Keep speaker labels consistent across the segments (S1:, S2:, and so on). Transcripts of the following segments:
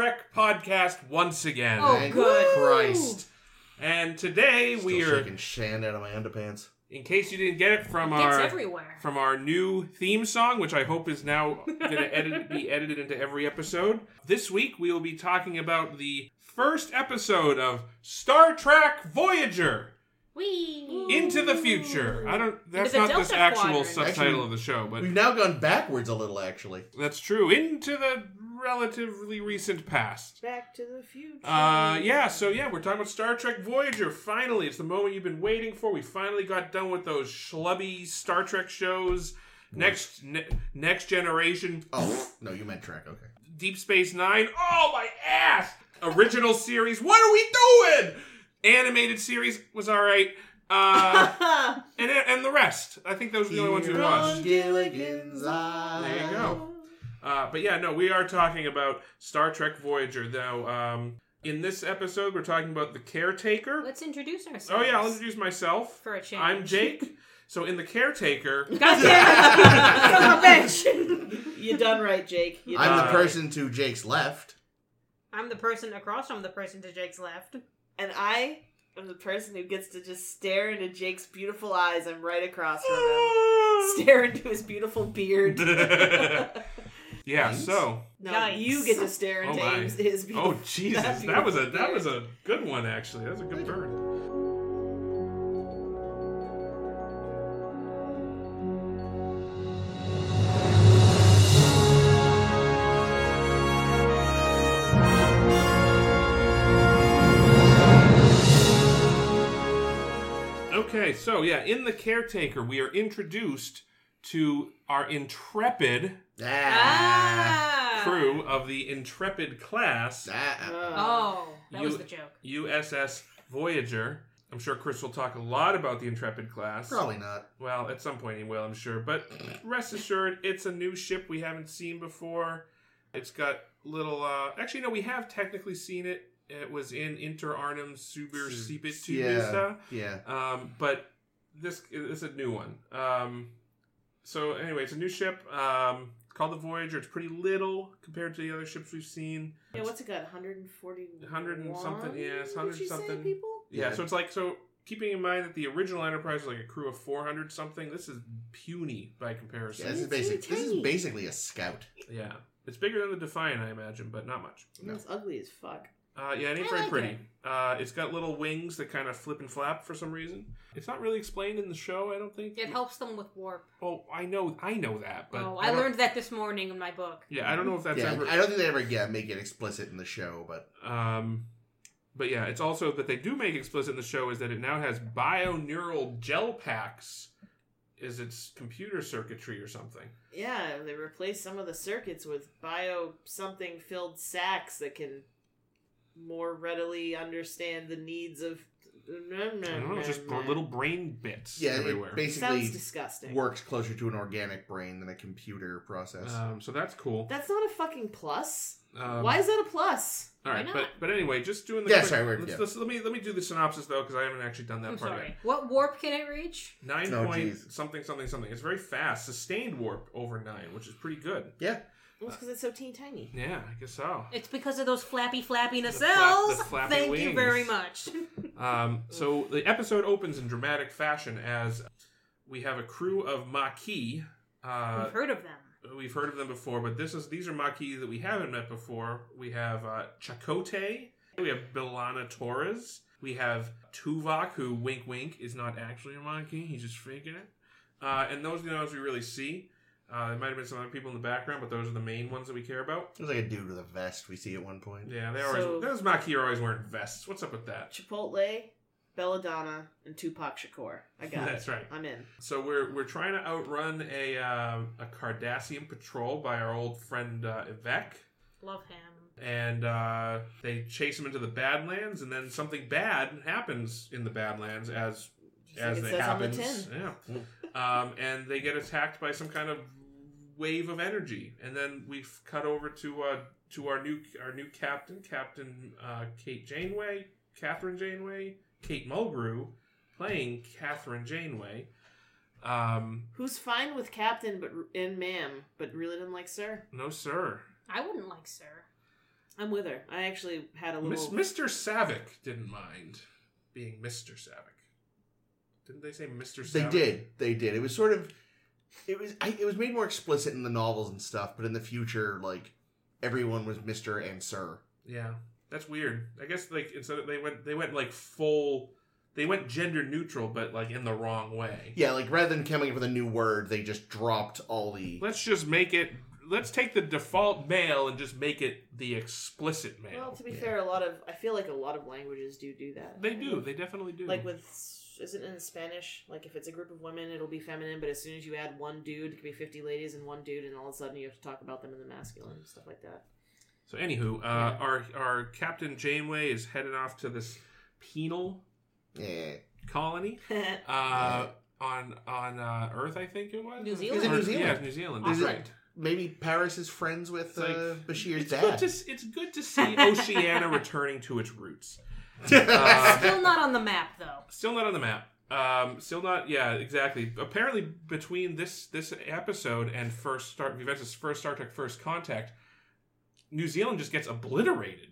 S1: Trek podcast once again.
S2: Oh,
S3: Thank
S2: good.
S3: Christ.
S1: And today
S3: Still
S1: we are,
S3: shaking shand out of my underpants.
S1: in case you didn't get it from
S2: Gets
S1: our
S2: everywhere.
S1: from our new theme song, which I hope is now going to edit, be edited into every episode. This week we will be talking about the first episode of Star Trek Voyager
S2: Whee!
S1: Into the Future. I don't. That's
S2: the
S1: not this
S2: Delta
S1: actual
S2: Quadrant.
S1: subtitle
S3: Actually,
S1: of the show, but
S3: We've now gone backwards a little, actually.
S1: that's true. Into the relatively recent past.
S4: Back to the future.
S1: Uh, yeah, so yeah, we're talking about Star Trek Voyager. Finally, it's the moment you've been waiting for. We finally got done with those schlubby Star Trek shows. Next, ne- next generation,
S3: Oh, no, you meant Trek. Okay.
S1: Deep Space Nine. Oh my ass! Original series. What are we doing? Animated series was all right. Uh, and and the rest. I think those were the only ones we watched.
S3: on Gilligan's Island.
S1: There you go. Uh, but yeah, no, we are talking about Star Trek Voyager. Though, um, in this episode, we're talking about the caretaker.
S2: Let's introduce ourselves.
S1: Oh yeah, I'll introduce myself.
S2: For a change.
S1: I'm Jake. So in the caretaker,
S2: God damn it! Son of a bitch!
S4: you done right, Jake. You
S3: I'm
S4: done
S3: the
S1: Uh,
S3: person to Jake's left.
S2: I'm the person across from the person to Jake's left.
S4: And I am the person who gets to just stare into Jake's beautiful eyes. I'm right across from him. Stare into his beautiful beard.
S1: Yeah.
S3: Thanks.
S1: So,
S4: no,
S2: Yikes.
S4: you get to stare oh, into
S1: Oh my.
S4: his, his beautiful.
S1: oh Jesus,
S4: that
S1: that was a
S4: beautiful
S1: that was a good one actually. That was a good burn. Okay, so yeah, in the caretaker, we are introduced to our intrepid
S3: Ah.
S2: Ah!
S1: crew of the intrepid class.
S3: Ah.
S2: Oh, that was
S1: You-
S2: the joke.
S1: USS Voyager. I'm sure Chris will talk a lot about the Intrepid class.
S3: Probably not.
S1: Well, at some point he will, I'm sure. But rest assured, it's a new ship we haven't seen before. It's got little. uh Actually, no, we have technically seen it. It was in Inter Arnhem Super Cipit
S3: Yeah. Yeah.
S1: Um, but this is a new one. Um, so anyway, it's a new ship. Um, it's called the Voyager. It's pretty little compared to the other ships we've seen.
S4: Yeah, what's it got? 140.
S1: 100 and something, yeah, it's 100
S4: Did you say,
S1: something.
S4: people?
S1: Yeah,
S3: Yeah.
S1: so it's like so. Keeping in mind that the original Enterprise was like a crew of four hundred something, this is puny by
S3: Yeah,
S1: comparison.
S3: this is
S4: It's
S3: basic. This is basically a scout.
S1: Yeah, it's bigger than the Defiant, I imagine, but not much.
S3: No.
S4: It's ugly as fuck.
S1: Uh, yeah, it ain't
S2: I
S1: very
S2: like
S1: pretty.
S2: it.
S1: Uh, it's got little wings that kind of flip and flap for some reason. It's not really explained in the show, I don't think.
S2: It helps them with warp.
S1: Oh, I know, I know that, but
S2: oh,
S1: I
S2: I learned that this morning in my book.
S1: Yeah, I don't know if that's
S3: yeah,
S1: ever.
S3: I don't think they ever yeah make it explicit in the show, but
S1: Um, but yeah, it's also that they do make explicit in the show is that it now has bioneural gel packs is its computer circuitry or something.
S4: Yeah, they replace some of the circuits with bio something filled sacks that can more readily understand the needs of.
S1: I don't know, just little brain bits
S3: yeah,
S1: everywhere.
S3: it basically
S4: Sounds disgusting.
S3: works closer to an organic brain than a computer process.
S1: Um, so that's cool.
S4: That's not a fucking plus.
S1: Um,
S4: Why is that a plus?
S1: All right, but but anyway, just doing the
S3: Yeah,
S1: quick,
S3: sorry, we're-
S1: let's,
S3: yeah.
S1: let's- let me let me do the synopsis though because I haven't actually done that
S2: I'm
S1: part
S2: sorry.
S1: yet.
S2: What warp can it reach?
S1: Nine
S3: Oh,
S1: point
S3: geez.
S1: something something something. It's very fast, sustained warp over nine, which is pretty good.
S3: yeah,
S4: Well, it's because it's so teeny tiny.
S1: Yeah, I guess so.
S2: It's because of those flappy flappy
S1: The
S2: nacelles.
S1: flap- the flappy
S2: Thank you very much.
S1: Um, so the episode opens in dramatic fashion as we have a crew of Maquis. Uh,
S2: We've heard of them.
S1: we've heard of them before, but this is these are Maquis that we haven't met before. We have uh, Chakotay. We have B'Elanna Torres. We have Tuvok, who wink wink is not actually a Maquis. He's just faking it. Uh, and those are the ones we really see. Uh, there might have been some other people in the background, but those are the main ones that we care about.
S3: there's like a dude with a vest we see at one point.
S1: Yeah, they always
S4: So-
S1: those Maquis are always wearing vests. What's up with that?
S4: Chipotle, Belladonna, and Tupac Shakur. I got it.
S1: That's right.
S4: I'm in.
S1: So we're we're trying to outrun a um, a Cardassian patrol by our old friend uh, Evek,
S2: Love him.
S1: and uh, they chase him into the Badlands, and then something bad happens in the Badlands as
S4: Just like
S1: as
S4: it
S1: it
S4: says on the
S1: happens.
S4: tin.
S1: Yeah, um, and they get attacked by some kind of wave of energy, and then we cut over to uh, to our new our new captain, Captain uh, Kate Janeway, Kathryn Janeway, Kate Mulgrew, playing Kathryn Janeway. Um,
S4: Who's fine with Captain but and Ma'am, but really doesn't like Sir?
S1: no, sir.
S2: I wouldn't like Sir.
S4: I'm with her. I actually had a
S1: Miss,
S4: little.
S1: Mr. Saavik didn't mind being Mr. Saavik. Didn't they say Mr.
S3: They did. They did. It was sort of. It was. I, it was made more explicit in the novels and stuff, but in the future, like everyone was Mister and Sir.
S1: Yeah, that's weird. I guess like instead of, they went they went like full they went gender neutral, but like in the wrong way.
S3: Yeah, like rather than coming up with a new word, they just dropped all the.
S1: Let's just make it. Let's take the default male and just make it the explicit male.
S4: Well, to be
S3: Yeah.
S4: fair, a lot of I feel like a lot of languages do do that.
S1: they do. They definitely do.
S4: Like with isn't it in Spanish? Like if it's a group of women, it'll be feminine, but as soon as you add one dude, it could be fifty ladies and one dude, and all of a sudden you have to talk about them in the masculine stuff like that.
S1: so, anywho, uh, our our Captain Janeway is headed off to this penal
S3: Yeah.
S1: colony uh, on on uh, Earth. I think it was
S2: New Zealand?
S3: Is it New
S1: Yeah,
S3: Zealand?
S1: it's New Zealand.
S3: Is
S1: That's
S3: it-
S1: right.
S3: Maybe Paris is friends with
S1: It's like-
S3: uh, Bashir's
S1: It's
S3: dad.
S1: good to it's good to see Oceania returning to its roots. Uh,
S2: Still not on the map though.
S1: Still not on the map. Um, still not. Yeah, exactly. Apparently, between this this episode and first Star Juventus first Star Trek First Contact, New Zealand just gets obliterated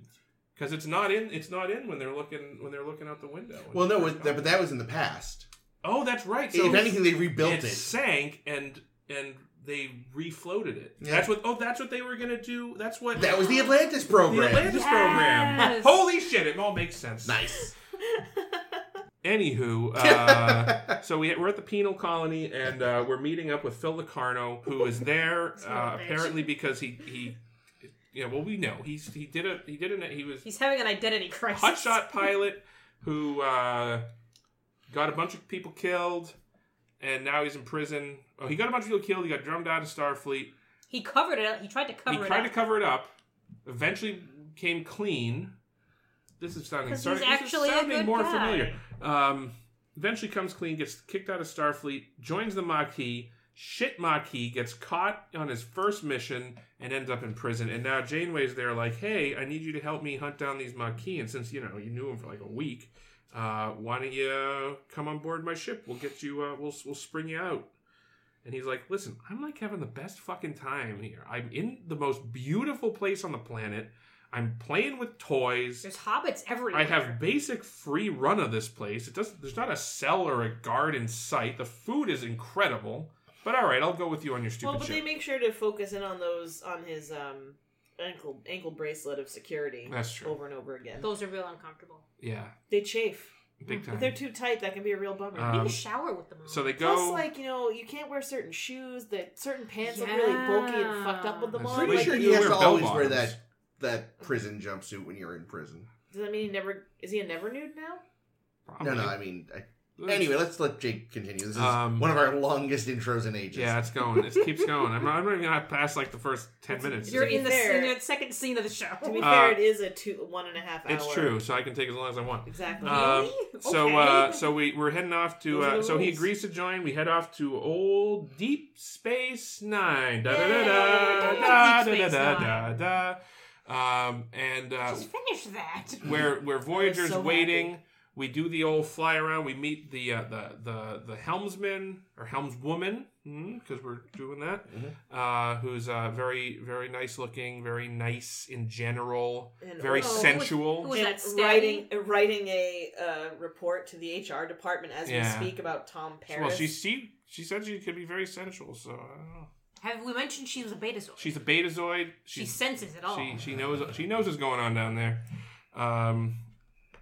S1: because it's not in. It's not in when they're looking when they're looking out the window.
S3: well, no, it- that, but that was in the past.
S1: Oh, that's right. So
S3: if anything, they rebuilt
S1: it
S3: it.
S1: sank and and they refloated it.
S3: Yeah.
S1: That's what. Oh, that's what they were gonna do. That's what.
S3: That was the Atlantis program.
S1: The Atlantis program. Holy shit! It all makes sense.
S3: Nice.
S1: Anywho, uh, so we, we're at the penal colony and uh, we're meeting up with Phil Locarno, who is there uh, apparently because he he, yeah, well we know he's he did a he did a he was
S2: He's having an identity crisis.
S1: hotshot pilot who uh, got a bunch of people killed and now he's in prison. Oh, he got a bunch of people killed. He got drummed out of Starfleet.
S2: He covered it. up. He tried to cover
S1: he
S2: it
S1: tried
S2: up.
S1: to cover it up. Eventually came clean. This is sounding sorry,
S2: he's
S1: this is
S2: actually a
S1: sounding
S2: good
S1: more
S2: guy.
S1: familiar. Um, eventually comes clean, gets kicked out of Starfleet, joins the Maquis. Shit Maquis gets caught on his first mission and ends up in prison. And now Janeway's there, like, "Hey, I need you to help me hunt down these Maquis. And since you know you knew him for like a week, uh, why don't you come on board my ship? We'll get you. Uh, we'll we'll spring you out." And he's like, "Listen, I'm like having the best fucking time here. I'm in the most beautiful place on the planet. I'm playing with toys."
S2: There's hobbits everywhere.
S1: I have basic free run of this place. It does. There's not a cell or a guard in sight. The food is incredible. But all right, I'll go with you on your stupid
S4: well, but they make sure to focus in on those on his um ankle ankle bracelet of security
S1: That's true.
S4: over and over again.
S2: Those are real uncomfortable.
S1: Yeah,
S4: They chafe.
S1: big time.
S4: If they're too tight, that can be a real bummer.
S2: You
S1: Um,
S2: need to shower with them. on.
S1: So they go.
S4: Plus, like you know, you can't wear certain shoes. That certain pants look really bulky and fucked up with them
S1: That's
S4: on.
S3: Pretty
S1: Like,
S3: sure
S1: you
S3: he has
S1: wear
S3: to
S1: bell
S3: always wear
S1: bottoms.
S3: that that prison jumpsuit when you're in prison.
S4: Does that mean he never is he a never nude now?
S1: Probably.
S3: No, no, I mean, I, anyway, let's let Jake continue. This is
S1: Um,
S3: one of our longest intros in ages.
S1: Yeah, it's going. It keeps going. I'm not, I'm not even gonna pass like the first ten minutes.
S2: You're
S4: to be
S2: in the,
S4: fair-
S2: in the second scene of the show.
S4: To be
S1: Uh,
S4: fair, it is a two one and a half hour.
S1: It's true, so I can take as long as I want.
S4: Exactly.
S1: Um,
S2: Really?
S1: So,
S2: Okay.
S1: uh, so we we're heading off to. Uh, so he agrees to join. We head off to old Deep Space Nine. Da da
S2: Yay!
S1: da da da da da da da. Um, and uh,
S2: Just finish that.
S1: where where Voyager's
S4: so
S1: waiting,
S4: happy.
S1: We do the old fly around. We meet the uh, the the the helmsman or helmswoman because we're doing that.
S3: Mhm.
S1: Uh, who's uh, very very nice looking, very nice in general,
S4: And-
S1: very
S4: oh,
S1: sensual.
S2: who was
S4: and
S2: that, Stabby?
S4: writing writing a uh, report to the HR department as
S1: Yeah.
S4: we speak about Tom Paris.
S1: Well, she she she said she could be very sensual, so I don't know.
S2: Have we mentioned she was a betazoid?
S1: She's a betazoid.
S2: she senses it all.
S1: she she knows she knows what's going on down there. Um.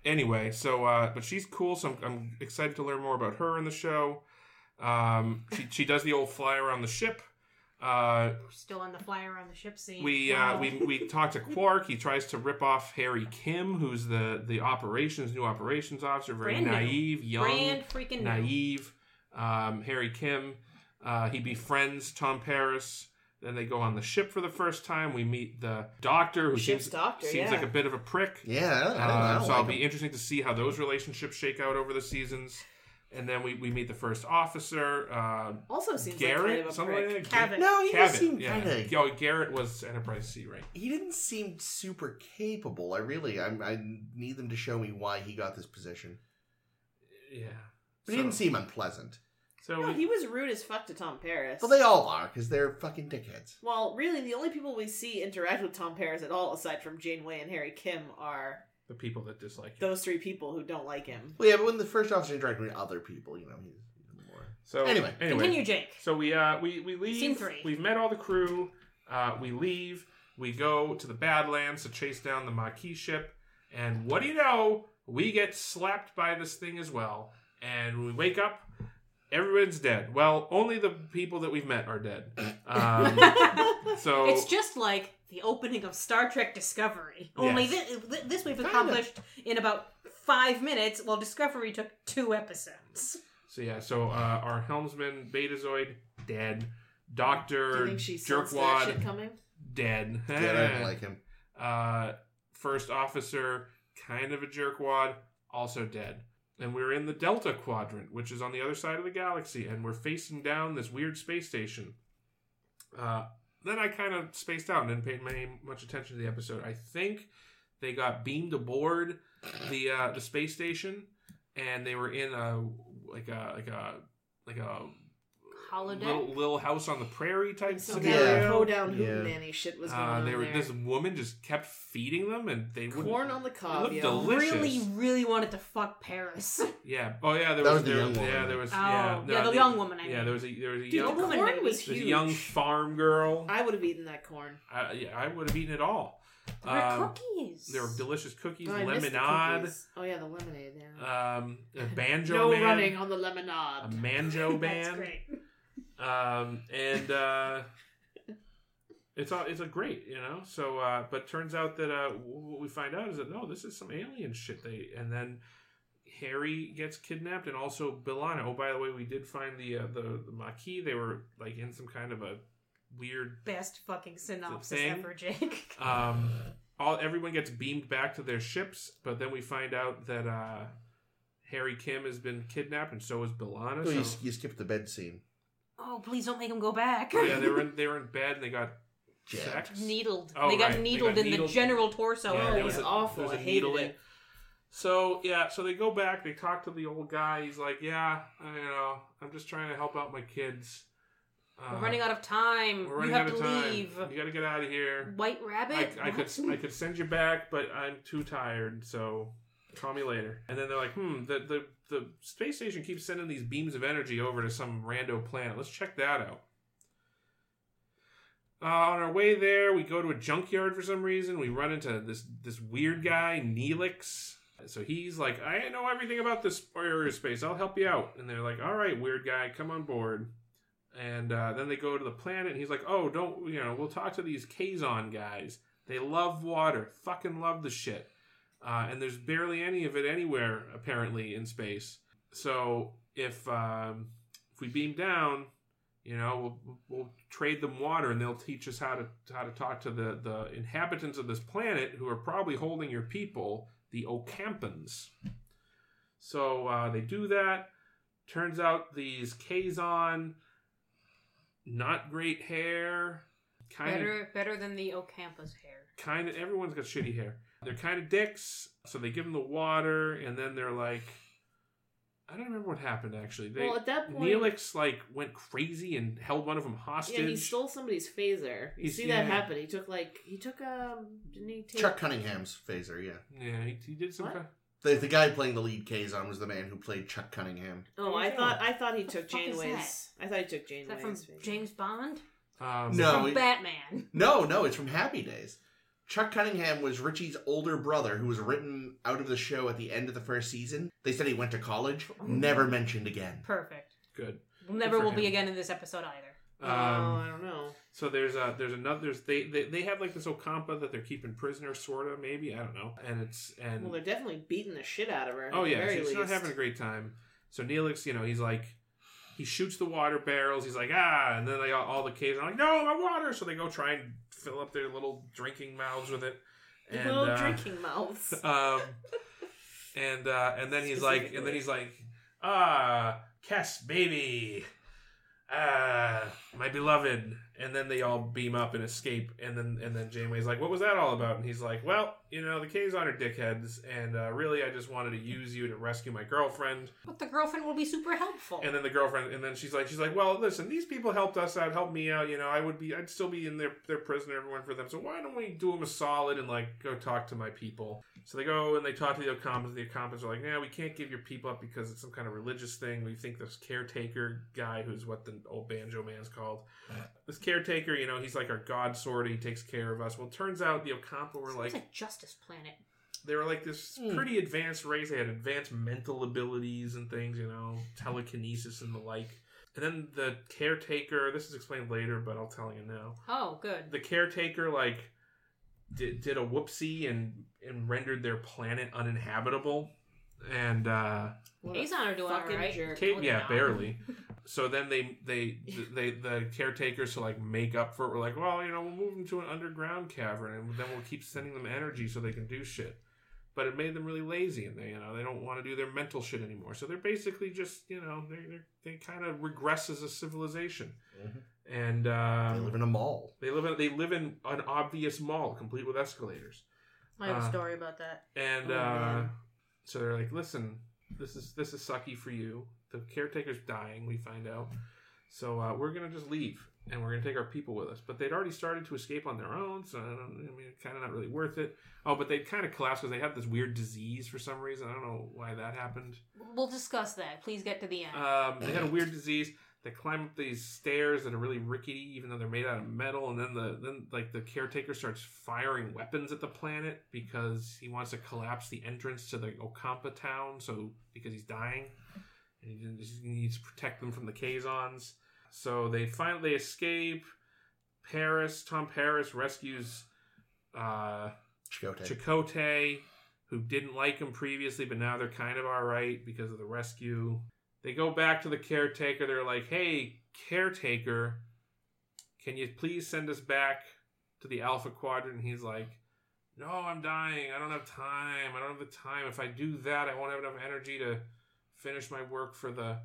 S1: Anyway, so uh, but she's cool, so I'm, I'm excited to learn more about her in the show. Um, she she does the old fly around the ship. Uh,
S2: We're still on the fly around the ship scene.
S1: we uh, we we talk to Quark. He tries to rip off Harry Kim, who's the the operations new operations officer, very
S2: Brand new.
S1: naive, young,
S2: brand freaking
S1: naive. Um, Harry Kim. Uh, he befriends Tom Paris. Then they go on the ship for the first time. We meet the doctor, who
S4: Ship's
S1: seems,
S4: doctor,
S1: seems
S4: yeah.
S1: like a bit of a prick.
S3: Yeah, I don't, I don't, I
S1: Uh,
S3: don't
S1: so
S3: like
S1: it'll be interesting to see how those relationships shake out over the seasons. and then we, we meet the first officer, uh,
S4: Also seems
S1: Garrett,
S4: like kind of a prick.
S1: like that.
S3: No, he
S1: Cavit,
S3: just seemed
S1: yeah.
S3: kind of.
S1: Oh, Garrett was Enterprise C, right?
S3: He didn't seem super capable. I really, I, I need them to show me why he got this position.
S1: Yeah.
S3: But he didn't seem unpleasant.
S1: So
S4: No,
S1: we-
S4: he was rude as fuck to Tom Paris.
S3: Well, they all are because they're fucking dickheads.
S4: Well, really, the only people we see interact with Tom Paris at all, aside from Janeway and Harry Kim, are
S1: the people that dislike him.
S4: those three people who don't like him.
S3: Well, yeah, but when the first officer interacted with other people, you know, he's he's more.
S1: So
S3: Anyway.
S1: anyway,
S2: Continue, Jake.
S1: So we uh we we leave.
S2: Scene three.
S1: We've met all the crew. Uh, we leave. We go to the Badlands to chase down the Maquis ship, and what do you know? We get slapped by this thing as well. And we wake up, everyone's dead. Well, only the people that we've met are dead. Um, so
S2: It's just like the opening of Star Trek Discovery. Only
S1: Yes.
S2: thi- thi- this we've
S3: Kinda.
S2: accomplished in about five minutes, while Discovery took two episodes.
S1: So yeah, so uh, our helmsman Betazoid dead, Doctor
S4: you think she sensed that shit
S1: Jerkwad
S4: coming?
S1: dead.
S3: Yeah, I don't like him.
S1: uh, first officer kind of a jerkwad, also dead. And we're in the Delta Quadrant, which is on the other side of the galaxy, and we're facing down this weird space station. Uh, then I kind of spaced out and didn't pay much attention to the episode. I think they got beamed aboard the uh, the space station, and they were in a like a like a like a
S2: Holodeck.
S1: little, little house on the prairie type
S4: Some
S3: Yeah.
S4: kind of
S1: scenario.
S4: throw down
S3: Yeah.
S4: hootenanny shit was going
S1: Uh,
S4: on
S1: they were
S4: there.
S1: this woman just kept feeding them, and they wouldn't.
S4: Corn on the
S1: It
S4: cob,
S1: looked
S4: yo.
S1: delicious.
S2: Really, really wanted to fuck Paris.
S1: Yeah. Oh yeah. There
S3: That
S1: was,
S3: was the
S1: there,
S3: young woman.
S1: Yeah, there was.
S2: Oh,
S1: yeah,
S2: yeah,
S1: no,
S2: the young woman, I
S1: yeah, there was a there was a
S4: Dude,
S1: young
S4: the corn
S2: maybe.
S4: was
S1: there's a
S4: huge.
S1: young farm girl.
S4: I would have eaten that corn.
S1: I, yeah, I would have eaten it all.
S2: There were
S1: Um,
S2: cookies.
S1: There were delicious cookies,
S4: Oh, I missed the
S1: lemonade,
S4: cookies. Oh yeah, the lemonade. Yeah.
S1: um, a banjo
S4: no
S1: man,
S4: running on the lemonade.
S1: a
S4: lemonade.
S1: manjo
S2: That's
S1: band,
S2: great.
S1: Um, and uh, it's all it's a great, you know. So, uh, but turns out that uh, what we find out is that no, this is some alien shit. They and then Harry gets kidnapped, and also B'Elanna. Oh, by the way, we did find the uh, the the Maquis. They were like in some kind of a weird.
S2: Best fucking synopsis
S1: thing.
S2: ever, Jake.
S1: Um, all everyone gets beamed back to their ships, but then we find out that uh, Harry Kim has been kidnapped, and so is B'Elanna.
S3: Oh, you, you skipped the bed scene.
S2: Oh, please don't make him go back.
S1: yeah, they were in, they were in bed and they got
S3: Jabbed.
S1: sex.
S2: needled.
S1: Oh,
S2: they got
S1: right. They
S2: needled
S1: got
S2: in
S1: needled.
S2: the general torso.
S1: Yeah,
S4: Oh, it
S1: was
S4: was
S1: a-
S4: awful.
S1: there was
S4: I
S1: a
S4: hated
S1: needling.
S4: it.
S1: So yeah, so they go back. They talk to the old guy. He's like, "Yeah, I, you know, I'm just trying to help out my kids. Uh,
S2: We're running out of time.
S1: we're
S2: You
S1: running
S2: have
S1: out of
S2: to
S1: time.
S2: leave.
S1: You got to get out of here.
S2: White
S1: I,
S2: rabbit.
S1: I could I could send you back, but I'm too tired. So call me later." And then they're like, "Hmm, the the the space station keeps sending these beams of energy over to some rando planet. Let's check that out." Uh, on our way there, we go to a junkyard for some reason. We run into this this weird guy, Neelix. So he's like, I know everything about this aerospace. I'll help you out. And they're like, All right, weird guy, come on board. And uh, then they go to the planet, and he's like, Oh, don't you know? We'll talk to these Kazon guys. They love water. Fucking love the shit. Uh, and there's barely any of it anywhere apparently in space. So if um, if we beam down, you know, we'll, we'll trade them water, and they'll teach us how to how to talk to the the inhabitants of this planet who are probably holding your people, the Ocampans. So uh, they do that. Turns out these Kazon, not great hair, kind of
S2: better, better than the Ocampus hair.
S1: kind of everyone's got shitty hair. They're kind of dicks, so they give them the water, and then they're like, I don't remember what happened actually. They
S4: well, at that point,
S1: Neelix like went crazy and held one of them hostage.
S4: yeah, he stole somebody's phaser. You
S1: He's-
S4: see that
S1: yeah.
S4: happen? He took like he took um, didn't he take?
S3: Chuck Cunningham's phaser, yeah.
S1: Yeah, he, he did some.
S4: What?
S1: Kind
S3: The, the guy playing the lead Kazon was the man who played Chuck Cunningham.
S4: Oh, I thought I thought he took
S2: fuck is
S4: Janeway's. I thought he took
S2: Is
S4: Janeway's.
S2: that from. James Bond?
S1: um,
S3: No.
S2: From
S3: he-
S2: Batman.
S3: No, no, it's from Happy Days. Chuck Cunningham was Richie's older brother who was written out of the show at the end of the first season. They said he went to college. Never mentioned again.
S2: Perfect.
S1: good.
S2: Never
S1: for
S2: will be again in this episode either.
S4: Oh,
S1: Um,
S4: I don't know.
S1: so there's a there's another there's they, they they have like this Ocampa that they're keeping prisoner sort of maybe I don't know and it's and
S4: Well, they're definitely beating the shit out of her.
S1: Oh yeah,
S4: very
S1: she's not having a great time. So Neelix, you know, he's like, he shoots the water barrels. He's like, ah, and then they all, all the caves are like, no, my water. So they go try and fill up their little drinking mouths with it. And,
S4: Little
S1: uh,
S4: drinking mouths.
S1: Um, and uh, and then he's like, and then he's like, ah, Kes, baby, ah, my beloved. And then they all beam up and escape. And then and then Janeway's like, what was that all about? And he's like, well, you know, the Kazon are dickheads, and uh, really, I just wanted to use you to rescue my girlfriend.
S2: But the girlfriend will be super helpful.
S1: And then the girlfriend, and then she's like, she's like, well, listen, these people helped us out, helped me out. You know, I would be, I'd still be in their their prison, everyone for them. So why don't we do them a solid and like go talk to my people? So they go and they talk to the Ocampans. The Ocampans are like, yeah, we can't give your people up because it's some kind of religious thing. We think this caretaker guy, who's what the old banjo man's called, this caretaker, you know, he's like our god sort. He takes care of us. Well, it turns out the Ocampa were
S2: Sounds
S1: like
S2: like Justice Planet.
S1: they were like this
S3: Hmm.
S1: pretty advanced race. They had advanced mental abilities and things, you know, telekinesis and the like. And then the caretaker, this is explained later, but I'll tell you now.
S2: Oh, good.
S1: The caretaker like did, did a whoopsie and and rendered their planet uninhabitable. And uh
S4: What a
S2: Kazon are doing
S4: fucking
S2: alright.
S4: jerk.
S1: Kate, yeah, barely. So then they they they the caretakers to like make up for it were like, well, you know, we'll move them to an underground cavern and then we'll keep sending them energy so they can do shit. But it made them really lazy and they you know they don't want to do their mental shit anymore. So they're basically just you know they they they kind of regress as a civilization.
S3: Mhm.
S1: And uh,
S3: They live in a mall.
S1: they live in they live in an obvious mall complete with escalators.
S2: I have
S1: Uh,
S2: a story about that.
S1: And
S4: Oh,
S1: uh, so they're like, "Listen, this is this is sucky for you. The caretaker's dying. We find out, so uh, we're gonna just leave, and we're gonna take our people with us." But they'd already started to escape on their own, so I, don't, I mean, kind of not really worth it. Oh, but they'd kind of collapsed because they had this weird disease for some reason. I don't know why that happened.
S2: We'll discuss that. Please get to the end.
S1: Um, they had a weird disease. They climb up these stairs that are really rickety, even though they're made out of metal. And then the then like the caretaker starts firing weapons at the planet because he wants to collapse the entrance to the Ocampa town. So because he's dying, he, just- he needs to protect them from the Kazons. So they finally escape. Paris, Tom Paris rescues uh,
S3: Chakotay.
S1: Chakotay, who didn't like him previously, but now they're kind of all right because of the rescue. They go back to the caretaker. They're like, "Hey, caretaker, can you please send us back to the Alpha Quadrant?" And he's like, "No, I'm dying. I don't have time. I don't have the time. If I do that, I won't have enough energy to finish my work for the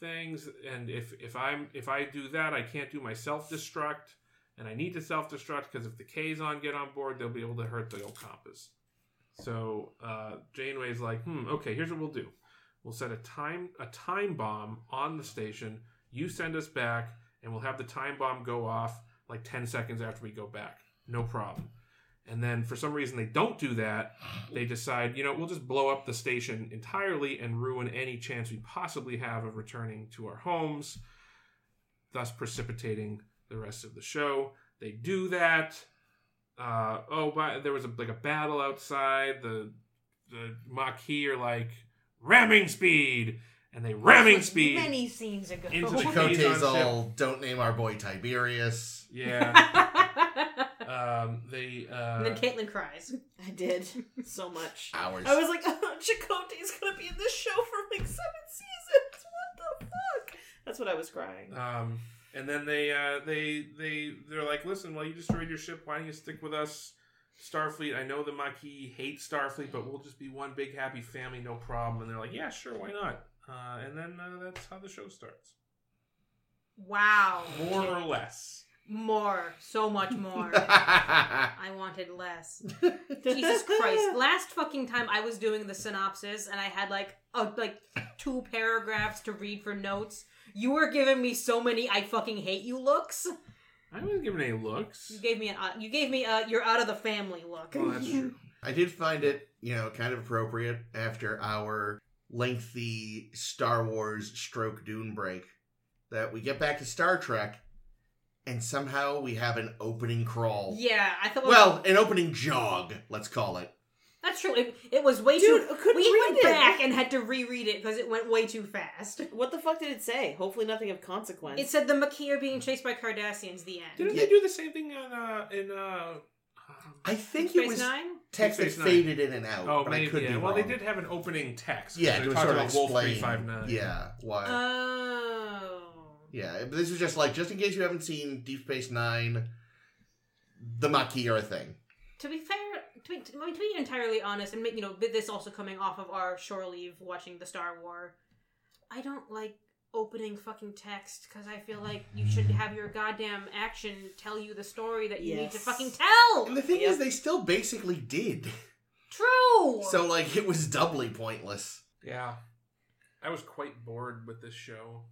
S1: things. And if if I'm if I do that, I can't do my self destruct." And I need to self destruct because if the Kazon get on board, they'll be able to hurt the Ocampas. So uh, Janeway's like, hmm, okay, here's what we'll do. We'll set a time a time bomb on the station. You send us back, and we'll have the time bomb go off like ten seconds after we go back. No problem. And then for some reason they don't do that. They decide, you know, we'll just blow up the station entirely and ruin any chance we possibly have of returning to our homes, thus precipitating the rest of the show. They do that. Uh, oh, but there was a, like a battle outside. The the Maquis are like ramming speed, and they ramming speed.
S2: Many scenes ago.
S1: Into the
S3: Chakotay's all, don't name our boy Tiberius.
S1: Yeah. um, they uh,
S2: and then Caitlin cries.
S4: I did so much.
S3: Hours.
S4: I was like, oh, Chakotay's gonna be in this show for like seven seasons. What the fuck? That's what I was crying.
S1: Um, and then they uh, they they they're like, listen, well, you destroyed your ship. Why don't you stick with us, Starfleet? I know the Maquis hate Starfleet, but we'll just be one big happy family, no problem. And they're like, yeah, sure, why not? Uh, and then uh, that's how the show starts,
S2: Wow.
S1: more or less.
S2: More. So much more.
S3: I
S2: I wanted less. Jesus Christ. Last fucking time I was doing the synopsis and I had like a, like two paragraphs to read for notes. You were giving me so many I fucking hate you looks.
S1: I wasn't giving any looks.
S2: You gave me an uh, you gave me a you're out of the family look.
S1: Well, that's true.
S3: I did find it, you know, kind of appropriate after our lengthy Star Wars stroke Dune break that we get back to Star Trek and somehow we have an opening crawl.
S2: Yeah, I thought
S3: Well, an opening jog, let's call it.
S2: that's true. It, it was way
S4: Dude,
S2: too
S4: I couldn't
S2: We
S4: read
S2: went
S4: it.
S2: back and had to reread it because it went way too fast.
S4: What the fuck did it say? Hopefully, nothing of consequence.
S2: It said the Maquis are being chased by Cardassians. The end.
S1: Didn't
S3: Yeah.
S1: they do the same thing in uh in uh?
S3: I think
S2: Space
S3: it was
S2: Nine.
S3: text that
S1: Nine.
S3: faded in and out,
S1: Oh,
S3: but I
S1: maybe.
S3: could
S1: Yeah.
S3: be
S1: Well, they did have an opening text.
S3: Yeah,
S1: they
S3: to
S1: talked
S3: sort of
S1: about Wolf
S3: explain.
S1: three five nine.
S3: Yeah, why?
S2: Oh.
S3: Yeah, but this is just like just in case you haven't seen Deep Space Nine, the Maquis are a thing.
S2: To be fair, to be, to be entirely honest, and you know, this also coming off of our shore leave watching the Star War. I don't like opening fucking text because I feel like you should have your goddamn action tell you the story that you need to fucking tell.
S3: And the thing
S4: Yep.
S3: is, they still basically did.
S2: True.
S3: So like, it was doubly pointless.
S1: Yeah, I was quite bored with this show.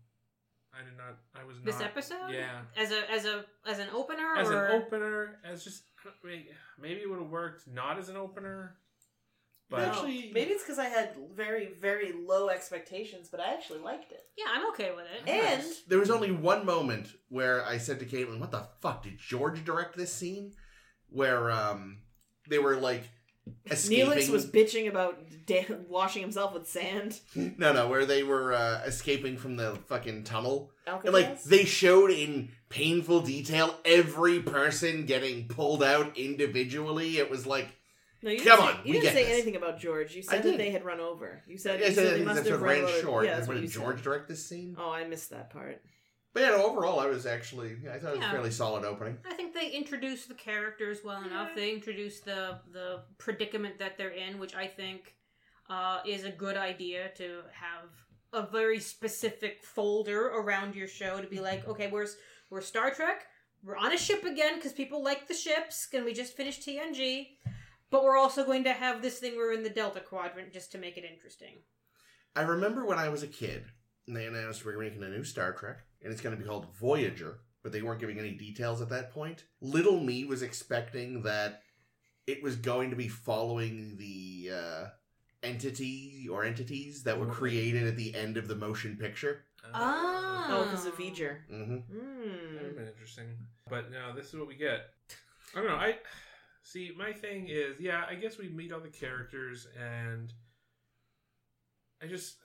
S1: I did not. I was not.
S2: this episode,
S1: Yeah,
S2: as a as a as an opener,
S1: as
S2: or
S1: an opener, as just maybe maybe it would have worked not as an opener, but
S4: No,
S3: Actually-
S4: maybe it's because I had very, very low expectations, but I actually liked it.
S2: yeah, I'm okay with it.
S4: And
S3: There was only one moment where I said to Caitlin, "What the fuck did George direct this scene?" Where um they were like escaping.
S4: Neelix was bitching about da- washing himself with sand.
S3: no, no, where they were uh, escaping from the fucking tunnel.
S4: Alcatraz?
S3: And like they showed in painful detail every person getting pulled out individually. It was like
S4: no, you
S3: come
S4: didn't
S3: on,
S4: you
S3: we
S4: didn't
S3: get
S4: say
S3: this.
S4: anything about George. You said that they had run over. You said,
S3: I
S4: you
S3: said,
S4: said they must have run
S3: short.
S4: Yeah, that's what
S3: did
S4: you said.
S3: George direct this scene?
S4: Oh, I missed that part.
S3: But yeah, overall, I was actually I thought it was
S2: Yeah.
S3: a fairly solid opening.
S2: I think they introduced the characters well enough. They introduced the the predicament that they're in, which I think uh, is a good idea to have a very specific folder around your show to be like, okay, we're we're Star Trek. We're on a ship again because people like the ships, and we just finished TNG. But we're also going to have this thing. We're in the Delta Quadrant just to make it interesting.
S3: I remember when I was a kid, and they announced we were making a new Star Trek, and it's going to be called Voyager, but they weren't giving any details at that point. Little me was expecting that it was going to be following the uh, entity or entities that were created at the end of the motion picture.
S2: Ah.
S4: Oh, because of V'ger.
S3: hmm
S1: That would have been interesting. But no, this is what we get. I don't know. I see. My thing is, yeah, I guess we meet all the characters, and I just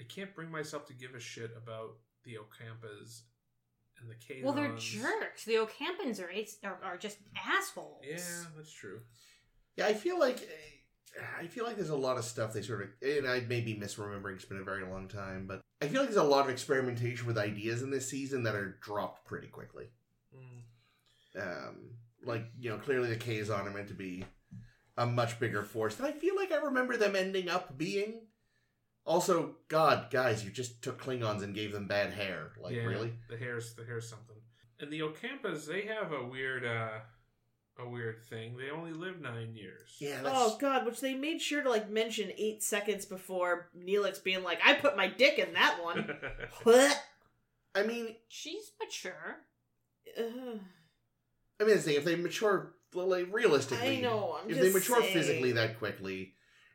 S1: I can't bring myself to give a shit about the Ocampas and the Kazons.
S2: Well, they're jerks. The Ocampans are, are are just assholes.
S1: Yeah, that's true.
S3: Yeah, I feel like I feel like there's a lot of stuff they sort of, and I may be misremembering. It's been a very long time, but I feel like there's a lot of experimentation with ideas in this season that are dropped pretty quickly.
S1: Mm.
S3: um, like you know clearly the Kazon are meant to be a much bigger force and i feel like i remember them ending up being also god guys you just took klingons and gave them bad hair like
S1: yeah,
S3: really
S1: the hair's the hair's something. And the Ocampas, they have a weird uh a weird thing. They only live nine years.
S3: yeah that's,
S4: Oh god, which they made sure to like mention eight seconds before Neelix being like, "I put my dick in that one." what?
S3: i mean
S2: She's mature.
S4: Ugh.
S3: i mean the thing if they mature like realistically
S4: I know. I'm
S3: if
S4: just
S3: they mature
S4: saying.
S3: physically that quickly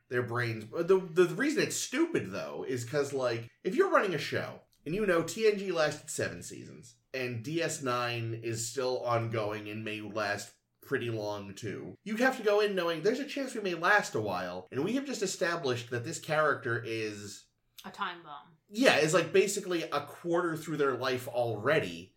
S3: their brains the, the reason it's stupid though is because like if you're running a show and you know tng lasted seven seasons and ds9 is still ongoing and may last pretty long too you have to go in knowing there's a chance we may last a while and we have just established that this character is
S2: A time bomb.
S3: yeah, is like basically a quarter through their life already.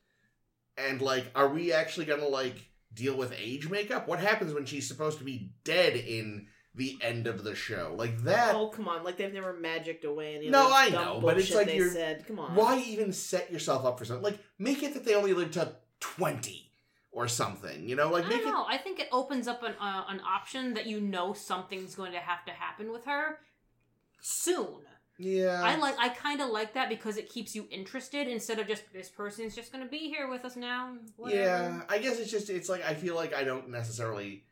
S3: And like, are we actually gonna like deal with age makeup? What happens when she's supposed to be dead in the end of the show? Like that
S4: Oh come on! Like they've never magicked away any.
S3: No, I know, but it's like
S4: they
S3: you're-
S4: said. Come on.
S3: why even set yourself up for something? Like, make it that they only live to twenty or something, you know? Like
S2: I
S3: make
S2: don't
S3: it
S2: know. I think it opens up an uh, an option that you know something's going to have to happen with her soon.
S3: Yeah.
S2: I like. I kind of like that because it keeps you interested instead of just this person's just going to be here with us now. Whatever.
S3: Yeah, I guess it's just it's like I feel like I don't necessarily.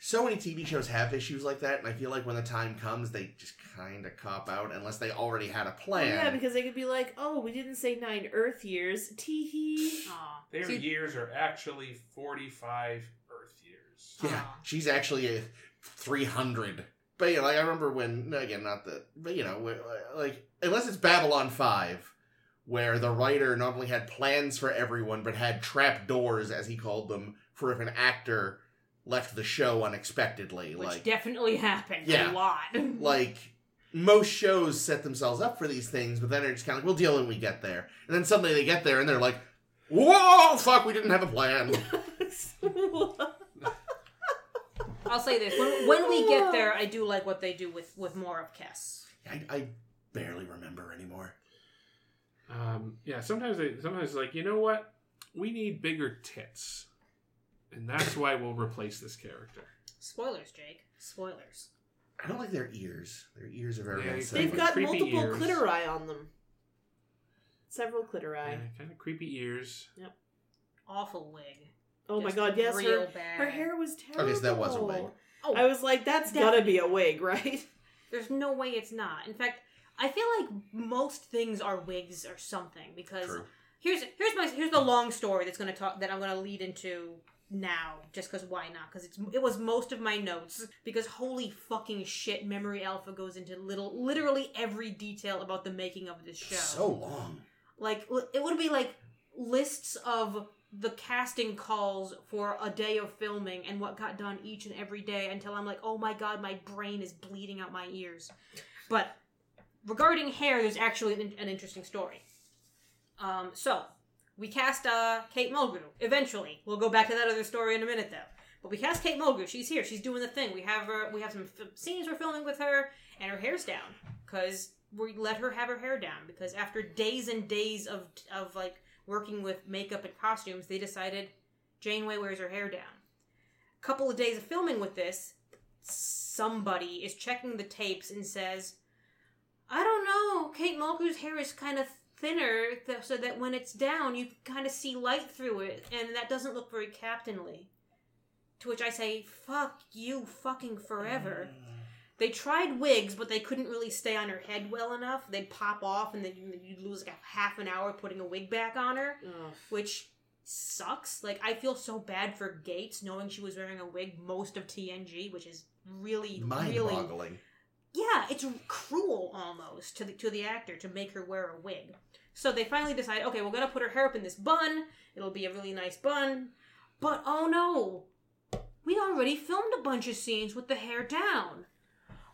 S3: So many TV shows have issues like that, and I feel like when the time comes, they just kind of cop out unless they already had a plan.
S4: yeah, because they could be like, "Oh, we didn't say nine Earth years." Tee hee.
S1: Their
S2: See,
S1: years are actually forty five Earth years.
S3: yeah,
S2: Aw.
S3: she's actually a three hundred. But yeah, like I remember when again, not the, but you know, like unless it's Babylon Five, where the writer not only had plans for everyone, but had trap doors, as he called them, for if an actor left the show unexpectedly.
S2: which
S3: like
S2: definitely happened
S3: Yeah.
S2: a lot.
S3: like most shows set themselves up for these things, but then they're just kind of like, we'll deal when we get there. And then suddenly they get there and they're like, whoa, fuck, we didn't have a plan.
S2: I'll say this: when, when we get there, I do like what they do with with more of Kes.
S3: I, I barely remember anymore.
S1: Um, yeah, sometimes they sometimes like you know what we need bigger tits, and that's why we'll replace this character.
S2: Spoilers, Jake. Spoilers.
S3: I don't like their ears. Their ears are very
S1: Yeah,
S3: unsettling.
S4: They've got
S1: Creepy
S4: multiple
S1: ears.
S4: clitori on them. Several clitori.
S1: Yeah, kind of creepy ears. Yep.
S2: Awful wig.
S4: Oh my god, yes,
S2: real
S4: her,
S2: bad.
S4: her hair was terrible.
S3: Okay, so that was a wig.
S2: Oh,
S4: I was like, that's gotta be a wig, right?
S2: There's no way it's not. In fact, I feel like most things are wigs or something because
S3: True.
S2: here's here's my here's the long story that's gonna talk that I'm gonna lead into now just because why not because it's it was most of my notes because holy fucking shit memory alpha goes into little literally every detail about the making of this show
S3: So long.
S2: like it would be like lists of the casting calls for a day of filming and what got done each and every day until I'm like, oh my god, my brain is bleeding out my ears. But regarding hair, there's actually an, an interesting story. Um, so we cast uh, Kate Mulgrew. Eventually, we'll go back to that other story in a minute, though. But we cast Kate Mulgrew. She's here. She's doing the thing. We have her. We have some f- scenes we're filming with her, and her hair's down because we let her have her hair down because after days and days of of like working with makeup and costumes, they decided Janeway wears her hair down. A Couple of days of filming with this, somebody is checking the tapes and says, "I don't know. Kate Mulgrew's hair is kind of thinner, th- so that when it's down, you kind of see light through it, and that doesn't look very captainly." To which I say, "Fuck you, fucking forever." Mm. They tried wigs, but they couldn't really stay on her head well enough. They'd pop off, and then you- you'd lose like a half an hour putting a wig back on her,
S4: Ugh.
S2: which sucks. Like I feel so bad for Gates knowing she was wearing a wig most of TNG, which is really,
S3: Mind
S2: really. Yeah, it's cruel almost to the to the actor to make her wear a wig. So they finally decide, okay, we're gonna put her hair up in this bun. It'll be a really nice bun. But oh no, we already filmed a bunch of scenes with the hair down.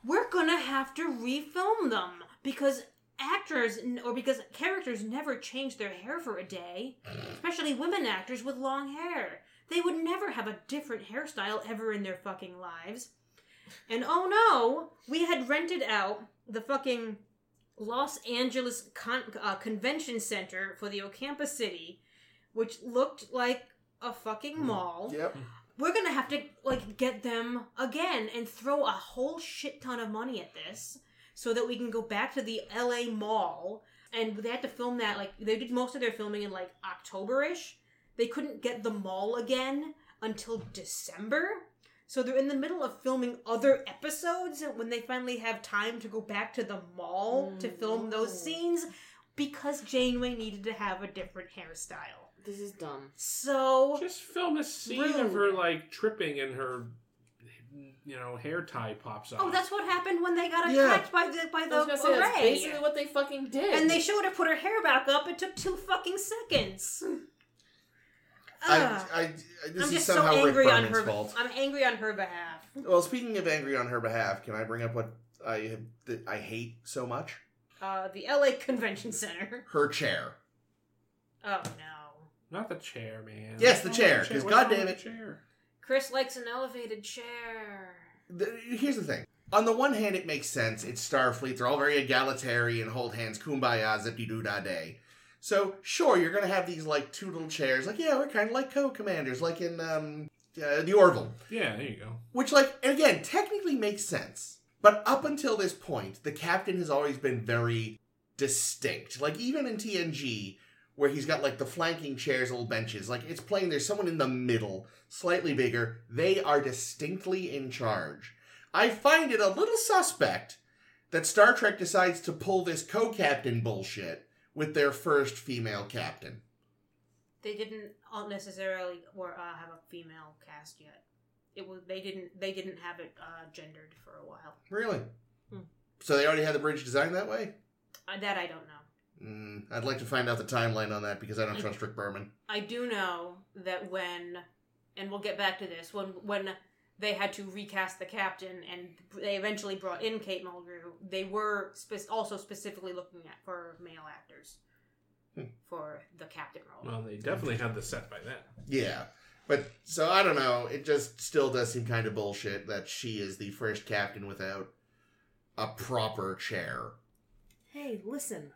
S2: We're gonna have to refilm them because actors or because characters never change their hair for a day, especially women actors with long hair. They would never have a different hairstyle ever in their fucking lives. And oh no, we had rented out the fucking Los Angeles Con- uh, Convention Center for the Ocampa City, which looked like a fucking mall.
S3: Yep.
S2: We're gonna have to like get them again and throw a whole shit ton of money at this so that we can go back to the LA Mall. And they had to film that like they did most of their filming in like October-ish. They couldn't get the mall again until December. So they're in the middle of filming other episodes when they finally have time to go back to the mall to mm, film those scenes because Janeway needed to have a different hairstyle.
S4: This is dumb.
S2: So
S1: Just film a scene of her like tripping and her, you know, hair tie pops oh, off.
S2: Oh, that's what happened when they got
S3: Yeah.
S2: attacked by the by
S4: I
S2: the
S4: was gonna say that's
S2: array.
S4: basically what they fucking did.
S2: and they showed her put her hair back up. It took two fucking seconds.
S3: I,
S2: Ugh.
S3: I, this
S2: I'm
S3: is
S2: just so
S3: somehow Rick
S2: angry on
S3: Berman's
S2: her.
S3: fault.
S2: I'm angry on her behalf.
S3: Well, speaking of angry on her behalf, can I bring up what I have, that I hate so much?
S2: Uh, the LA Convention Center.
S3: Her chair.
S2: Oh no,
S1: not the chair, man.
S3: Yes, the chair, Because
S1: What's wrong
S3: goddamn
S1: with
S3: it-
S1: chair?
S2: Chris likes an elevated chair.
S3: The- here's the thing. On the one hand, it makes sense. It's Starfleet. They're all very egalitarian, hold hands, kumbaya, zippy doo da day. So, sure, you're going to have these, like, two little chairs. Like, yeah, we're kind of like co commanders, like in um, uh, the Orville.
S1: Yeah, there you go.
S3: Which, like, again, technically makes sense. But up until this point, the captain has always been very distinct. Like, even in TNG, where he's got, like, the flanking chairs, little benches, like, it's plain there's someone in the middle, slightly bigger. They are distinctly in charge. I find it a little suspect that Star Trek decides to pull this co captain bullshit with their first female captain.
S2: They didn't all necessarily or uh, have a female cast yet. It was they didn't they didn't have it uh, gendered for a while.
S3: Really?
S2: Hmm.
S3: So they already had the bridge designed that way?
S2: Uh, that I don't know.
S3: Mm, I'd like to find out the timeline on that because I don't trust Rick Berman.
S2: I do know that when, and we'll get back to this, when when they had to recast the captain and they eventually brought in Kate Mulgrew, they were spe- also specifically looking at for male actors
S3: Hmm.
S2: for the captain role.
S1: Well, they definitely had the set by then.
S3: Yeah. But, so I don't know. It just still does seem kind of bullshit that she is the first captain without a proper chair.
S4: Hey, listen.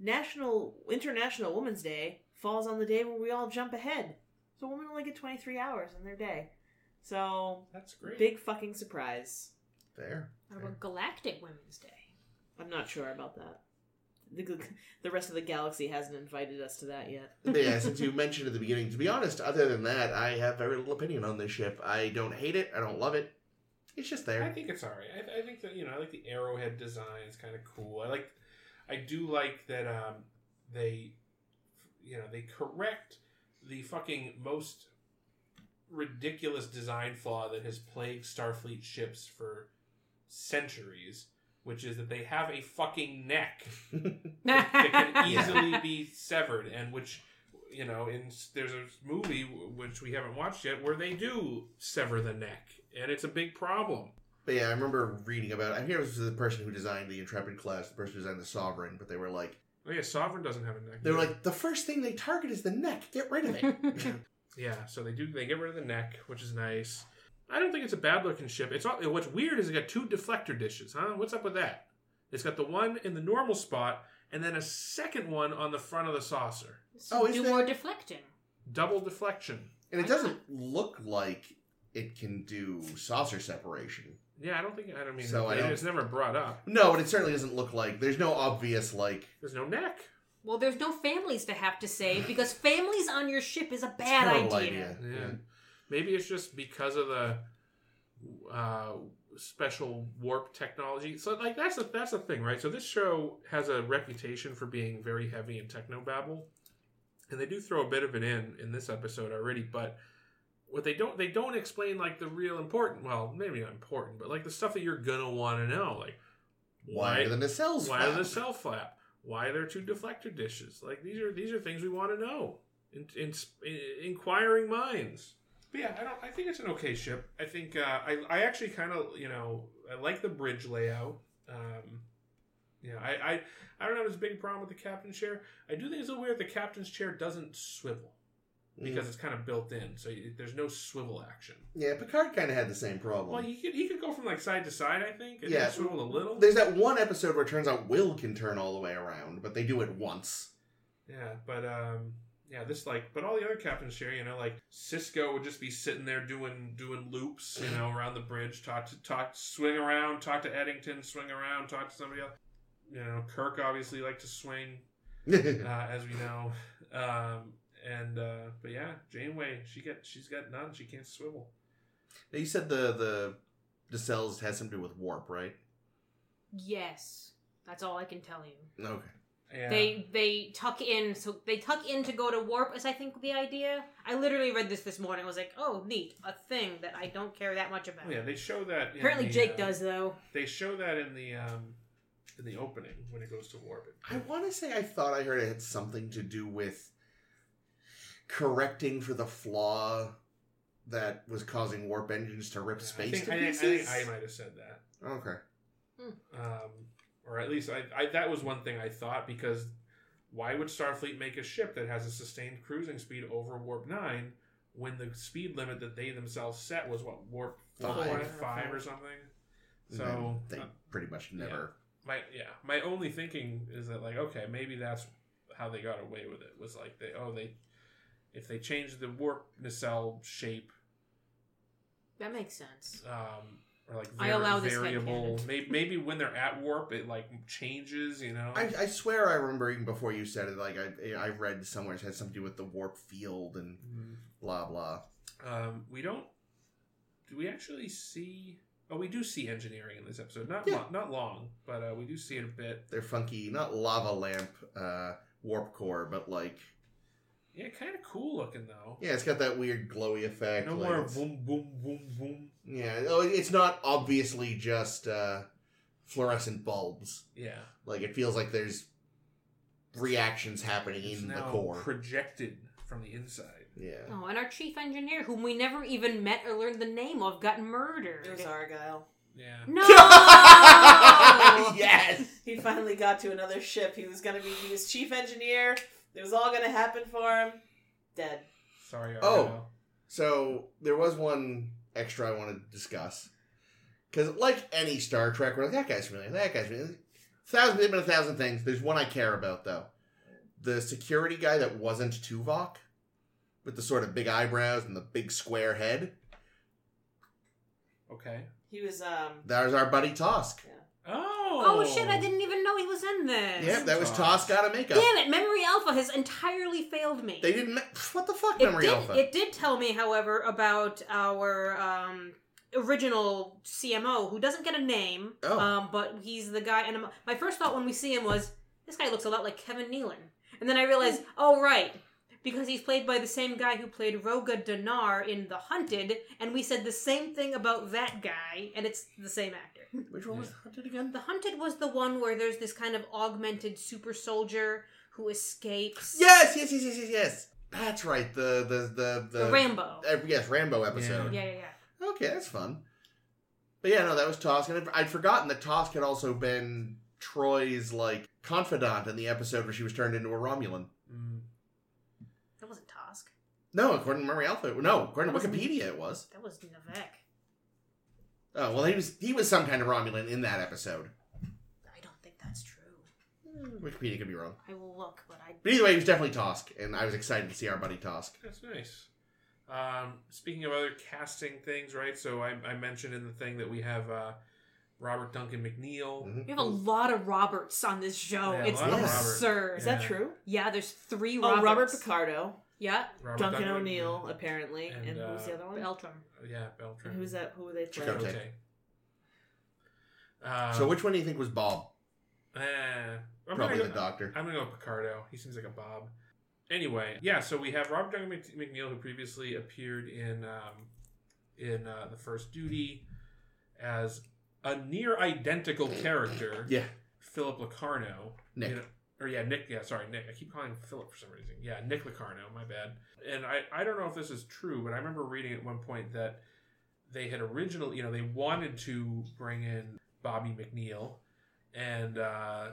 S4: National International Women's Day falls on the day when we all jump ahead. So women only get 23 hours in their day. So,
S1: That's great.
S4: big fucking surprise.
S3: There.
S2: What about Galactic Women's Day?
S4: I'm not sure about that. The, the rest of the galaxy hasn't invited us to that yet.
S3: Yeah, since you mentioned at the beginning, to be honest, other than that, I have very little opinion on this ship. I don't hate it. I don't love it. It's just there.
S1: I think it's alright. I, I think that you know, I like the arrowhead design. It's kind of cool. I like, I do like that um, they, you know, they correct the fucking most ridiculous design flaw that has plagued Starfleet ships for centuries, which is that they have a fucking neck that can easily be severed, and which. You know, in there's a movie which we haven't watched yet where they do sever the neck, and it's a big problem.
S3: But yeah, I remember reading about. It. I hear it was the person who designed the Intrepid class, the person who designed the Sovereign. But they were like,
S1: Oh yeah, Sovereign doesn't have a neck.
S3: they were like, the first thing they target is the neck. Get rid of it.
S1: yeah. So they do. They get rid of the neck, which is nice. I don't think it's a bad looking ship. It's all, what's weird is it got two deflector dishes. Huh? What's up with that? It's got the one in the normal spot, and then a second one on the front of the saucer.
S3: Oh, is
S2: do
S3: there-
S2: more deflecting.
S1: Double deflection.
S3: and it doesn't look like it can do saucer separation.
S1: Yeah, I don't think. I don't mean.
S3: So I don't-
S1: it's never brought up.
S3: No, but it certainly doesn't look like. There's no obvious like.
S1: There's no neck.
S2: Well, there's no families to have to save because families on your ship is a bad
S3: terrible
S2: idea.
S1: Yeah. Maybe it's just because of the uh, special warp technology. So, like, that's the that's the thing, right? So, this show has a reputation for being very heavy in technobabble, and they do throw a bit of it in in this episode already. But what they don't they don't explain like the real important. Well, maybe not important, but like the stuff that you're gonna want to know, like
S3: Why are the nacelles?
S1: why are the
S3: flapped?
S1: cell flap? Why there are two deflector dishes? Like these are these are things we want to know. In, in, in, inquiring minds. But yeah, I don't. I think it's an okay ship. I think uh, I I actually kind of you know I like the bridge layout. Um, know, I, I I don't have as big a problem with the captain's chair. I do think it's a little weird the captain's chair doesn't swivel because it's kind of built in, so you, there's no swivel action.
S3: Yeah, Picard kind of had the same problem.
S1: Well, he could he could go from like side to side. I think. And
S3: Yeah.
S1: yeah, swivel a little.
S3: There's that one episode where it turns out Will can turn all the way around, but they do it once.
S1: Yeah, but um, yeah, this like, but all the other captains share. You know, like Sisko would just be sitting there doing doing loops, you know, around the bridge, talk to talk, swing around, talk to Eddington, swing around, talk to somebody else. You know, Kirk obviously liked to swing, uh, as we know. Um, and uh, but yeah, Janeway, she got she's got none. She can't swivel.
S3: Now you said the the the cells has something to do with warp, right?
S2: Yes, that's all I can tell you.
S3: Okay.
S1: Yeah.
S2: They they tuck in, so they tuck in to go to warp. Is I think the idea. I literally read this this morning. I was like, oh, neat, a thing that I don't care that much about.
S1: Oh, yeah, they show that. in
S2: Apparently,
S1: the,
S2: Jake
S1: uh,
S2: does though.
S1: They show that in the um, in the opening when it goes to warp.
S3: I want to say I thought I heard it had something to do with correcting for the flaw that was causing warp engines to rip
S1: I
S3: space
S1: think,
S3: to
S1: I, think- I think I might have said that.
S3: Okay.
S1: um, or at least I, I that was one thing I thought because why would Starfleet make a ship that has a sustained cruising speed over warp nine when the speed limit that they themselves set was what warp
S3: Five.
S1: or something? So
S3: they
S1: uh,
S3: pretty much never.
S1: my yeah, my only thinking is that like okay, maybe that's how they got away with it was like they oh they if they change the warp nacelle shape
S2: That makes sense.
S1: um, or like
S2: I
S1: var-
S2: allow
S1: variable.
S2: headcanon.
S1: Maybe, maybe when they're at warp, it like changes. You know.
S3: I, I swear I remember even before you said it, like I I read somewhere it had something to do with the warp field and blah blah.
S1: Um, we don't. Do we actually see? Oh, we do see engineering in this episode. Not
S3: Yeah.
S1: lo- not long, but uh, we do see it a bit.
S3: They're funky, not lava lamp uh, warp core, but like
S1: Yeah, kind of cool looking though.
S3: yeah, it's got that weird glowy effect.
S1: No
S3: like
S1: more
S3: it's-
S1: boom boom boom boom.
S3: Yeah, oh, it's not obviously just uh, fluorescent bulbs.
S1: Yeah,
S3: Like it feels like there's reactions happening
S1: it's
S3: in the core.
S1: projected from the inside.
S3: yeah.
S2: Oh, and our chief engineer, whom we never even met or learned the name of, got murdered.
S4: It was Argyle.
S1: Yeah.
S2: No.
S3: yes.
S4: He finally got to another ship. He was gonna be he was chief engineer. It was all gonna happen for him. Dead.
S1: Sorry.
S3: Oh. So there was one extra I wanted to discuss because, like any Star Trek, we're like that guy's familiar. That guy's familiar. Thousand, there's been a thousand things. There's one I care about though. The security guy that wasn't Tuvok, with the sort of big eyebrows and the big square head.
S1: Okay.
S4: He was um.
S3: That was our buddy Tosk.
S1: Oh.
S2: Oh shit! I didn't even know he was in this.
S3: Yeah, that was
S1: Tosk.
S3: Tosk out of makeup.
S2: Damn it! Memory Alpha has entirely failed me.
S3: They didn't. Me- what the fuck,
S2: it
S3: Memory
S2: did.
S3: Alpha?
S2: It did tell me, however, about our um, original CMO who doesn't get a name.
S3: Oh.
S2: Um, but he's the guy. And my first thought when we see him was, this guy looks a lot like Kevin Nealon. And then I realized, oh right, because he's played by the same guy who played Roga Danar in The Hunted, and we said the same thing about that guy, and it's the same actor.
S3: Which one was The Hunted again?
S2: The Hunted was the one where there's this kind of augmented super soldier who escapes.
S3: Yes, yes, yes, yes, yes, yes. That's right. The the the the,
S2: The Rambo.
S3: uh, yes, Rambo episode.
S2: Yeah, yeah, yeah.
S3: Okay, that's fun. But yeah, no, that was Tosk, and I'd, I'd forgotten that Tosk had also been Troi's like confidant in the episode where she was turned into a Romulan.
S1: Mm.
S2: That wasn't Tosk.
S3: No, according to Memory Alpha, no, according to
S2: That was-
S3: Wikipedia, it was.
S2: That was N'Vek.
S3: Oh well, he was he was some kind of Romulan in that episode.
S2: I don't think that's true.
S3: Wikipedia could be wrong,
S2: I will look, but I.
S3: but either way, he was definitely Tosk, and I was excited to see our buddy Tosk.
S1: That's nice. Um, speaking of other casting things, right? So I, I mentioned in the thing that we have uh, Robert Duncan McNeil.
S3: Mhm.
S2: We have a lot of Roberts on this show.
S1: Yeah, a
S2: it's
S3: lot of
S1: Robert.
S2: absurd.
S4: Is that
S1: Yeah.
S4: true?
S2: Yeah, there's three Roberts.
S4: Oh, Robert Picardo,
S2: Yeah,
S1: Robert
S4: Duncan O'Neill, apparently,
S1: And,
S4: and, who's
S1: uh,
S4: the other one?
S2: Beltran.
S1: Yeah, Beltran.
S4: And who's that? Who they play?
S3: Chakotay.
S1: Chakotay. Uh,
S3: so which one do you think was Bob?
S1: eh, I'm
S3: Probably
S1: gonna
S3: the doctor.
S1: I'm gonna go with Picardo. He seems like a Bob. Anyway, yeah. So we have Robert Duncan Mc- McNeil, who previously appeared in um, in uh, the First Duty as a near identical character,
S3: Yeah,
S1: Philip Locarno.
S3: Nick.
S1: You know- or yeah, Nick. Yeah, sorry, Nick. I keep calling him Philip for some reason. Yeah, Nick Locarno. My bad. And I, I don't know if this is true, but I remember reading at one point that they had originally, you know, they wanted to bring in Bobby McNeil, and uh,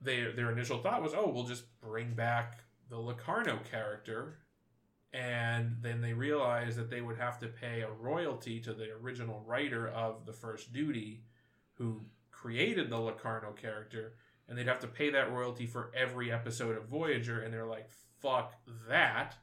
S1: they their initial thought was, oh, we'll just bring back the Locarno character, and then they realized that they would have to pay a royalty to the original writer of the First Duty, who created the Locarno character, and they'd have to pay that royalty for every episode of Voyager, and they're like, fuck that.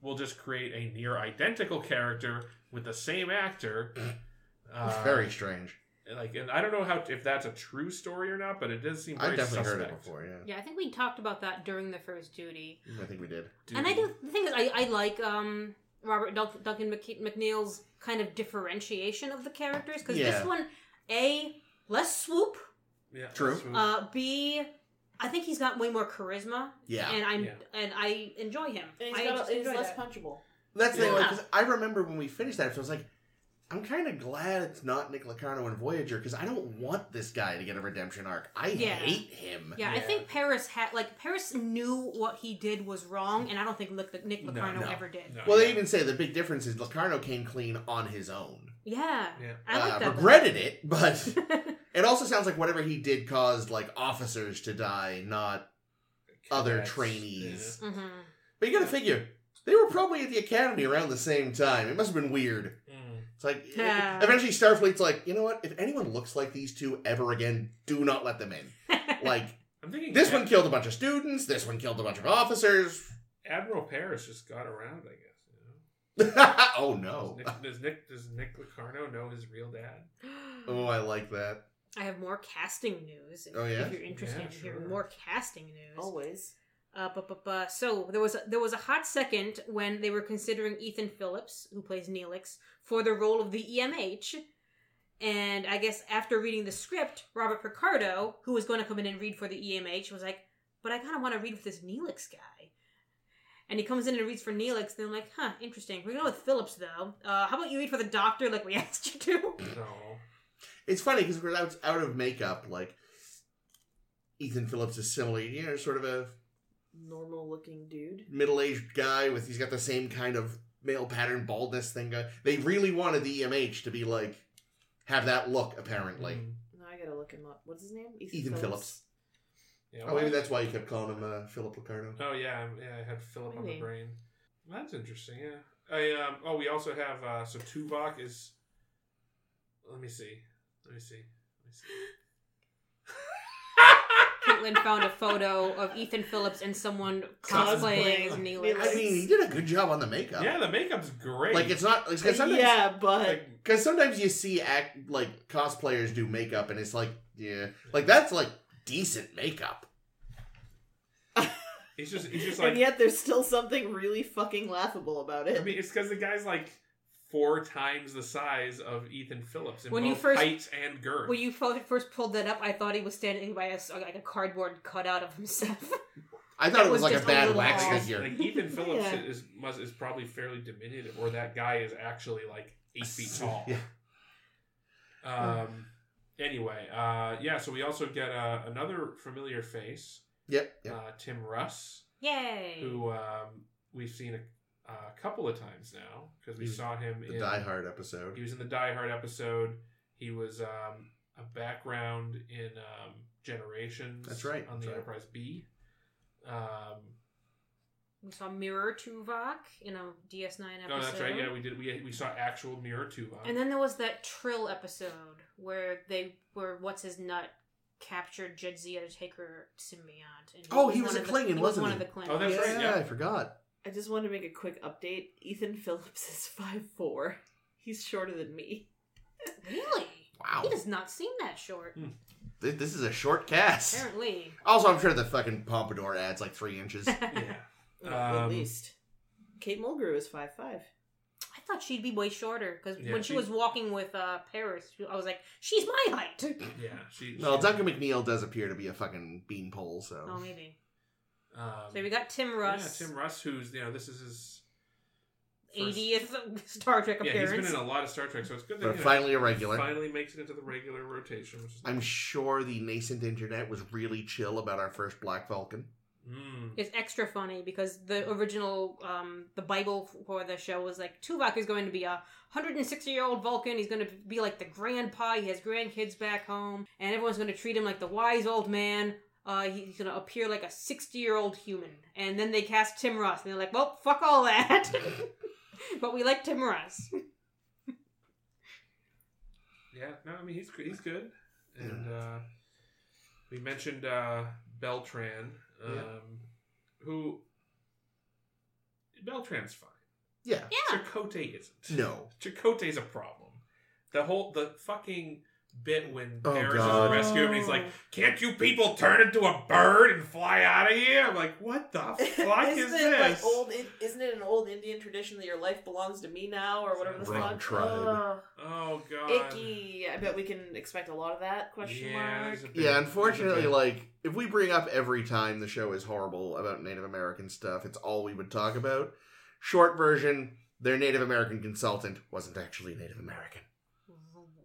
S1: We'll just create a near identical character with the same actor.
S3: it's
S1: Uh,
S3: very strange.
S1: like, and I don't know how if that's a true story or not, but it does seem very
S3: I've definitely
S1: suspect.
S3: heard it before. Yeah,
S2: Yeah, I think we talked about that during the first duty.
S3: I think we did.
S2: And I do. The thing is, I, I like um, Robert Dun- Duncan Mc- McNeil's kind of differentiation of the characters because
S3: Yeah.
S2: this one, a less swoop,
S1: Yeah,
S3: True.
S2: uh, b I think he's got way more charisma,
S3: Yeah,
S2: and I'm
S1: Yeah.
S2: and I enjoy him.
S4: And he's,
S2: I
S4: got
S2: just
S4: a, he's
S2: enjoy
S4: less
S2: that.
S4: punchable.
S3: That's the thing.
S2: Yeah.
S3: Like, 'cause I remember when we finished that episode, I was like, I'm kind of glad it's not Nick Locarno and Voyager because I don't want this guy to get a redemption arc. I
S2: Yeah.
S3: hate him.
S2: Yeah, I
S1: Yeah.
S2: think Paris had like Paris knew what he did was wrong, and I don't think Nick, Nick
S1: No,
S2: Locarno
S3: no.
S2: ever did.
S1: No,
S3: Well, they
S1: yeah.
S3: even say the big difference is Locarno came clean on his own.
S2: Yeah,
S1: Yeah.
S2: I like
S3: uh,
S2: that.
S3: regretted it, but
S2: though.
S3: it also sounds like whatever he did caused like officers to die, not. other
S1: Cadets,
S3: trainees.
S1: yeah.
S2: hmm
S3: But you got to figure they were probably at the academy around the same time. It must have been weird.
S1: Mm.
S3: It's like
S2: Yeah.
S3: eventually Starfleet's like, you know what? If anyone looks like these two ever again, do not let them in. Like
S1: I'm thinking
S3: this
S1: Ad-
S3: one killed a bunch of students. This one killed a bunch of officers.
S1: Admiral Paris just got around, I guess. You know?
S3: oh
S1: Does
S3: no!
S1: Nick, does Nick does Nick Locarno know his real dad?
S3: Oh, I like that.
S2: I have more casting news. If,
S3: Oh, yeah?
S2: if you're interested
S1: Yeah,
S2: in hearing more casting news.
S4: Always.
S2: Uh, but, but, but, so there was a, there was a hot second when they were considering Ethan Phillips, who plays Neelix, for the role of the EMH. And I guess after reading the script, Robert Picardo, who was going to come in and read for the EMH, was like, "But I kind of want to read with this Neelix guy." And he comes in and reads for Neelix. And I'm like, "Huh, interesting. We're going with Phillips though. Uh, how about you read for the Doctor, like we asked you to?"
S1: No.
S3: It's funny because we're out, out of makeup. Like Ethan Phillips is similar. You know, sort of a
S4: Normal looking dude.
S3: middle-aged guy with he's got the same kind of male pattern baldness thing. Going. They really wanted the EMH to be like have that look. Apparently,
S1: Mm.
S4: Now I gotta look him up. What's his name?
S3: Ethan Phillips.
S1: Yeah,
S3: Oh, maybe that's why you kept calling him uh, Philip Locarno.
S1: Oh yeah, yeah. I had Philip on the brain. That's interesting. Yeah. I um. Oh, we also have uh. So Tuvok is. Let me see. Let me see. Let me see.
S2: Caitlin found a photo of Ethan Phillips and someone cosplaying as
S4: Cosplaying
S2: Neelix.
S3: I mean, he did a good job on the makeup.
S1: Yeah, the makeup's great.
S3: Like it's not like 'cause sometimes,
S4: yeah, but
S1: Like,
S3: Because sometimes you see act like cosplayers do makeup, and it's like, yeah, like that's like decent makeup.
S1: he's just he's just like
S4: and yet there's still something really fucking laughable about it.
S1: I mean, it's because the guy's like four times the size of Ethan Phillips in
S2: When you
S1: both
S2: first-
S1: height and girth.
S2: When you first pulled that up, I thought he was standing by a, s- like a cardboard cutout of himself.
S3: I thought it was,
S2: was
S3: like a
S2: just a
S3: bad wax
S2: off.
S3: figure.
S1: like Ethan Phillips
S4: Yeah.
S1: is must is probably fairly diminutive, or that guy is actually like eight feet tall.
S3: Yeah.
S1: Um. Anyway, uh, yeah. So we also get uh, another familiar face,
S3: Yep. yep.
S1: uh, Tim Russ,
S2: Yay!
S1: who um, we've seen a, a couple of times now because we
S3: He's
S1: saw him in
S3: the
S1: in
S3: Die Hard episode.
S1: He was in the Die Hard episode. He was um, a background in um, Generations.
S3: That's right,
S1: On the
S3: that's right.
S1: Enterprise B. Um,
S2: we saw Mirror Tuvok in a DS9 episode.
S1: no, that's right. Yeah, we did. We we saw actual Mirror Tuvok.
S2: And then there was that Trill episode where they were what's his nut captured Jadzia to take her symbiote. And
S3: Oh, he was
S2: one
S3: a
S2: of the-
S3: Klingon,
S2: he was
S3: wasn't
S2: one
S3: he?
S2: of the Klingons.
S1: Oh, that's
S3: yeah,
S1: right, yeah.
S3: I forgot.
S4: I just want to make a quick update. Ethan Phillips is five four. He's shorter than me.
S2: Really?
S3: Wow.
S2: He does not seem that short.
S3: Th- This is a short cast.
S2: Apparently.
S3: Also, I'm sure the fucking pompadour adds like three inches.
S1: yeah.
S4: Well, at
S1: Um,
S4: least. Kate Mulgrew is five five.
S2: I thought she'd be way shorter because
S1: Yeah,
S2: when she
S1: she-
S2: was walking with uh, Paris, I was like, she's my height.
S1: Yeah. She.
S3: no,
S1: she-
S3: Duncan McNeil does appear to be a fucking beanpole, so.
S2: Oh, maybe.
S1: Um,
S2: So we got Tim Russ,
S1: Yeah, Tim Russ, who's you know this is his.
S2: 80th Star Trek
S1: Yeah,
S2: appearance.
S1: he's been in a lot of Star Trek, so it's good that
S3: but
S1: you know,
S3: finally a regular.
S1: finally makes it into the regular rotation. Which is
S3: I'm sure the nascent internet was really chill about our first Black Vulcan.
S1: Mm.
S2: It's extra funny because the original, um, the Bible for the show was like Tuvok is going to be a 160 year old Vulcan. He's going to be like the grandpa. He has grandkids back home, and everyone's going to treat him like the wise old man. Uh, he's going to appear like a 60 year old human. And then they cast Tim Russ, and they're like, well, fuck all that. but we like Tim Russ.
S1: Yeah, no, I mean he's he's good, and uh, we mentioned uh, Beltran, um,
S3: Yeah.
S1: who Beltran's fine.
S3: Yeah.
S2: Yeah.
S1: Chakotay isn't.
S3: No.
S1: Chakotay's a problem. The whole the fucking bit when
S3: Oh,
S1: Paris
S3: God.
S1: is rescued him, and he's like, "Can't you people turn into a bird and fly out of here?" I'm like, "What the fuck is
S4: isn't it
S1: this?"
S4: like old? in- Isn't it an old Indian tradition that your life belongs to me now, or whatever the
S3: Wrong
S4: fuck?
S3: tribe.
S4: Ugh,
S1: oh god.
S4: icky. I bet we can expect a lot of that. Question
S1: Yeah,
S4: mark.
S1: there's bit-
S3: Yeah, unfortunately, like, if we bring up every time the show is horrible about Native American stuff, it's all we would talk about. Short version, their Native American consultant wasn't actually Native American.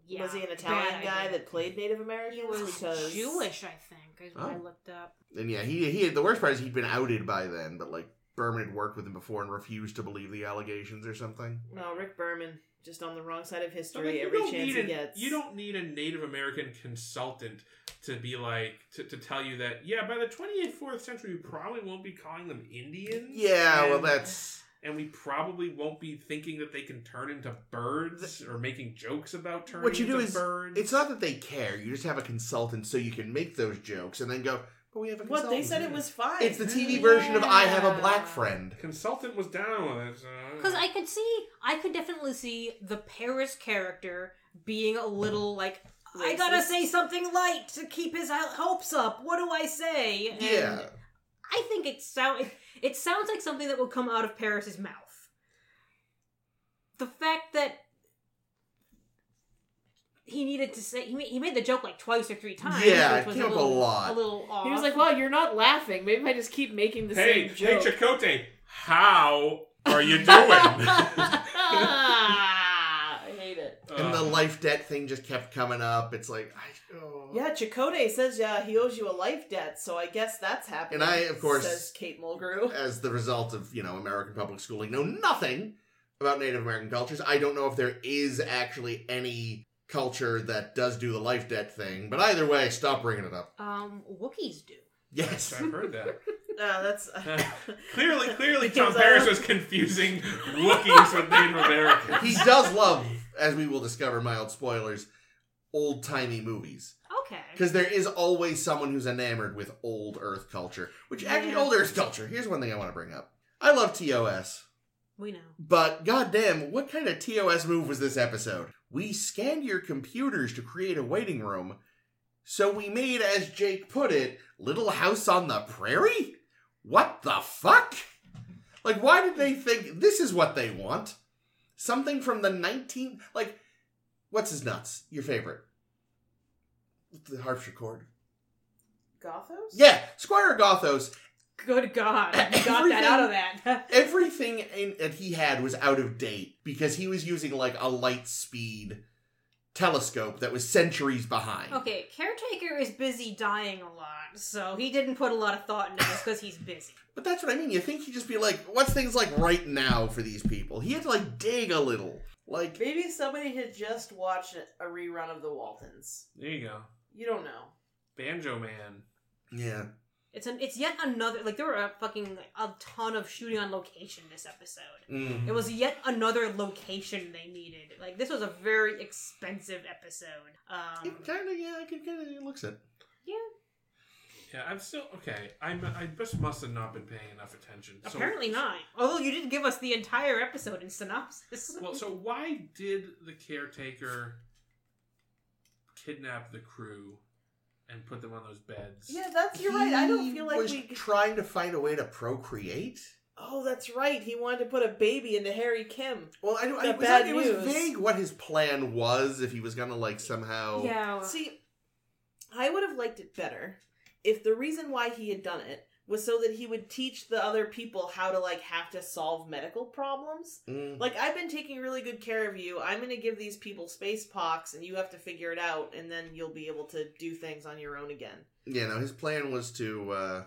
S2: Yeah,
S4: was he an
S2: bad
S4: Italian guy
S2: idea.
S4: that played Native Americans?
S2: He was
S4: because
S2: Jewish, I think, is what I
S3: Oh.
S2: looked up.
S3: And yeah, he he the worst part is he'd been outed by then, but like Berman had worked with him before and refused to believe the allegations or something.
S4: No, Rick Berman just on the wrong side of
S1: I
S4: history
S1: mean, you
S4: every
S1: don't
S4: chance
S1: need
S4: he
S1: a-
S4: gets.
S1: You don't need a Native American consultant to be like to, to tell you that yeah by the 24th century you probably won't be calling them Indians.
S3: Yeah, well that's
S1: and we probably won't be thinking that they can turn into birds or making jokes about turning
S3: What you do
S1: into
S3: is-
S1: birds.
S3: it's not that they care. You just have a consultant so you can make those jokes and then go, but we have a
S4: What
S3: consultant.
S4: they said it was fine.
S3: It's the TV version of I Have a Black Friend.
S1: consultant was down with it. So.
S2: Because I could see, I could definitely see the Paris character being a little like, I gotta
S4: Racist.
S2: say something light to keep his ho- hopes up. What do I say? And
S3: Yeah.
S2: I think it sound it, it sounds like something that would come out of Paris's mouth. The fact that he needed to say he made, he made the joke like twice or three times.
S3: Yeah,
S2: which
S3: it
S2: was
S3: came up a
S2: little,
S3: lot.
S2: A little off.
S4: He was like, "Well, you're not laughing. Maybe I just keep making the
S1: hey,
S4: same
S1: hey,
S4: joke."
S1: Chakotay, how are you doing?
S4: Ah, I hate it.
S3: And the
S1: Uh,
S3: life debt thing just kept coming up. It's like, I, oh.
S4: Yeah, Chakotay says yeah he owes you a life debt, so I guess that's happening.
S3: And I, of course-
S4: says Kate Mulgrew.
S3: as the result of you know American public schooling, know nothing about Native American cultures. I don't know if there is actually any culture that does do the life debt thing. But either way, stop bringing it up.
S2: um, Wookiees do.
S3: Yes,
S1: I've heard that.
S4: No, that's
S1: Clearly, clearly,
S4: Because,
S1: Tom Paris
S4: uh,
S1: was confusing Wookiees with Native Americans.
S3: he does love, as we will discover, mild spoilers, old timey movies.
S2: Okay.
S3: Because there is always someone who's enamored with old Earth culture. Which, actually, old Earth culture, here's one thing I want to bring up. I love TOS.
S2: We know.
S3: But goddamn, what kind of TOS move was this episode? We scanned your computers to create a waiting room. So we made, as Jake put it, Little House on the Prairie? What the fuck? Like, why did they think this is what they want? Something from the 19. Like, what's his nuts? Your favorite? The harpsichord.
S4: Gothos?
S3: Yeah, Squire Gothos.
S2: Good God, you got that out of that.
S3: Everything in, that he had was out of date because he was using like a light speed telescope that was centuries behind.
S2: okay, caretaker is busy dying a lot, so he didn't put a lot of thought into this because he's busy.
S3: But that's what I mean. You think he'd just be like, what's things like right now for these people? He had to like dig a little. Like,
S4: Maybe somebody had just watched a rerun of The Waltons.
S1: There you go.
S4: You don't know.
S1: Banjo Man.
S3: yeah.
S2: It's an it's yet another like there were a fucking a ton of shooting on location this episode.
S3: Mm.
S2: It was yet another location they needed. Like this was a very expensive episode. Um,
S3: It kind of, yeah, I can kind of, it looks it.
S2: yeah,
S1: Yeah, I'm still okay. I'm I just must have not been paying enough attention. So-
S2: apparently not. Although you did give us the entire episode in synopsis.
S1: Well, so why did the caretaker kidnap the crew and put them on those beds?
S4: Yeah, that's you're right. I don't feel like
S3: was
S4: we.
S3: trying to find a way to procreate.
S4: Oh, that's right. He wanted to put a baby into Harry Kim.
S3: Well, I, I was
S4: bad
S3: it was vague what his plan was if he was gonna like somehow.
S2: yeah.
S4: See, I would have liked it better if the reason why he had done it was so that he would teach the other people how to like have to solve medical problems.
S3: Mm.
S4: Like I've been taking really good care of you. I'm going to give these people space pox and you have to figure it out and then you'll be able to do things on your own again.
S3: Yeah, no, his plan was to uh,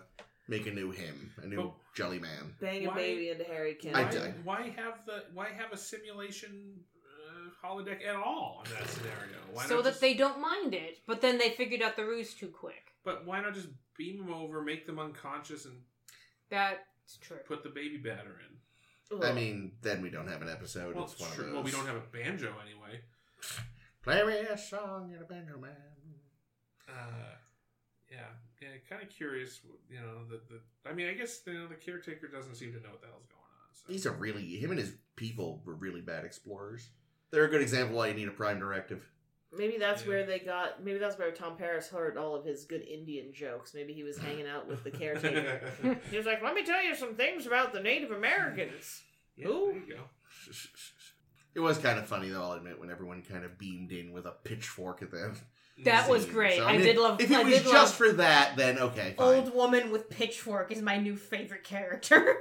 S3: make a new him, a new
S1: Oh.
S3: Jelly Man.
S4: Bang a
S1: Why-
S4: baby into Harry Kim.
S3: I
S1: Why, why have the why have a simulation uh, holodeck at all in that scenario? Why
S2: so that
S1: just-
S2: they don't mind it, but then they figured out the ruse too quick.
S1: But why not just beam them over, make them unconscious, and
S2: That's true.
S1: put the baby batter in?
S4: Ugh.
S3: I mean, then we don't have an episode.
S1: Well,
S3: it's one
S1: sure.
S3: of those.
S1: well, we don't have a banjo anyway.
S3: Play me a song in a banjo man.
S1: Uh, yeah, yeah. Kind of curious. You know, the, the I mean, I guess you know the caretaker doesn't seem to know what the hell's going on. So.
S3: He's a really him and his people were really bad explorers. They're a good example why you need a prime directive.
S4: Maybe that's
S1: Yeah.
S4: where they got. Maybe that's where Tom Paris heard all of his good Indian jokes. Maybe he was hanging out with the caretaker. he was like, "Let me tell you some things about the Native Americans."
S1: yeah,
S4: Who?
S1: there you go.
S3: It was kind of funny though. I'll admit when everyone kind of beamed in with a pitchfork at them.
S2: That was great.
S3: So,
S2: I
S3: mean,
S2: did love-
S3: If it
S2: I
S3: was just
S2: love-
S3: for that, then okay, fine.
S2: Old woman with pitchfork is my new favorite character.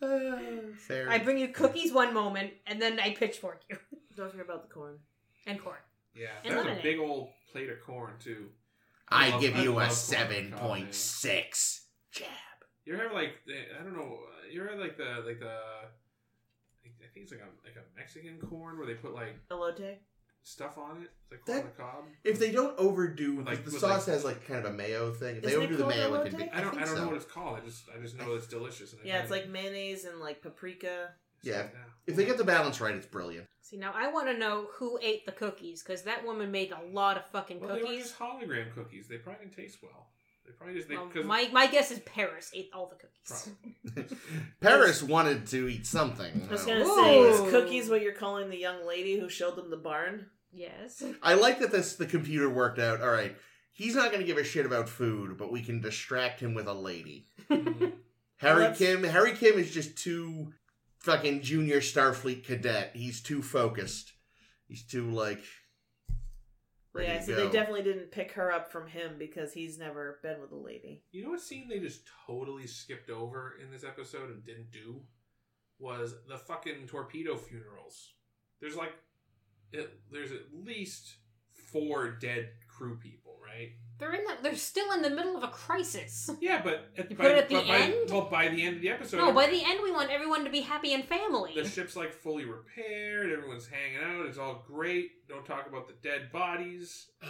S3: Uh, fair.
S2: I bring you cookies one moment, and then I pitchfork you
S4: Don't forget about the corn.
S2: And corn.
S1: Yeah,
S2: And
S1: that was a
S2: lemonade.
S1: big old plate of corn too.
S3: I
S1: love-
S3: give
S1: I
S3: you
S1: love
S3: a
S1: corn
S3: seven
S1: on
S3: point six. Jab.
S1: You ever have like the- I don't know. You ever had like the like the I think it's like a like a Mexican corn where they put like
S4: Elote.
S1: stuff on it. It's like corn on
S3: That-
S1: the cob.
S3: If they don't overdo,
S1: With, like-
S3: like, the
S1: with,
S3: sauce
S1: like-
S3: has like kind of a mayo thing. If they
S4: Isn't it
S3: overdo the
S4: called
S3: mayo, it
S4: elote?
S3: can be.
S1: I don't I,
S3: think
S1: don't
S3: so.
S1: know what it's called. I just I just know it's delicious. And I
S4: Yeah, it's like mayonnaise and like paprika.
S3: Yeah. If they get the balance right, it's brilliant.
S2: See, now I want to know who ate the cookies because that woman made a lot of fucking
S1: Well, they were
S2: cookies.
S1: just hologram cookies. They probably didn't taste well. They probably just they,
S2: Well,
S1: 'cause-
S2: my my guess is Paris ate all the cookies.
S3: Paris wanted to eat something.
S4: I was gonna
S2: Ooh.
S4: say, is cookies what you're calling the young lady who showed them the barn?
S2: Yes.
S3: I like that this the computer worked out. All right, he's not going to give a shit about food, but we can distract him with a lady.
S1: Mhm.
S3: Harry
S4: that's-
S3: Kim. Harry Kim is just too fucking junior Starfleet cadet. He's too focused. He's too like. Ready
S4: yeah,
S3: to
S4: so
S3: go.
S4: they definitely didn't pick her up from him because he's never been with a lady.
S1: You know what scene they just totally skipped over in this episode and didn't do was the fucking torpedo funerals. There's like, it, there's at least four dead crew people, right?
S2: They're in the, They're still in the middle of a crisis.
S1: Yeah, but at,
S2: You
S1: by,
S2: put it at the
S1: by-
S2: end?
S1: well, by the end of the episode,
S2: No, by the end we want everyone to be happy and family.
S1: the ship's like fully repaired. Everyone's hanging out. It's all great. Don't talk about the dead bodies.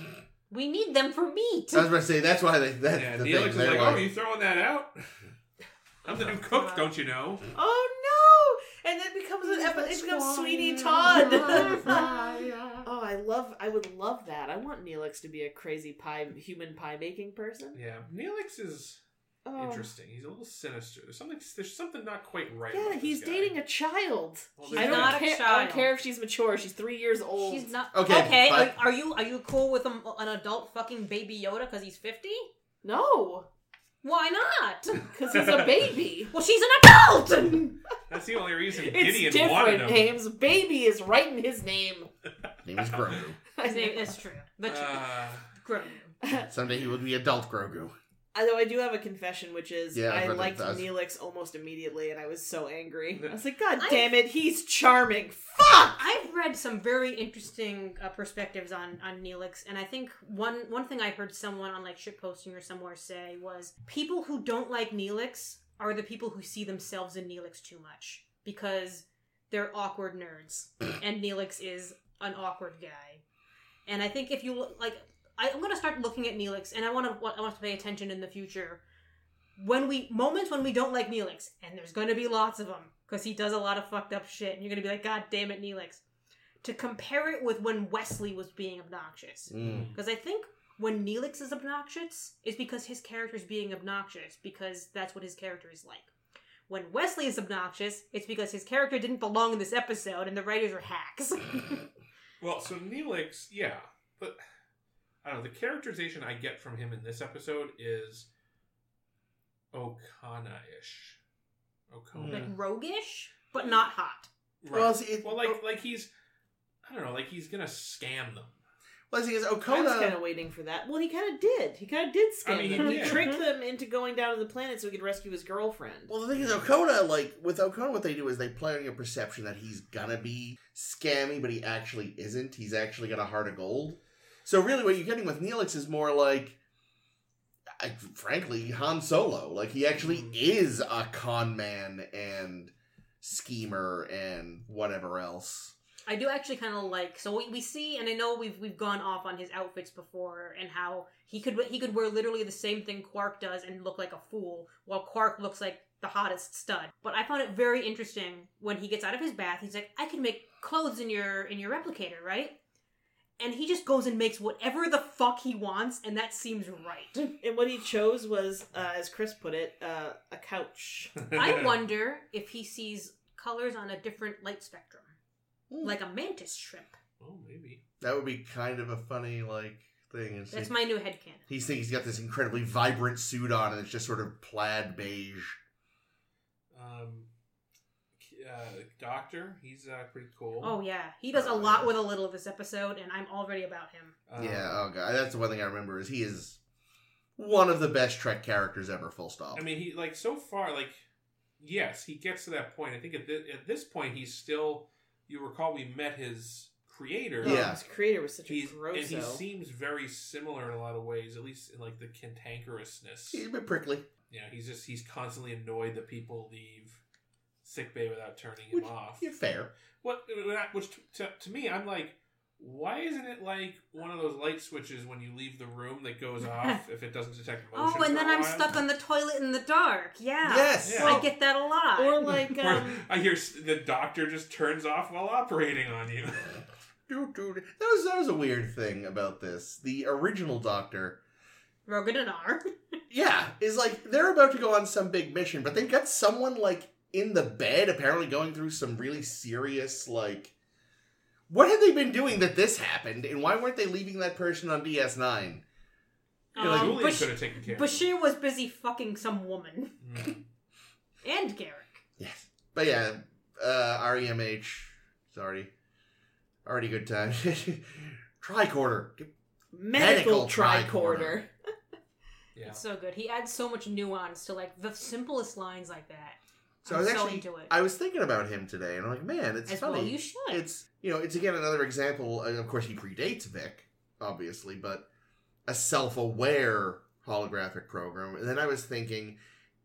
S2: We need them for meat.
S3: I was about to say that's why they. That's
S1: yeah,
S3: the
S1: Neelix
S3: thing.
S1: is
S3: They're
S1: like,
S3: like,
S1: "Oh, you throwing that out? I'm the new cook, don't you know?"
S4: Oh no! And then it becomes an episode. It becomes Sweeney Todd. oh, I I love. I would love that. I want Neelix to be a crazy pie, human pie making person.
S1: Yeah, Neelix is
S4: Oh.
S1: interesting. He's a little sinister. There's something. There's something not quite right.
S4: Yeah, he's dating a child.
S1: Well,
S4: I don't
S2: not a
S4: care. I don't care if she's mature. She's three years old.
S2: She's not
S3: Okay,
S2: Okay,
S3: but-
S2: are, are you are you cool with a, an adult fucking baby Yoda because he's fifty?
S4: No,
S2: Why not?
S4: because he's a baby.
S2: well, she's an adult.
S1: That's the only reason
S4: it's
S1: Gideon wanted
S4: different.
S1: him.
S4: Names. Baby is right in his name.
S3: Name is Grogu.
S2: His name is true. The truth.
S1: Uh,
S2: Grogu.
S3: Someday he will be adult Grogu.
S4: Although I do have a confession, which is
S3: Yeah, I've
S4: I
S3: heard that
S4: liked
S3: does.
S4: Neelix almost immediately, and I was so angry. I was like, God
S2: I-
S4: damn it, he's charming. Fuck.
S2: I've read some very interesting uh, perspectives on on Neelix, and I think one one thing I heard someone on like shitposting or somewhere say was people who don't like Neelix are the people who see themselves in Neelix too much because they're awkward nerds, and Neelix is an awkward guy. And I think if you look- like, I, I'm gonna start looking at Neelix, and I want to I want to pay attention in the future when we moments when we don't like Neelix, and there's gonna be lots of them because he does a lot of fucked up shit, and you're gonna be like, God damn it, Neelix. To compare it with when Wesley was being obnoxious,
S3: Mm.
S2: because I think when Neelix is obnoxious is because his character is being obnoxious because that's what his character is like. When Wesley is obnoxious, it's because his character didn't belong in this episode and the writers are hacks.
S1: well, so Neelix, yeah, but I don't know. The characterization I get from him in this episode is Okona-ish. Okona.
S2: like hmm. roguish, but not hot.
S1: Right.
S3: Well, see, it-
S1: well, like oh. like he's I don't know, like he's gonna scam them.
S3: Well, the thing is,
S4: I was
S3: Okona.
S4: kind of waiting for that. Well, he kind of did. He kind of did scam
S1: I mean, he
S4: them. He
S1: did.
S4: tricked mm-hmm. them into going down to the planet so he could rescue his girlfriend.
S3: Well, the thing is, Okona, like with Okona, what they do is they play on your perception that he's gonna be scammy, but he actually isn't. He's actually got a heart of gold. So really, what you're getting with Neelix is more like, I, frankly, Han Solo. Like he actually
S1: Mhm.
S3: is a con man and schemer and whatever else.
S2: I do actually kind of like so we, we see and I know we've we've gone off on his outfits before and how he could he could wear literally the same thing Quark does and look like a fool while Quark looks like the hottest stud. But I found it very interesting when he gets out of his bath. He's like, "I can make clothes in your in your replicator, right?" And he just goes and makes whatever the fuck he wants, and that seems right.
S4: And what he chose was, uh, as Chris put it, uh, a couch.
S2: I wonder if he sees colors on a different light spectrum,
S3: Hmm.
S2: like a mantis shrimp.
S1: Oh, maybe.
S3: That would be kind of a funny like thing. It's
S2: That's my new headcanon.
S3: He's thinking he's got this incredibly vibrant suit on, and it's just sort of plaid beige.
S1: Um, uh, Doctor, he's uh, pretty cool.
S2: Oh yeah, he does a lot with a little of this episode, and I'm already about him.
S1: Um,
S3: yeah, oh god, that's the one thing I remember is he is one of the best Trek characters ever. Full stop.
S1: I mean, he like so far, like yes, he gets to that point. I think at, thi- at this point, he's still. You recall we met his creator.
S3: Yeah.
S4: Oh, his creator was such a
S1: He's,
S4: grosso.
S1: and he seems very similar in a lot of ways, at least in like the cantankerousness.
S3: he's a bit prickly.
S1: Yeah, he's just he's constantly annoyed that people leave sick bay without turning him
S3: Which,
S1: off.
S3: yeah, fair.
S1: What which to, to, to me, I'm like, why isn't it like one of those light switches when you leave the room that goes off if it doesn't detect motion?
S2: Oh, and then I'm stuck on the toilet in the dark. Yeah.
S3: Yes.
S1: Yeah.
S2: I get that a lot.
S4: or like,
S1: Or
S4: um,
S1: I hear the doctor just turns off while operating on you.
S3: Dude, dude, that was that was a weird thing about this. The original Doctor,
S2: Rogan and R.
S3: yeah, is like they're about to go on some big mission, but they've got someone like in the bed, apparently going through some really serious like. What had they been doing that this happened, and why weren't they leaving that person on DS Nine?
S1: Yeah, like
S2: Um,
S1: Julian
S2: Bash-
S1: could have taken care of him.
S2: Bashir was busy fucking some woman.
S1: Mm.
S2: And Garak.
S3: Yes, but yeah, uh, REMH, sorry, already good time. Tricorder,
S4: medical,
S3: Medical
S4: tricorder.
S3: tricorder.
S1: Yeah.
S2: It's so good. He adds so much nuance to like the simplest lines like that.
S3: So I
S2: I'm
S3: was
S2: so
S3: actually,
S2: into it.
S3: I was thinking about him today, and I'm like, man, it's
S2: As
S3: funny.
S2: well you should.
S3: It's you know, it's again another example. And of course, he predates Vic, obviously, but a self-aware holographic program. And then I was thinking,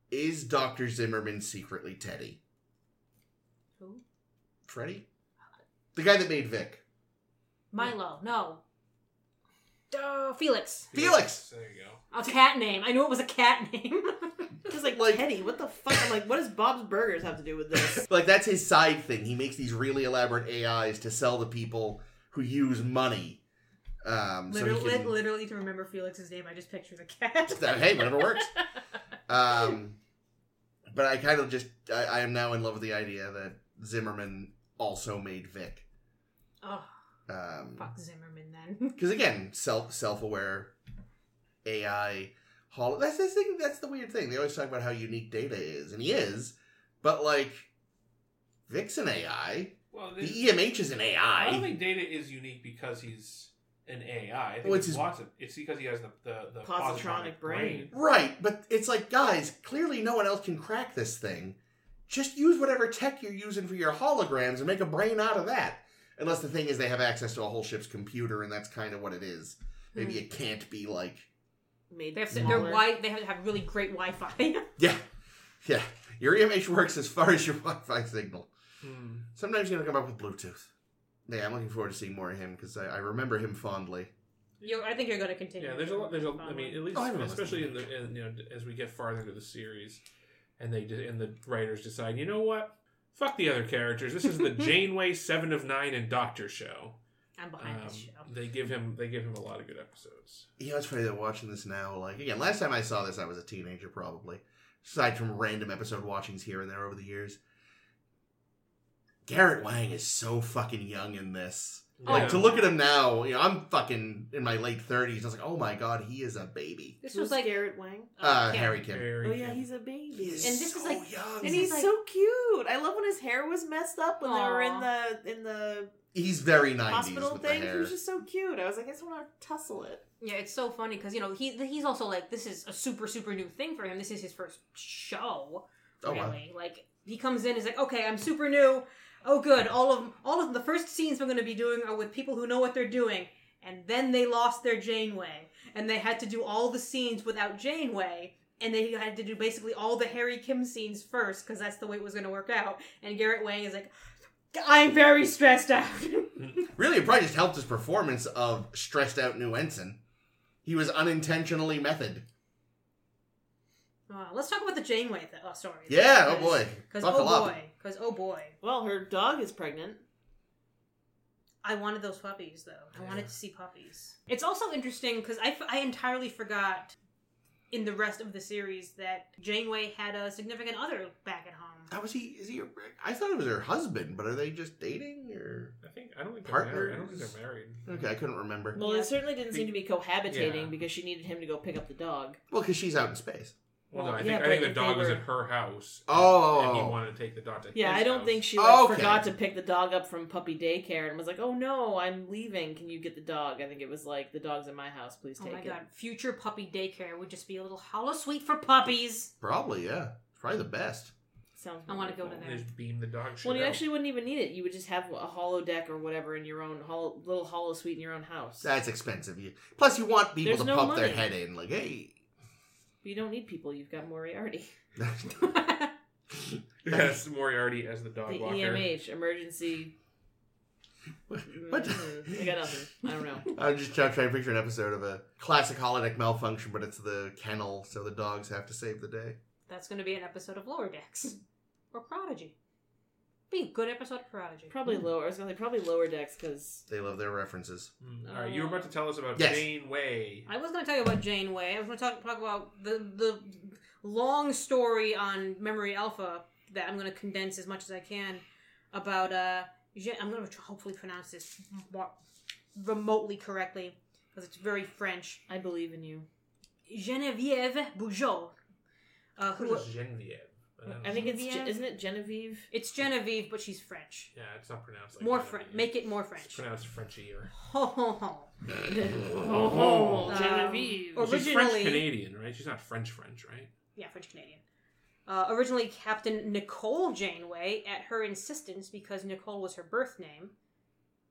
S3: is Doctor Zimmerman secretly Teddy?
S2: Who?
S3: Freddy, the guy that made Vic.
S2: Milo. No. Uh, Felix.
S3: Felix!
S1: There you go.
S2: A cat name. I knew it was a cat name.
S4: Just like,
S3: Like-
S4: Teddy, what the fuck? I'm like, what does Bob's Burgers have to do with this?
S3: Like that's his side thing. He makes these really elaborate AIs to sell to people who use money. Um,
S2: Literally,
S3: he can,
S2: literally, to remember Felix's name, I just picture the cat.
S3: that- hey, whatever works. Um, but I kind of just I, I am now in love with the idea that Zimmerman also made Vic.
S2: oh,
S3: Um,
S2: fuck Zimmerman then.
S3: because again, self self aware AI. Hol- that's the thing. That's the weird thing. They always talk about how unique Data is, and he is, but like Vic's an AI.
S1: Well,
S3: The EMH is an AI.
S1: I don't think Data is unique because he's an AI. I think
S3: Well,
S1: it's,
S3: it's his-
S1: lots of. It's because he has the the, the
S4: Positronic brain.
S3: Right, but it's like, guys, clearly no one else can crack this thing. Just use whatever tech you're using for your holograms and make a brain out of that. Unless the thing is they have access to a whole ship's computer, and that's kind of what it is. Maybe
S2: Hmm.
S3: it can't be like,
S4: Made
S2: They have to, they're wi- They have to have really great Wi-Fi.
S3: yeah, yeah, your EMH works as far as your Wi-Fi signal.
S1: Hmm.
S3: Sometimes you're gonna come up with Bluetooth. Yeah, I'm looking forward to seeing more of him because I, I remember him fondly.
S2: you I think you're going to continue.
S1: Yeah, there's a lot. There's a. I mean, at least
S3: Oh, I remember
S1: especially in the in, you know as we get farther into the series, and they de- and the writers decide, you know what, fuck the other characters. This is the Janeway Seven of Nine and Doctor show.
S2: I'm behind
S1: Um,
S2: this show.
S1: they give him they give him a lot of good episodes.
S3: You know, it's funny that watching this now, like, again, last time I saw this, I was a teenager, probably. Aside from random episode watchings here and there over the years. Garrett Wang is so fucking young in this. Like, to look at him now, you know, I'm fucking in my late 30s. I was like, oh my god, he is a baby.
S2: This
S4: Who's
S2: was like
S4: Garrett Wang?
S3: Uh,
S2: Kim.
S3: Harry Kim.
S1: Very
S4: Oh yeah,
S1: good.
S4: he's a baby.
S3: He is
S2: And this
S3: so
S2: is like-
S3: young.
S4: and
S2: he's
S4: he's
S2: like-
S4: so cute. I love when his hair was messed up when they were in the in the
S3: He's very 90s
S4: hospital
S3: with
S4: thing.
S3: the
S4: He was just so cute. I was like, I just want to tussle it.
S2: Yeah, it's so funny because you know he he's also like this is a super super new thing for him. This is his first show,
S3: Oh, wow.
S2: really. Like he comes in, he's like, okay, I'm super new. Oh, good. All of all of the first scenes I'm going to be doing are with people who know what they're doing. And then they lost their Janeway, and they had to do all the scenes without Janeway. And they had to do basically all the Harry Kim scenes first because that's the way it was going to work out. And Garrett Wang is like, I'm very stressed out.
S3: Really, it probably just helped his performance of stressed out new ensign. He was unintentionally method.
S2: Uh, let's talk about the Janeway th- uh, story.
S3: Yeah, oh boy.
S2: Because
S3: Buckle
S2: oh
S3: up.
S2: boy, because oh boy,
S4: Well, her dog is pregnant.
S2: I wanted those puppies though. I
S1: Yeah.
S2: wanted to see puppies. It's also interesting because I, f- I entirely forgot in the rest of the series that Janeway had a significant other back at home.
S3: How was he? Is he? her- I thought it was her husband, but are they just dating or?
S1: I think I don't think they're married. I don't think they're married.
S3: Okay, I couldn't remember.
S4: Well,
S2: Yeah.
S4: they certainly didn't seem to be cohabitating
S1: Yeah.
S4: because she needed him to go pick up the dog.
S3: Well, because she's out in space.
S1: Well, no,
S4: Well,
S1: I
S4: yeah,
S1: think I think the dog
S4: they
S1: was at her house.
S3: Oh.
S1: and he wanted to take the dog to.
S4: Yeah,
S1: his
S4: I don't
S1: house.
S4: think she like, oh,
S3: Okay.
S4: forgot to pick the dog up from puppy daycare and was like, "Oh no, I'm leaving. Can you get the dog?" I think it was like, "The dog's in my house. Please
S2: Oh
S4: take
S2: my
S4: it."
S2: god, future puppy daycare would just be a little holosuite for puppies.
S3: Probably, yeah. Probably the best.
S4: Sounds.
S2: I wanna go
S4: wonderful.
S2: to there.
S1: Just beam the dog shit
S4: Well, you
S1: out.
S4: actually wouldn't even need it. You would just have a holodeck or whatever in your own hollow, little holosuite in your own house.
S3: That's expensive. Plus you want people
S4: There's
S3: to
S4: no
S3: pump their head in, like, hey.
S4: You don't need people. You've got Moriarty.
S1: yes, Moriarty as the dog
S4: the
S1: walker.
S4: EMH emergency.
S3: what?
S4: Mm, I got nothing. I don't know.
S3: I'm just trying, trying to picture an episode of a classic holodeck malfunction, but it's the kennel, so the dogs have to save the day.
S2: That's going to be an episode of Lower Decks or Prodigy. Be a good episode of Prodigy.
S4: Probably lower. I was gonna say probably lower decks because
S3: They love their references.
S1: Mm, All right, you were about to tell us about
S3: Yes.
S1: Janeway.
S2: I was going to tell you about Janeway. I was going to talk talk about the the long story on Memory Alpha that I'm going to condense as much as I can about. uh Gen- I'm going to hopefully pronounce this more remotely correctly because it's very French.
S4: I believe in you.
S2: Genevieve Bujold. Uh, who,
S1: What is Genevieve? I
S4: think it's
S2: Genevieve?
S4: Ge- isn't it Genevieve?
S2: it's Genevieve, but she's French.
S1: yeah, it's not pronounced like
S2: More
S1: Genevieve.
S2: French. Make it more
S1: It's
S2: French.
S1: pronounced Frenchy or.
S2: Ho ho ho.
S4: Oh,
S2: Um,
S4: Genevieve.
S2: or-
S1: She's French
S2: Originally-
S1: Canadian, right? She's not French French, right?
S2: Yeah, French Canadian. Uh, originally, Captain Nicole Janeway at her insistence because Nicole was her birth name.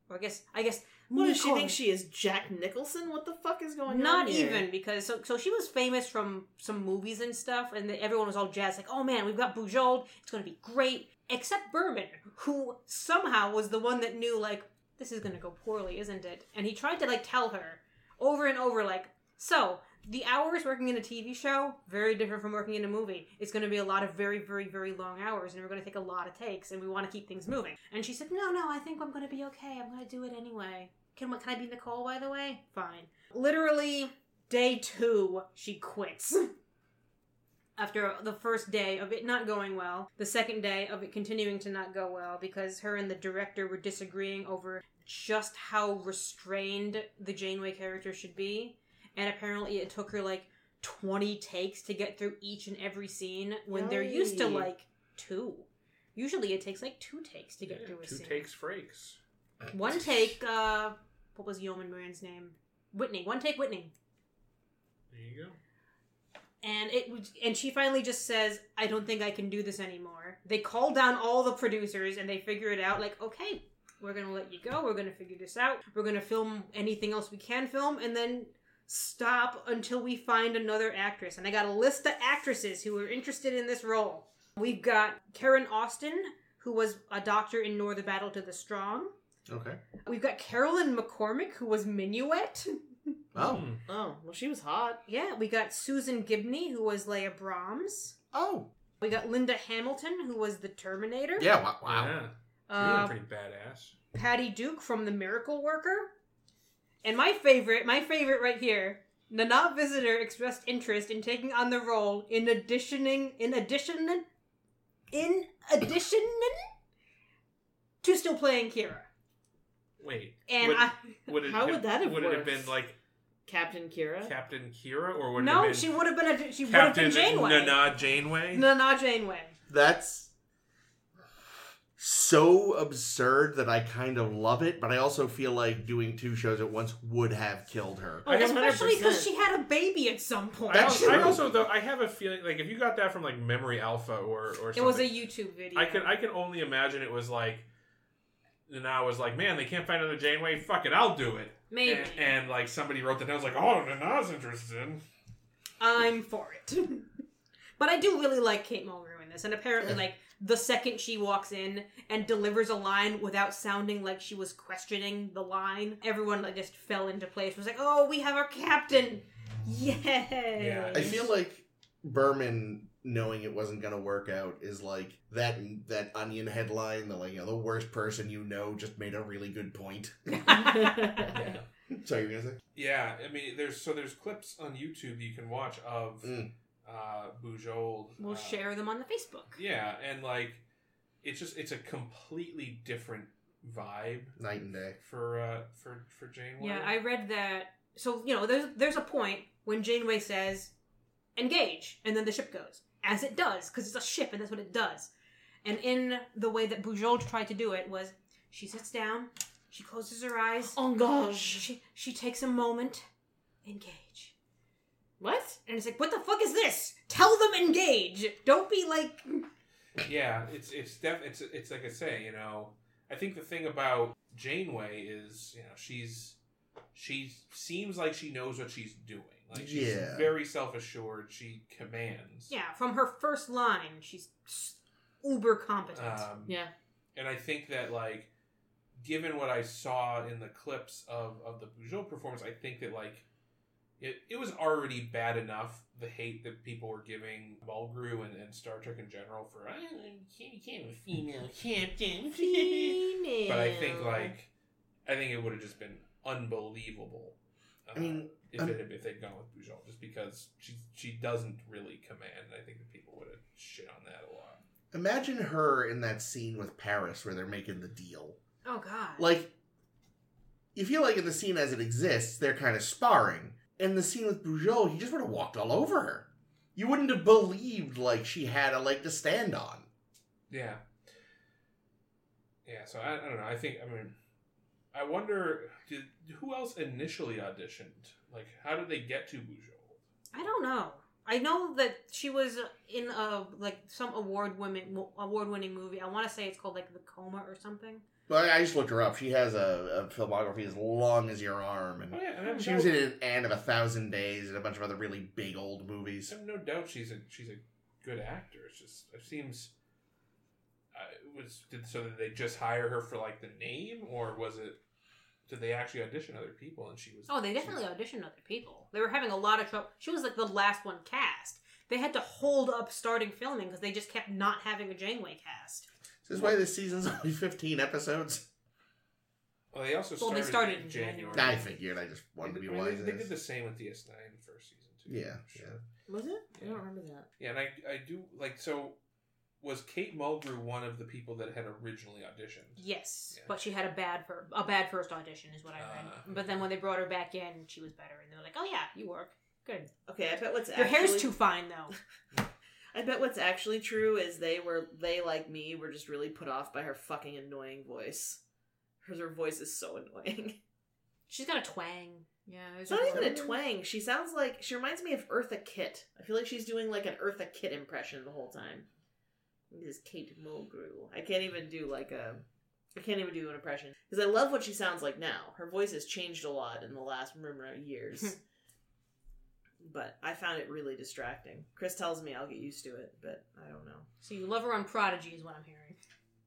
S2: Or I guess, I guess.
S4: What does she think she is? Jack Nicholson? What the fuck is going on?
S2: Not even because so so she was famous from some movies and stuff, and everyone was all jazzed like, "Oh man, we've got Bujold. It's going to be great." Except Berman, who somehow was the one that knew like this is going to go poorly, isn't it? And he tried to like tell her over and over like, "So the hours working in a TV show very different from working in a movie. It's going to be a lot of very, very, very long hours, and we're going to take a lot of takes, and we want to keep things moving. And she said, "No, no, I think I'm going to be okay. I'm going to do it anyway. Can can I be Nicole? By the way, fine." Literally, day two, she quits. After the first day of it not going well, the second day of it continuing to not go well because her and the director were disagreeing over just how restrained the Janeway character should be and apparently it took her like 20 takes to get through each and every scene when they're used to like two. Usually it takes like two takes to get
S1: Yeah,
S2: through a
S1: two
S2: scene.
S1: takes frakes.
S2: One take, uh, what was Yeoman Moran's name? Whitney. One take Whitney.
S1: There you go.
S2: And it and she finally just says, "I don't think I can do this anymore." They call down all the producers and they figure it out. Like, okay, we're gonna let you go. We're gonna figure this out. We're gonna film anything else we can film, and then stop until we find another actress. And I got a list of actresses who are interested in this role. We've got Karen Austin, who was a doctor in Nor the Battle to the Strong.
S3: Okay.
S2: We've got Carolyn McCormick, who was Minuet.
S3: Oh.
S4: Oh, well, she was hot.
S2: Yeah, we got Susan Gibney, who was Leah Brahms.
S3: Oh.
S2: We got Linda Hamilton, who was the Terminator.
S3: Yeah. Wow. wow.
S1: Yeah. She
S2: Uh,
S1: pretty badass.
S2: Patty Duke from The Miracle Worker. And my favorite, my favorite right here. Nana Visitor expressed interest in taking on the role in additioning, in addition, in addition to still playing Kira.
S1: Wait.
S2: And
S1: would,
S2: I,
S1: would it,
S4: How would that have
S1: Would it have been like
S4: Captain Kira.
S1: Captain Kira, or would it
S2: no,
S1: have been
S2: she would have been a, she would have been Janeway.
S1: Nana Janeway?
S2: Nana Janeway.
S3: That's so absurd that I kind of love it, but I also feel like doing two shows at once would have killed her.
S4: Oh,
S2: Especially because she had a baby at some point.
S1: I
S3: That's
S1: also, I also though I have a feeling like if you got that from like Memory Alpha or or something,
S2: It was a YouTube video.
S1: I can I can only imagine it was like and I was like, man, they can't find another Janeway. Fuck it, I'll do it.
S2: Maybe.
S1: And, and like somebody wrote that down. Oh, I was like, oh, Nana's interested. In.
S2: I'm for it. but I do really like Kate Mulgrew in this, and apparently, like the second she walks in and delivers a line without sounding like she was questioning the line, everyone like just fell into place. It was like, oh, we have our captain. Yay!
S1: Yeah.
S3: I feel like Berman knowing it wasn't gonna work out is like that that onion headline that like you know the worst person you know just made a really good point.
S1: Yeah.
S3: Sorry, you were gonna say?
S1: Yeah, I mean, there's so there's clips on YouTube you can watch of
S3: Mm.
S1: Uh, Bujold.
S2: We'll
S1: uh,
S2: share them on the Facebook.
S1: Yeah, and like it's just it's a completely different vibe
S3: Night and day.
S1: for uh for for Janeway.
S2: Yeah, I read that. So you know, there's there's a point when Janeway says, "Engage," and then the ship goes, as it does, because it's a ship, and that's what it does. And in the way that Bujold tried to do it was, she sits down, she closes her eyes,
S4: engage.
S2: she she takes a moment, engage,
S4: What?
S2: and it's like, what the fuck is this? Tell them engage. Don't be like,
S1: Yeah, it's it's def it's it's like I say, you know, I think the thing about Janeway is, you know, she's she seems like she knows what she's doing. Like she's
S3: Yeah.
S1: very self assured. She commands.
S2: yeah. From her first line, she's uber competent.
S1: Um,
S4: Yeah.
S1: and I think that like, given what I saw in the clips of of the Bujold performance, I think that like. It, it was already bad enough the hate that people were giving Mulgrew and, and Star Trek in general for "Oh, you can't a female captain. female. But I think like I think it would have just been unbelievable. Uh,
S3: I mean,
S1: if
S3: um,
S1: it had, if they'd gone with Bujold, just because she she doesn't really command. I think that people would have shit on that a lot.
S3: Imagine her in that scene with Paris where they're making the deal.
S2: oh god.
S3: Like, you feel like in the scene as it exists, they're kind of sparring. In the scene with Bujold, he just would have walked all over her. You wouldn't have believed like she had a leg to stand on.
S1: Yeah. Yeah. So I, I don't know. I think I mean I wonder did who else initially auditioned? Like how did they get to Bujold?
S2: I don't know. I know that she was in a like some award women award winning movie. I want to say it's called like The Coma or something.
S3: But I just looked her up. She has a, a filmography as long as your arm, and
S1: Oh yeah, and
S3: she
S1: no-
S3: was in an End of a Thousand Days and a bunch of other really big old
S1: I
S3: movies.
S1: have no doubt she's a she's a good actor. It's just it seems. Uh, it was did so did they just hire her for like the name or was it did they actually audition other people? And she was.
S2: Oh, they definitely auditioned other people. They were having a lot of trouble. She was like the last one cast. They had to hold up starting filming because they just kept not having a Janeway cast.
S3: This Is why this season's only 15 episodes?
S1: Well, they also
S2: Well,
S1: started,
S2: they started
S1: in
S2: in
S1: January.
S3: I figured. I just
S1: They
S3: wanted to be
S1: I mean,
S3: wise.
S1: they, they did the same with DS9 the first season too.
S3: Yeah,
S1: Sure.
S4: Was it? I don't remember that.
S1: Yeah, and I I do like so. Was Kate Mulgrew one of the people that had originally auditioned?
S2: Yes,
S1: Yeah.
S2: but she had a bad fir- a bad first audition, is what I read.
S1: Ah.
S2: but then when they brought her back in, she was better, and they were like, "Oh yeah, you work good.
S4: Okay, I bet what's
S2: Your
S4: actually
S2: hair's too fine though."
S4: I bet what's actually true is they were they like me were just really put off by her fucking annoying voice. Her her voice is so annoying.
S2: She's got a twang. Yeah,
S4: It's not even a twang. She sounds like she reminds me of Eartha Kitt. I feel like she's doing like an Eartha Kitt impression the whole time. This is Kate Mulgrew. I can't even do like a. I can't even do an impression because I love what she sounds like now. Her voice has changed a lot in the last rumor years. but I found it really distracting. Chris tells me I'll get used to it, but I don't know.
S2: So you love her on Prodigy, is what I'm hearing.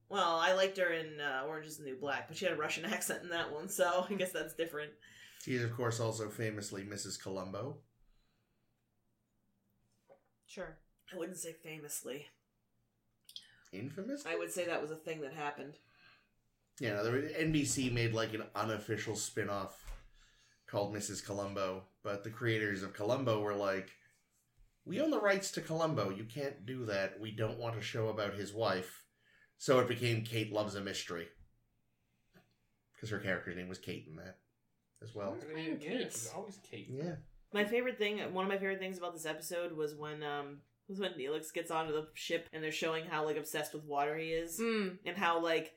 S4: Well, I liked her in uh, Orange is the New Black, but she had a Russian accent in that one, so I guess that's different.
S3: She is, of course, also famously Mrs. Columbo.
S2: Sure.
S4: I wouldn't say famously.
S3: Infamous?
S4: I would say that was a thing that happened.
S3: Yeah, no, there was, NBC made like an unofficial spin off called Mrs. Columbo, but the creators of Columbo were like, we own the rights to Columbo. You can't do that. We don't want a show about his wife. So it became Kate Loves a Mystery. Because her character's name was Kate in that as well.
S1: Yeah,
S2: playing Kate.
S1: it's always Kate.
S3: Yeah.
S4: My favorite thing, one of my favorite things about this episode was when um was when Neelix gets onto the ship and they're showing how like obsessed with water he is
S2: Mm.
S4: and how like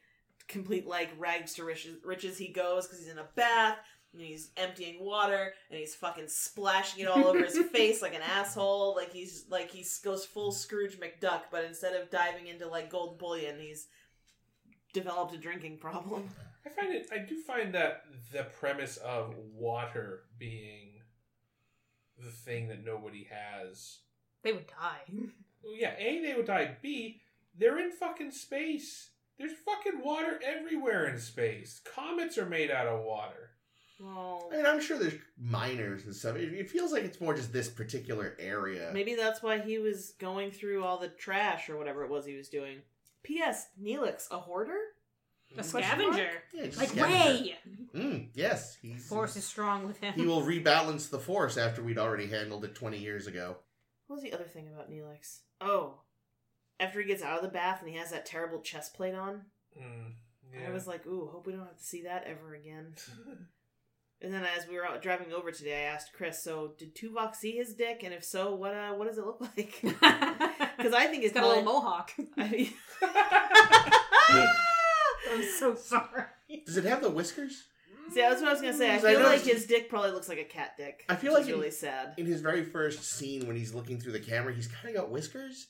S4: complete like rags to riches, riches he goes because he's in a bath and he's emptying water and he's fucking splashing it all over his face like an asshole. Like he's like he goes full Scrooge McDuck, but instead of diving into like gold bullion, he's developed a drinking problem.
S1: I find it. I do find that the premise of water being the thing that nobody has.
S2: They would die.
S1: Yeah, a they would die. B they're in fucking space. There's fucking water everywhere in space. Comets are made out of water.
S4: Well,
S3: I mean, I'm sure there's miners and stuff. It, it feels like it's more just this particular area.
S4: Maybe that's why he was going through all the trash or whatever it was he was doing. P.S. Neelix, a hoarder?
S2: A scavenger.
S3: Yeah, just
S2: Like
S3: scavenger.
S2: Ray.
S3: Mm, yes. He's,
S2: Force is strong with him.
S3: he will rebalance the force after we'd already handled it 20 years ago.
S4: What was the other thing about Neelix? Oh, after he gets out of the bath and he has that terrible chest plate on,
S1: Mm, yeah.
S4: I was like, ooh, hope we don't have to see that ever again. And then as we were out driving over today, I asked Chris, so did Tuvok see his dick? And if so, what uh, what does it look like? Because I think
S2: He's
S4: it's
S2: got a little mohawk.
S4: I-
S2: I'm so sorry.
S3: Does it have the whiskers?
S4: See, that's what I was gonna say. I
S3: Because I
S4: feel like his dick probably looks like a cat dick.
S3: I feel
S4: which
S3: like
S4: is
S3: in-
S4: really sad.
S3: In his very first scene when he's looking through the camera, he's kind of got whiskers,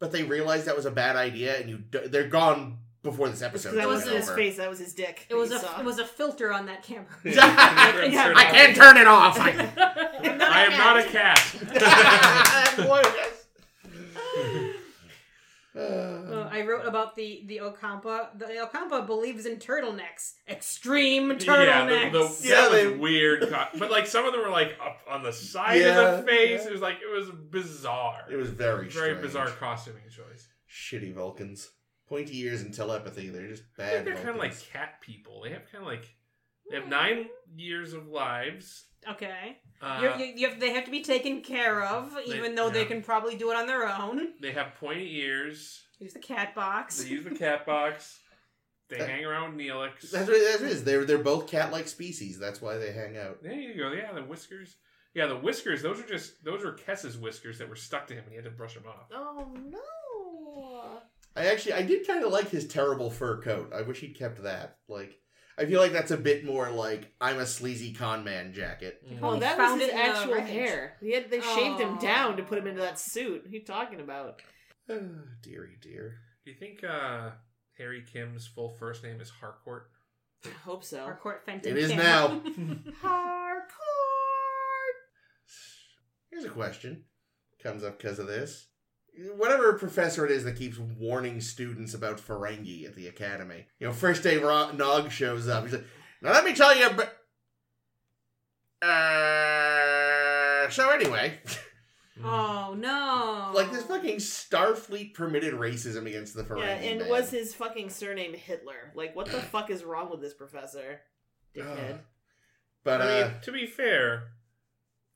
S3: but they realized that was a bad idea, and you they're gone before this episode.
S4: that
S2: was
S4: wasn't his face. That was his dick.
S2: It was a
S4: saw.
S2: it was a filter on that camera.
S3: Yeah. I can't turn it off. I,
S1: I am not a cat.
S3: Boy, yes.
S2: Uh, I wrote about the the Ocampa. The Ocampa believes in turtlenecks, extreme
S1: Yeah,
S2: turtlenecks.
S1: the, the,
S3: Yeah,
S1: that
S3: they-
S1: was weird. co- But like some of them were like up on the side
S3: Yeah,
S1: of the face.
S3: yeah.
S1: It was like it was bizarre.
S3: it was very,
S1: very
S3: strange.
S1: bizarre costuming choice.
S3: Shitty Vulcans. Pointy ears and telepathy. They're just
S1: I
S3: bad.
S1: think they're kind of like cat people. They have kind of like they have nine years of lives.
S2: okay,
S1: Uh,
S2: You're, you, you have, they have to be taken care of,
S1: They-
S2: even though they can probably do it on their own.
S1: they have pointy ears.
S2: Use the cat box.
S1: They use the cat box. They
S3: That-
S1: hang around with Neelix.
S3: That's what that is. They're they're both cat-like species. That's why they hang out.
S1: There you go. Yeah, the whiskers. Yeah, the whiskers. Those are just those were Kes's whiskers that were stuck to him, and he had to brush them off.
S4: Oh no!
S3: I actually I did kind of like his terrible fur coat. I wish he'd kept that. Like I feel like that's a bit more like I'm a sleazy con man jacket.
S1: Mm.
S2: Oh, he
S4: that
S2: found
S4: was his
S2: it in the
S4: actual hair. He had, they shaved him down to put him into that suit. What are you talking about?
S3: Ah, dearie dear.
S1: Do you think uh, Harry Kim's full first name is Harcourt?
S4: I hope so.
S2: Harcourt Fenton.
S3: It is
S2: Kim.
S3: now.
S4: Hardcore.
S3: Here's a question. Comes up because of this. Whatever professor it is that keeps warning students about Ferengi at the academy. You know, first day Ro- Nog shows up. He's like, Now let me tell you. But uh, so anyway,
S2: Oh no!
S3: like this fucking Starfleet permitted racism against the Ferengi.
S4: Yeah, and
S3: man.
S4: was his fucking surname Hitler? Like, what the fuck is wrong with this professor? Dickhead.
S3: But
S1: I
S3: uh,
S1: mean, to be fair,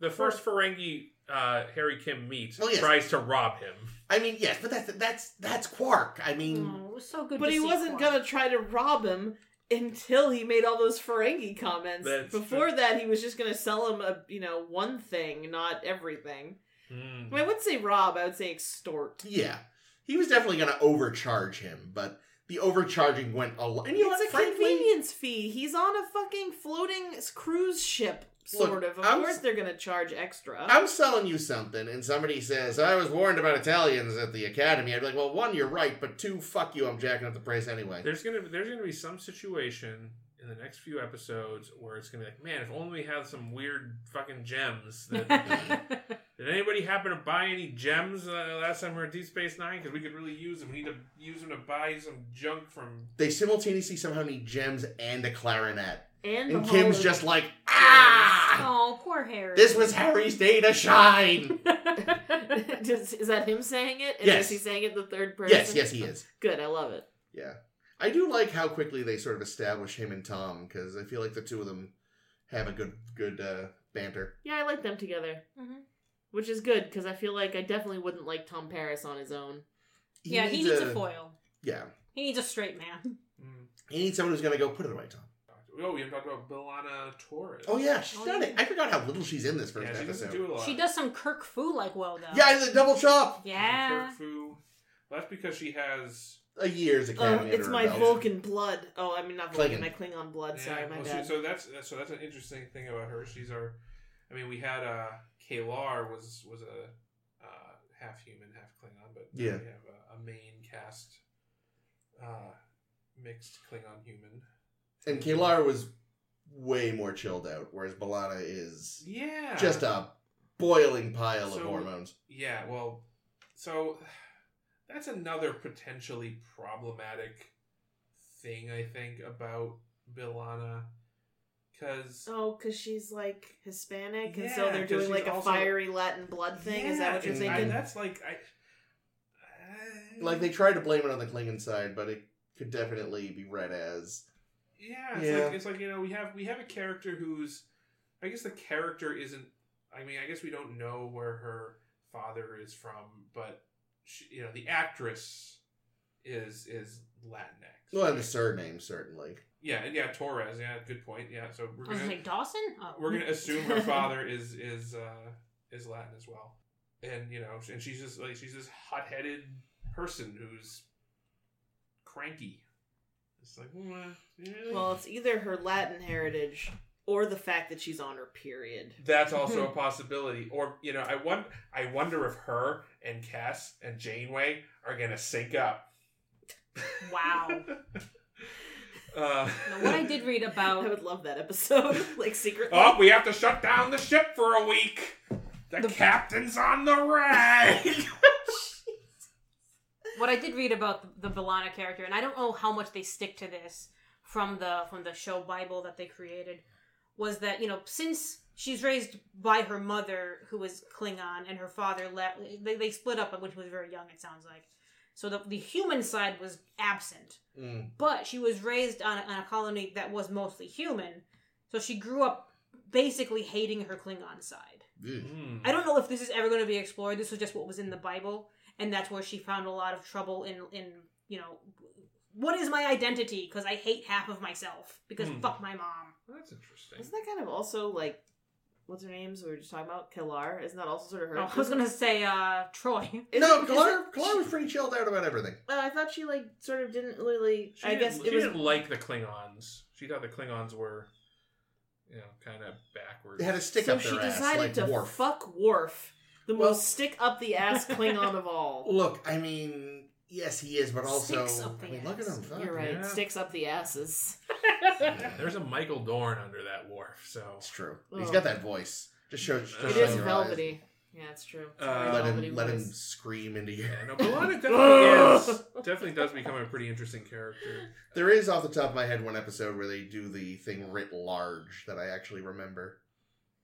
S1: the first Ferengi uh, Harry Kim meets
S3: Oh, yes.
S1: tries to rob him.
S3: I mean, yes, but that's that's that's Quark. I mean,
S2: Oh, it was so good.
S4: but
S2: to
S4: he
S2: see
S4: wasn't
S2: Quark.
S4: gonna try to rob him until he made all those Ferengi comments.
S1: That's
S4: Before
S1: true.
S4: that, he was just gonna sell him a you know one thing, not everything.
S1: Hmm.
S4: I, mean, I wouldn't say rob. I would say extort.
S3: yeah, he was definitely going to overcharge him, but the overcharging went a lot. And you know
S4: it's
S3: what?
S4: a
S3: Frankly,
S4: convenience fee. He's on a fucking floating cruise ship,
S3: Look,
S4: sort of. Of
S3: I'm-
S4: course, they're gonna charge extra.
S3: I'm selling you something, and somebody says, I was warned about Italians at the academy. I'd be like, well, one, you're right, but two, fuck you, I'm jacking up the price anyway.
S1: There's gonna there's gonna be some situation in the next few episodes where it's gonna be like, man, if only we had some weird fucking gems. That, did anybody happen to buy any gems uh, last time we were at Deep Space Nine? Because we could really use them. We need to use them to buy some junk from.
S3: They simultaneously somehow need gems and a clarinet.
S4: and
S3: And Kim's
S4: whole-
S3: just like, ah!
S2: oh, poor Harry.
S3: This was Harry's day to shine!
S4: Does- is that him saying it? And
S3: Yes.
S4: Is he saying it the third person?
S3: yes, yes, he is.
S4: Good, I love it.
S3: Yeah. I do like how quickly they sort of establish him and Tom, because I feel like the two of them have a good good uh, banter.
S4: Yeah, I like them together,
S2: Mhm.
S4: Which is good because I feel like I definitely wouldn't like Tom Paris on his own.
S2: yeah, he needs a foil.
S3: Yeah.
S2: He needs a straight man.
S1: Mm.
S3: He needs someone who's going to go put it away, Tom.
S1: Oh, we haven't talked about B'Elanna Torres.
S3: Oh, yeah, she's
S2: Oh,
S3: done
S2: yeah.
S3: it. I forgot how little she's in this first
S1: yeah, she doesn't
S3: episode.
S1: do a lot.
S2: She does some Kirk Fu like well though.
S3: Yeah, the double chop!
S2: Yeah.
S1: Kirk Fu. Well, that's because she has.
S3: A year's
S4: Oh,
S3: academy. under
S4: it's my
S3: belt.
S4: Vulcan blood. Oh, I mean not Vulcan,
S3: Klingon.
S4: my Klingon blood. Sorry, my
S1: well, she-
S4: bad.
S1: so that's so that's an interesting thing about her. She's our. I mean, we had uh, K'Ehleyr was was a uh, half human, half Klingon, but
S3: Yeah.
S1: we have a, a main cast uh, mixed Klingon human.
S3: And K'Ehleyr was way more chilled out, whereas B'Elanna is
S1: Yeah,
S3: just a boiling pile of hormones.
S1: Yeah, well, so that's another potentially problematic thing I think about B'Elanna, because
S4: Oh, because she's like Hispanic, and so
S1: Yeah,
S4: they're
S1: 'cause
S4: doing
S1: she's
S4: like a
S1: also-
S4: fiery Latin blood thing. Is that what you're
S3: and
S1: I-
S4: thinking?
S1: that's like I. I-
S3: Like, they tried to blame it on the Klingon side, but it could definitely be read as.
S1: Yeah, it's
S3: Yeah.
S1: like it's like you know we have we have a character who's, I guess the character isn't. I mean, I guess we don't know where her father is from, but she, you know the actress is is Latinx.
S3: Well, and the surname, certainly.
S1: Yeah, and yeah, Torres. Yeah, good point. Yeah, so we're gonna
S2: like Dawson. Oh.
S1: we're gonna assume her father is is uh is Latin as well, and you know, and she's just like she's this hot headed person who's cranky. It's like, well, yeah.
S4: well, it's either her Latin heritage or the fact that she's on her period.
S1: That's also a possibility. Or you know, I wonder, I wonder if her and Kes and Janeway are gonna sync up.
S2: Wow.
S1: uh,
S2: what I did read about.
S4: I would love that episode, like secretly.
S1: oh, we have to shut down the ship for a week. The,
S2: The-
S1: captain's on the rag.
S2: what I did read about the, the B'Elanna character, and I don't know how much they stick to this from the from the show Bible that they created, was that you know since she's raised by her mother who was Klingon and her father left, they, they split up when she was very young. It sounds like, so the the human side was absent,
S3: Mm.
S2: but she was raised on a, on a colony that was mostly human, so she grew up basically hating her Klingon side.
S3: Ugh.
S1: Hmm.
S2: I don't know if this is ever going to be explored. This was just what was in the Bible, and that's where she found a lot of trouble in in you know what is my identity because I hate half of myself because
S1: Hmm.
S2: fuck my mom.
S1: That's interesting.
S4: Isn't that kind of also like what's her names we were just talking about? K'Ehleyr. Isn't that also sort of her?
S2: Oh, I was gonna say uh Troi.
S4: Is
S3: no,
S4: it- is
S3: K'Ehleyr,
S4: it-
S3: K'Ehleyr was pretty chilled out about everything.
S4: Uh, I thought she like sort of didn't really.
S1: She
S4: I
S1: didn't-
S4: guess
S1: she
S4: it was.
S1: didn't like the Klingons. She thought the Klingons were, you know, kind of backwards.
S3: They had a stick
S4: so
S3: up their
S4: she
S3: ass,
S4: decided
S3: like
S4: to
S3: Worf.
S4: fuck Worf, the
S3: Well-
S4: most stick up the ass Klingon of all.
S3: Look, I mean, yes, he is, but also,
S2: Sticks up the
S3: I mean, look at him. fuck.
S4: You're right.
S1: yeah.
S4: Sticks up the asses.
S1: Yeah, there's a Michael Dorn under that Worf, so
S3: It's true. He's got that voice. Just show.
S1: It
S3: Just
S4: It
S3: shows
S4: is
S3: your
S4: velvety. Yeah, it's true.
S1: Uh,
S3: let
S4: Nobody
S3: him let him scream into your.
S1: Yeah, no, B'Elanna definitely is definitely does become a pretty interesting character.
S3: There is off the top of my head one episode where they do the thing writ large that I actually remember.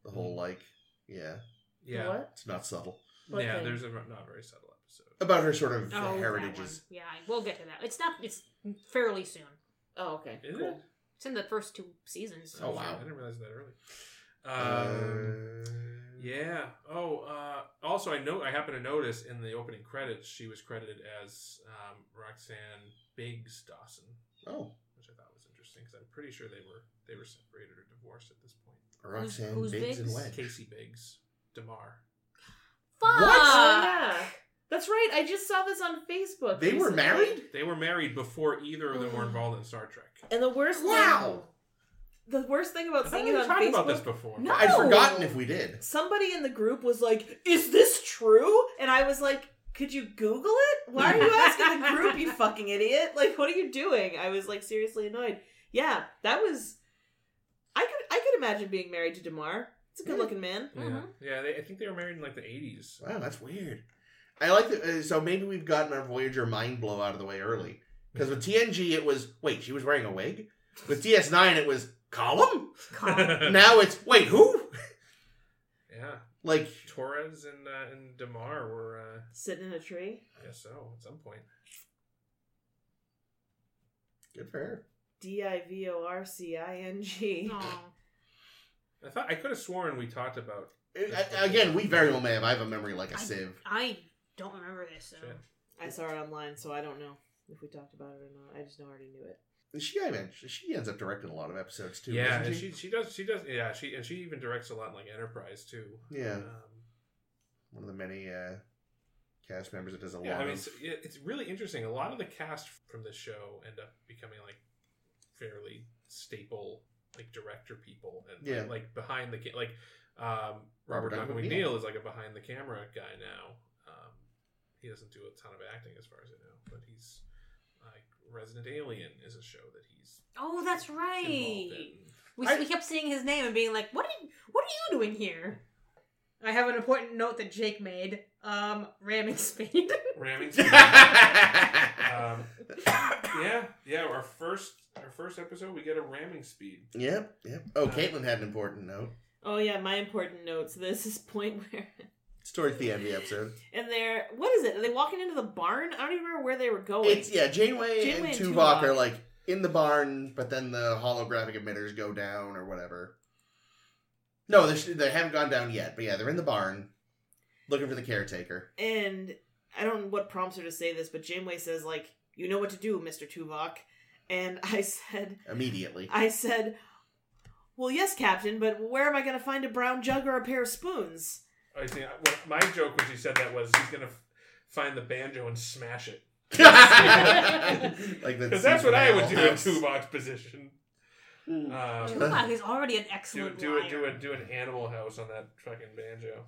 S3: The whole
S1: Hmm.
S3: like, yeah,
S1: Yeah,
S4: What?
S3: it's not subtle
S4: What
S1: yeah.
S4: thing?
S1: There's a not very subtle episode.
S3: about her sort of
S2: Oh, that
S3: heritages.
S2: Yeah, we'll get to that. It's not. It's fairly soon.
S4: Oh, okay.
S1: Is
S4: cool.
S1: it?
S2: It's in the first two seasons.
S3: Oh,
S1: shit,
S3: wow.
S1: I didn't realize that early. Um,
S3: Uh,
S1: Yeah. Oh, uh, also, I know I happen to notice in the opening credits she was credited as um, Roxann Biggs Dawson,
S3: Oh,
S1: which I thought was interesting because I'm pretty sure they were they were separated or divorced at this point.
S3: Roxanne
S2: who's
S3: Biggs and
S2: Biggs?
S3: Wedge.
S1: Casey Biggs, Damar.
S2: Fuck!
S4: Oh, yeah. That's right. I just saw this on Facebook.
S3: They were
S4: recently.
S3: married?
S1: They were married before either of them were involved in Star Trek.
S4: And the worst
S3: Wow.
S4: thing, the worst thing about
S1: thought
S4: seeing it on
S1: talked
S4: Facebook,
S1: about this before.
S4: No.
S3: I'd forgotten if we did.
S4: somebody in the group was like, "Is this true?" And I was like, "Could you Google it? Why are you asking the group, you fucking idiot? Like, what are you doing?" I was like seriously annoyed. Yeah, that was. I could I could imagine being married to Damar. It's a good looking man.
S1: Yeah,
S2: Mhm.
S1: yeah. They, I think they were married in like the 80s.
S3: Wow, that's weird. I like that. Uh, so maybe we've gotten our Voyager mind blow out of the way early. Because with TNG, it was wait, she was wearing a wig. With DS9, it was column.
S2: Colin.
S3: now it's wait, who?
S1: Yeah,
S3: Like
S1: Torres and uh, and Damar were. Uh,
S4: Sitting in a tree.
S1: I guess so at some point.
S3: good for her.
S4: D I V O R C I N G.
S2: Aw.
S1: I thought I could have sworn we talked about.
S3: Again, we very well may have. I have a memory like a
S2: I-
S3: sieve.
S2: I don't remember this. So.
S1: Shit.
S4: I saw it online, so I don't know if we talked about it or not. I just know I already knew it.
S3: And She, I mean, she ends up directing a lot of episodes too.
S1: yeah, and she she does she does yeah she and she even directs a lot in like Enterprise too.
S3: Yeah.
S1: Um,
S3: one of the many uh, cast members that does a
S1: yeah,
S3: lot
S1: I mean,
S3: of.
S1: it's, it's really interesting. A lot of the cast from this show end up becoming like fairly staple, like director people, and
S3: Yeah.
S1: like, like behind the ca- like um,
S3: Robert
S1: Robert Duncan
S3: Duncan
S1: McNeill is like a behind the camera guy now. He doesn't do a ton of acting as far as I know, but he's like Resident Alien is a show that he's
S2: Oh, that's right. We,
S3: I-
S2: we kept seeing his name and being like, "What are you, What are you doing here?" I have an important note that Jake made. Um, ramming speed.
S1: Ramming speed. um, yeah, yeah. Our first our first episode, we get a ramming speed.
S3: Yep, yep. Oh, Caitlin had an important note.
S4: Oh yeah, my important notes. This is point where
S3: It's towards the end of the episode.
S4: and they're what is it? Are they walking into the barn? I don't even remember where they were going.
S3: It's yeah, Janeway,
S4: Janeway
S3: and
S4: and
S3: Tuvok
S4: Tuvok.
S3: are like in the barn, but then the holographic emitters go down or whatever. No, they haven't gone down yet, but yeah, they're in the barn looking for the caretaker.
S4: and I don't know what prompts her to say this, but Janeway says like, "You know what to do, Mister Tuvok," and I said,
S3: Immediately.
S4: I said, "Well, yes, Captain, but where am I going to find a brown jug or a pair of spoons?"
S1: I think what my joke when she said that was he's gonna f- find the banjo and smash it
S3: like
S1: because that's what I would do in
S3: House.
S1: Tuvok's position.
S3: Hmm.
S1: Um,
S2: Tuvok is already an
S1: do
S2: excellent
S1: do it
S2: liar.
S1: do it do an Animal House on that fucking banjo.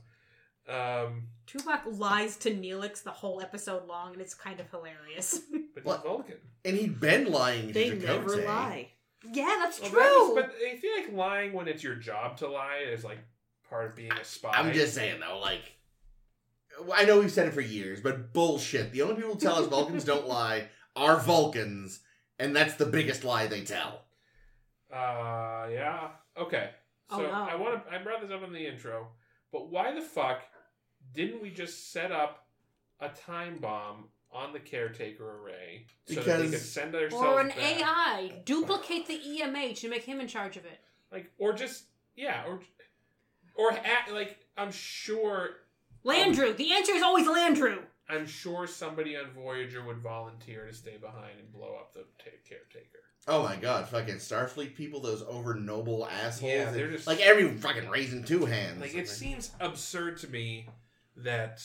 S1: Um,
S2: Tuvok lies to Neelix the whole episode long, and it's kind of hilarious.
S1: but
S3: What?
S1: he's Vulcan.
S3: And he'd been lying to
S4: They
S3: Chakotay.
S4: never lie.
S2: yeah, that's
S1: Well,
S2: true.
S1: that is- but I feel like lying when it's your job to lie is like part of being a spy.
S3: I'm just saying though, like I know we've said it for years, but bullshit. The only people who tell us Vulcans don't lie are Vulcans, and that's the biggest lie they tell.
S1: Uh, yeah. Okay. So
S2: Oh, no.
S1: I want to. I brought this up in the intro, but why the fuck didn't we just set up a time bomb on the caretaker array so that they could send ourselves
S2: or an
S1: back?
S2: AI. Duplicate the EMH and make him in charge of it.
S1: like, or just yeah, or or act, like I'm sure.
S2: Landrew. The answer is always Landrew.
S1: I'm sure somebody on Voyager would volunteer to stay behind and blow up the ta caretaker.
S3: Oh my god, fucking Starfleet people, those over noble assholes.
S1: Yeah, they're just-
S3: like every fucking raising two hands.
S1: Like it seems absurd to me that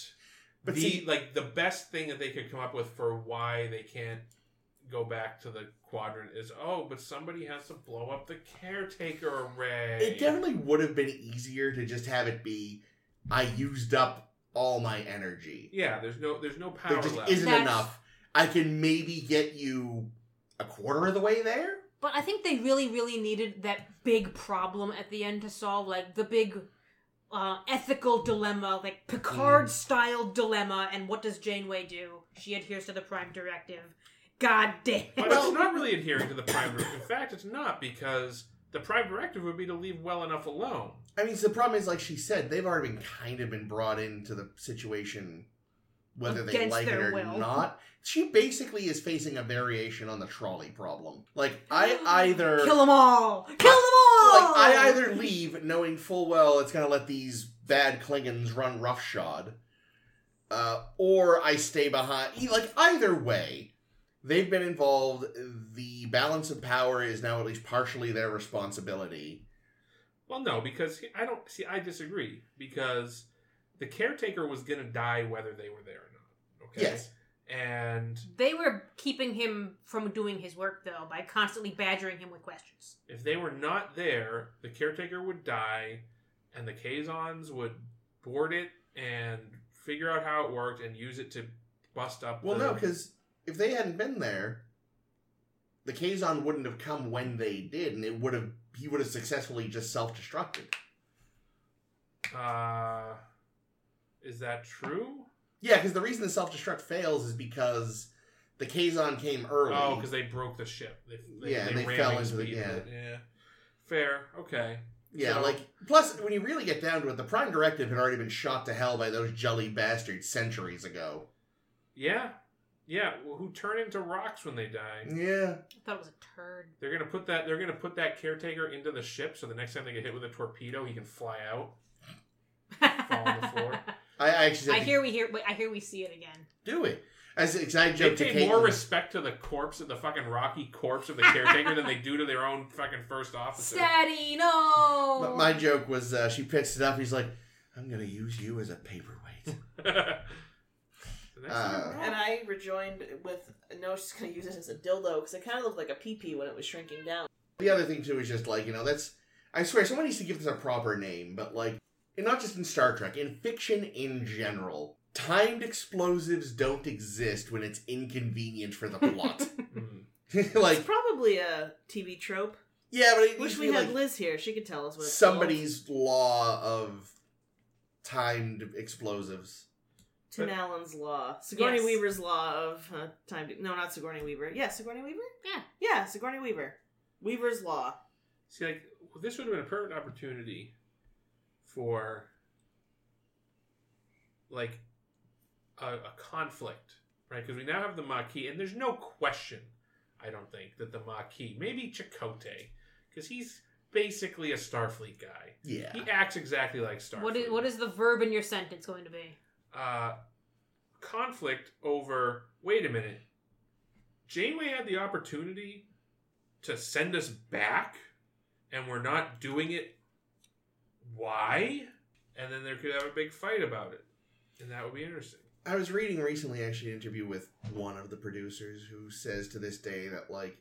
S3: But
S1: the
S3: see-
S1: like the best thing that they could come up with for why they can't go back to the quadrant is oh, but somebody has to blow up the caretaker array.
S3: It definitely would have been easier to just have it be I used up all my energy.
S1: yeah, there's no there's no power
S3: There just
S1: left.
S3: isn't
S2: That's-
S3: enough. I can maybe get you a quarter of the way there.
S2: But I think they really, really needed that big problem at the end to solve, like the big uh, ethical dilemma, like Picard style dilemma. And what does Janeway do? She adheres to the Prime Directive. God damn.
S1: But it's not really adhering to the Prime Directive. In fact, it's not because the Prime Directive would be to leave well enough alone.
S3: I mean, so the problem is, like she said, they've already been kind of been brought into the situation, whether they
S2: Against
S3: like it
S2: their
S3: or
S2: will.
S3: not. She basically is facing a variation on the trolley problem. Like I either
S2: Kill them all! Kill them all!
S3: like I either leave knowing full well it's gonna let these bad Klingons run roughshod, uh, or I stay behind. e- Like either way, they've been involved. The balance of power is now at least partially their responsibility.
S1: Well, no, because I don't see. I disagree because the caretaker was going to die whether they were there or not. Okay.
S3: Yes.
S1: And
S2: They were keeping him from doing his work, though, by constantly badgering him with questions.
S1: if they were not there, the caretaker would die, and the Kazons would board it and figure out how it worked and use it to bust up.
S3: Well,
S1: the,
S3: no, because if they hadn't been there, the Kazon wouldn't have come when they did, and it would have he would have successfully just self destructed.
S1: Uh, is that true?
S3: Yeah, because the reason the self destruct fails is because the Kazon came early.
S1: Oh, because they broke the ship. They, they,
S3: Yeah,
S1: they,
S3: they
S1: ran
S3: fell into the- yeah.
S1: yeah. Fair. Okay.
S3: Yeah,
S1: So-
S3: like plus when you really get down to it, the Prime Directive had already been shot to hell by those jelly bastards centuries ago.
S1: Yeah. Yeah. Well, who turn into rocks when they die?
S3: Yeah,
S2: I thought it was a turd.
S1: They're gonna put that. They're gonna put that caretaker into the ship, so the next time they get hit with a torpedo, he can fly out. Fall on the floor.
S3: I, I actually said
S2: I hear we hear. wait, I hear we see it again.
S3: do we? As because I
S1: They
S3: joked to
S1: pay more respect to the corpse of the fucking rocky corpse of the caretaker than they do to their own fucking first officer.
S2: Steady, no.
S3: My, my joke was uh, she picks it up. He's like, "I'm gonna use you as a paperweight."
S1: The next time
S3: Uh.
S4: And I rejoined with no, she's gonna use it as a dildo because it kind of looked like a pee pee when it was shrinking down.
S3: The other thing too is just like you know that's I swear someone needs to give this a proper name, but like and not just in Star Trek, in fiction in general, timed explosives don't exist when it's inconvenient for the plot. Like
S4: It's probably a TV trope.
S3: yeah, but it
S4: Wish we had
S3: like
S4: Liz here. She could tell us what it's
S3: somebody's law of timed explosives.
S4: Called. Tim Allen's law, Sigourney
S2: Yes.
S4: Weaver's law of uh, time. No, not Sigourney Weaver. Yeah, Sigourney Weaver.
S2: Yeah.
S4: yeah, Sigourney Weaver. Weaver's law.
S1: See, like this would have been a perfect opportunity for like a, a conflict, right? Because we now have the Maquis, and there's no question, I don't think, that the Maquis, maybe Chakotay, because he's basically a Starfleet guy.
S3: Yeah.
S1: He acts exactly like Starfleet.
S2: What is what is the verb in your sentence going to be?
S1: Uh, conflict over? Wait a minute. Janeway had the opportunity to send us back, and we're not doing it. Why? And then there could have a big fight about it, and that would be interesting.
S3: I was reading recently actually an interview with one of the producers who says to this day that like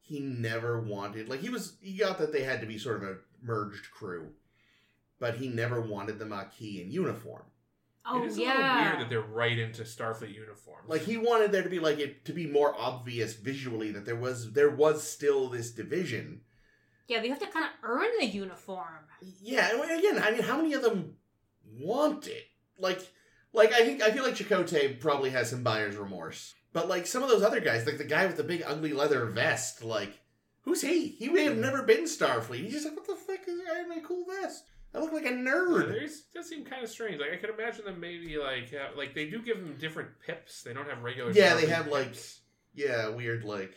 S3: he never wanted like he was he got that they had to be sort of a merged crew, but he never wanted the Maquis in uniform.
S2: Oh
S1: it is a
S2: yeah.
S1: little weird that they're right into Starfleet uniforms.
S3: Like he wanted there to be like it to be more obvious visually that there was there was still this division.
S2: yeah, they have to kind of earn the uniform.
S3: Yeah, and again, I mean, how many of them want it? Like, like I think I feel like Chakotay probably has some buyer's remorse, but like some of those other guys, like the guy with the big ugly leather vest, like who's he? He may have hmm. never been Starfleet. He's just like, what the fuck is I have my cool vest? I look like a
S1: Yeah,
S3: nerd.
S1: there's does seem kind of strange. Like I could imagine them maybe like uh, like they do give them different pips. They don't have regular.
S3: Yeah, they
S1: Starfleet
S3: have, like. Yeah, weird. Like,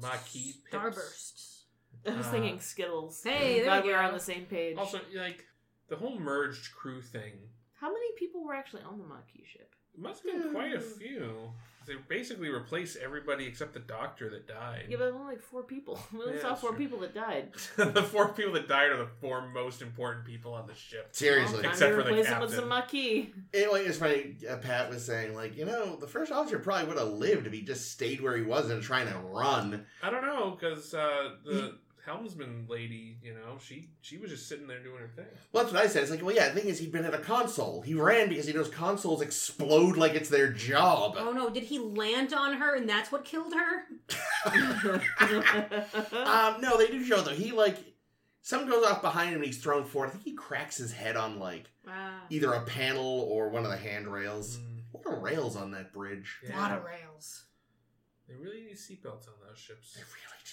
S1: Maquis pips.
S2: Starbursts.
S4: I was
S1: Uh,
S4: thinking Skittles.
S2: Hey, there
S4: Glad
S2: we
S4: we're on the same page.
S1: Also, like the whole merged crew thing.
S4: How many people were actually on the Maquis ship?
S1: It must have been quite a
S3: Hmm.
S1: few. They basically replaced everybody except the doctor that died.
S4: Yeah, but only like four people. We only
S1: Yeah,
S4: saw
S1: that's
S4: four
S1: true.
S4: people that died.
S1: the four people that died are the four most important people on the ship.
S3: seriously.
S4: Well, time
S1: Except for the
S4: replace them with
S1: captain.
S4: some Maquis.
S3: Anyway, it's funny. Uh, Pat was saying, like, you know, the first officer probably would have lived if he just stayed where he was and trying to run.
S1: I don't know because uh, the helmsman lady, you know, she she was just sitting there doing her thing.
S3: Well, that's what I said. It's like, well, yeah, the thing is, he'd been at a console. He ran because he knows consoles explode like it's their job.
S2: Oh no, did he land on her and that's what killed her?
S3: um, no, they do show though. He like something goes off behind him and he's thrown forward. I think he cracks his head on like
S2: Ah,
S3: either a panel or one of the handrails.
S1: Mm,
S3: What are rails on that bridge?
S2: a lot of rails.
S1: They really need seatbelts on those ships.
S3: They really do.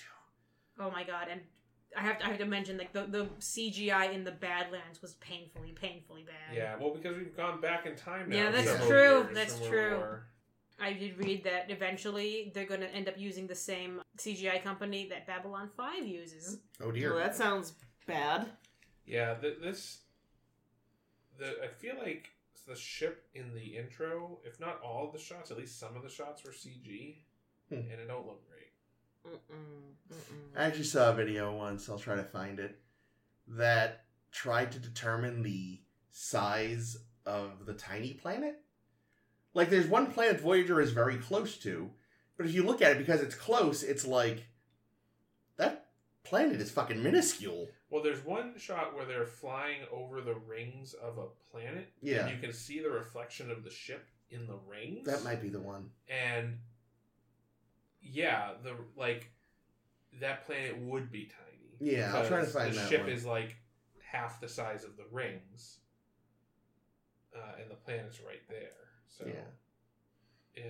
S2: Oh my god! And I have to, I have to mention like the the CGI in the Badlands was painfully, painfully bad.
S1: Yeah, well, because we've gone back in time now.
S2: Yeah,
S3: that's
S2: true,
S1: years
S2: that's
S1: from where we
S2: true.
S1: were.
S2: I did read that eventually they're going to end up using the same CGI company that Babylon Five uses.
S3: Oh dear.
S4: Well, that sounds bad.
S1: Yeah, th- this. The I feel like the ship in the intro, if not all of the shots, at least some of the shots were CG,
S3: Hmm.
S1: and it don't look great.
S4: Mm-mm, mm-mm.
S3: I actually saw a video once, I'll try to find it, that tried to determine the size of the tiny planet. Like, there's one planet Voyager is very close to, but if you look at it, because it's close, it's like, that planet is fucking minuscule.
S1: Well, there's one shot where they're flying over the rings of a planet,
S3: Yeah.
S1: and you can see the reflection of the ship in the rings.
S3: That might be the one.
S1: and yeah, the like that planet would be tiny.
S3: Yeah, I'll try to
S1: because
S3: find
S1: the
S3: that
S1: ship
S3: one.
S1: is like half the size of the rings, uh, and the planet's right there. So
S3: Yeah.
S1: yeah,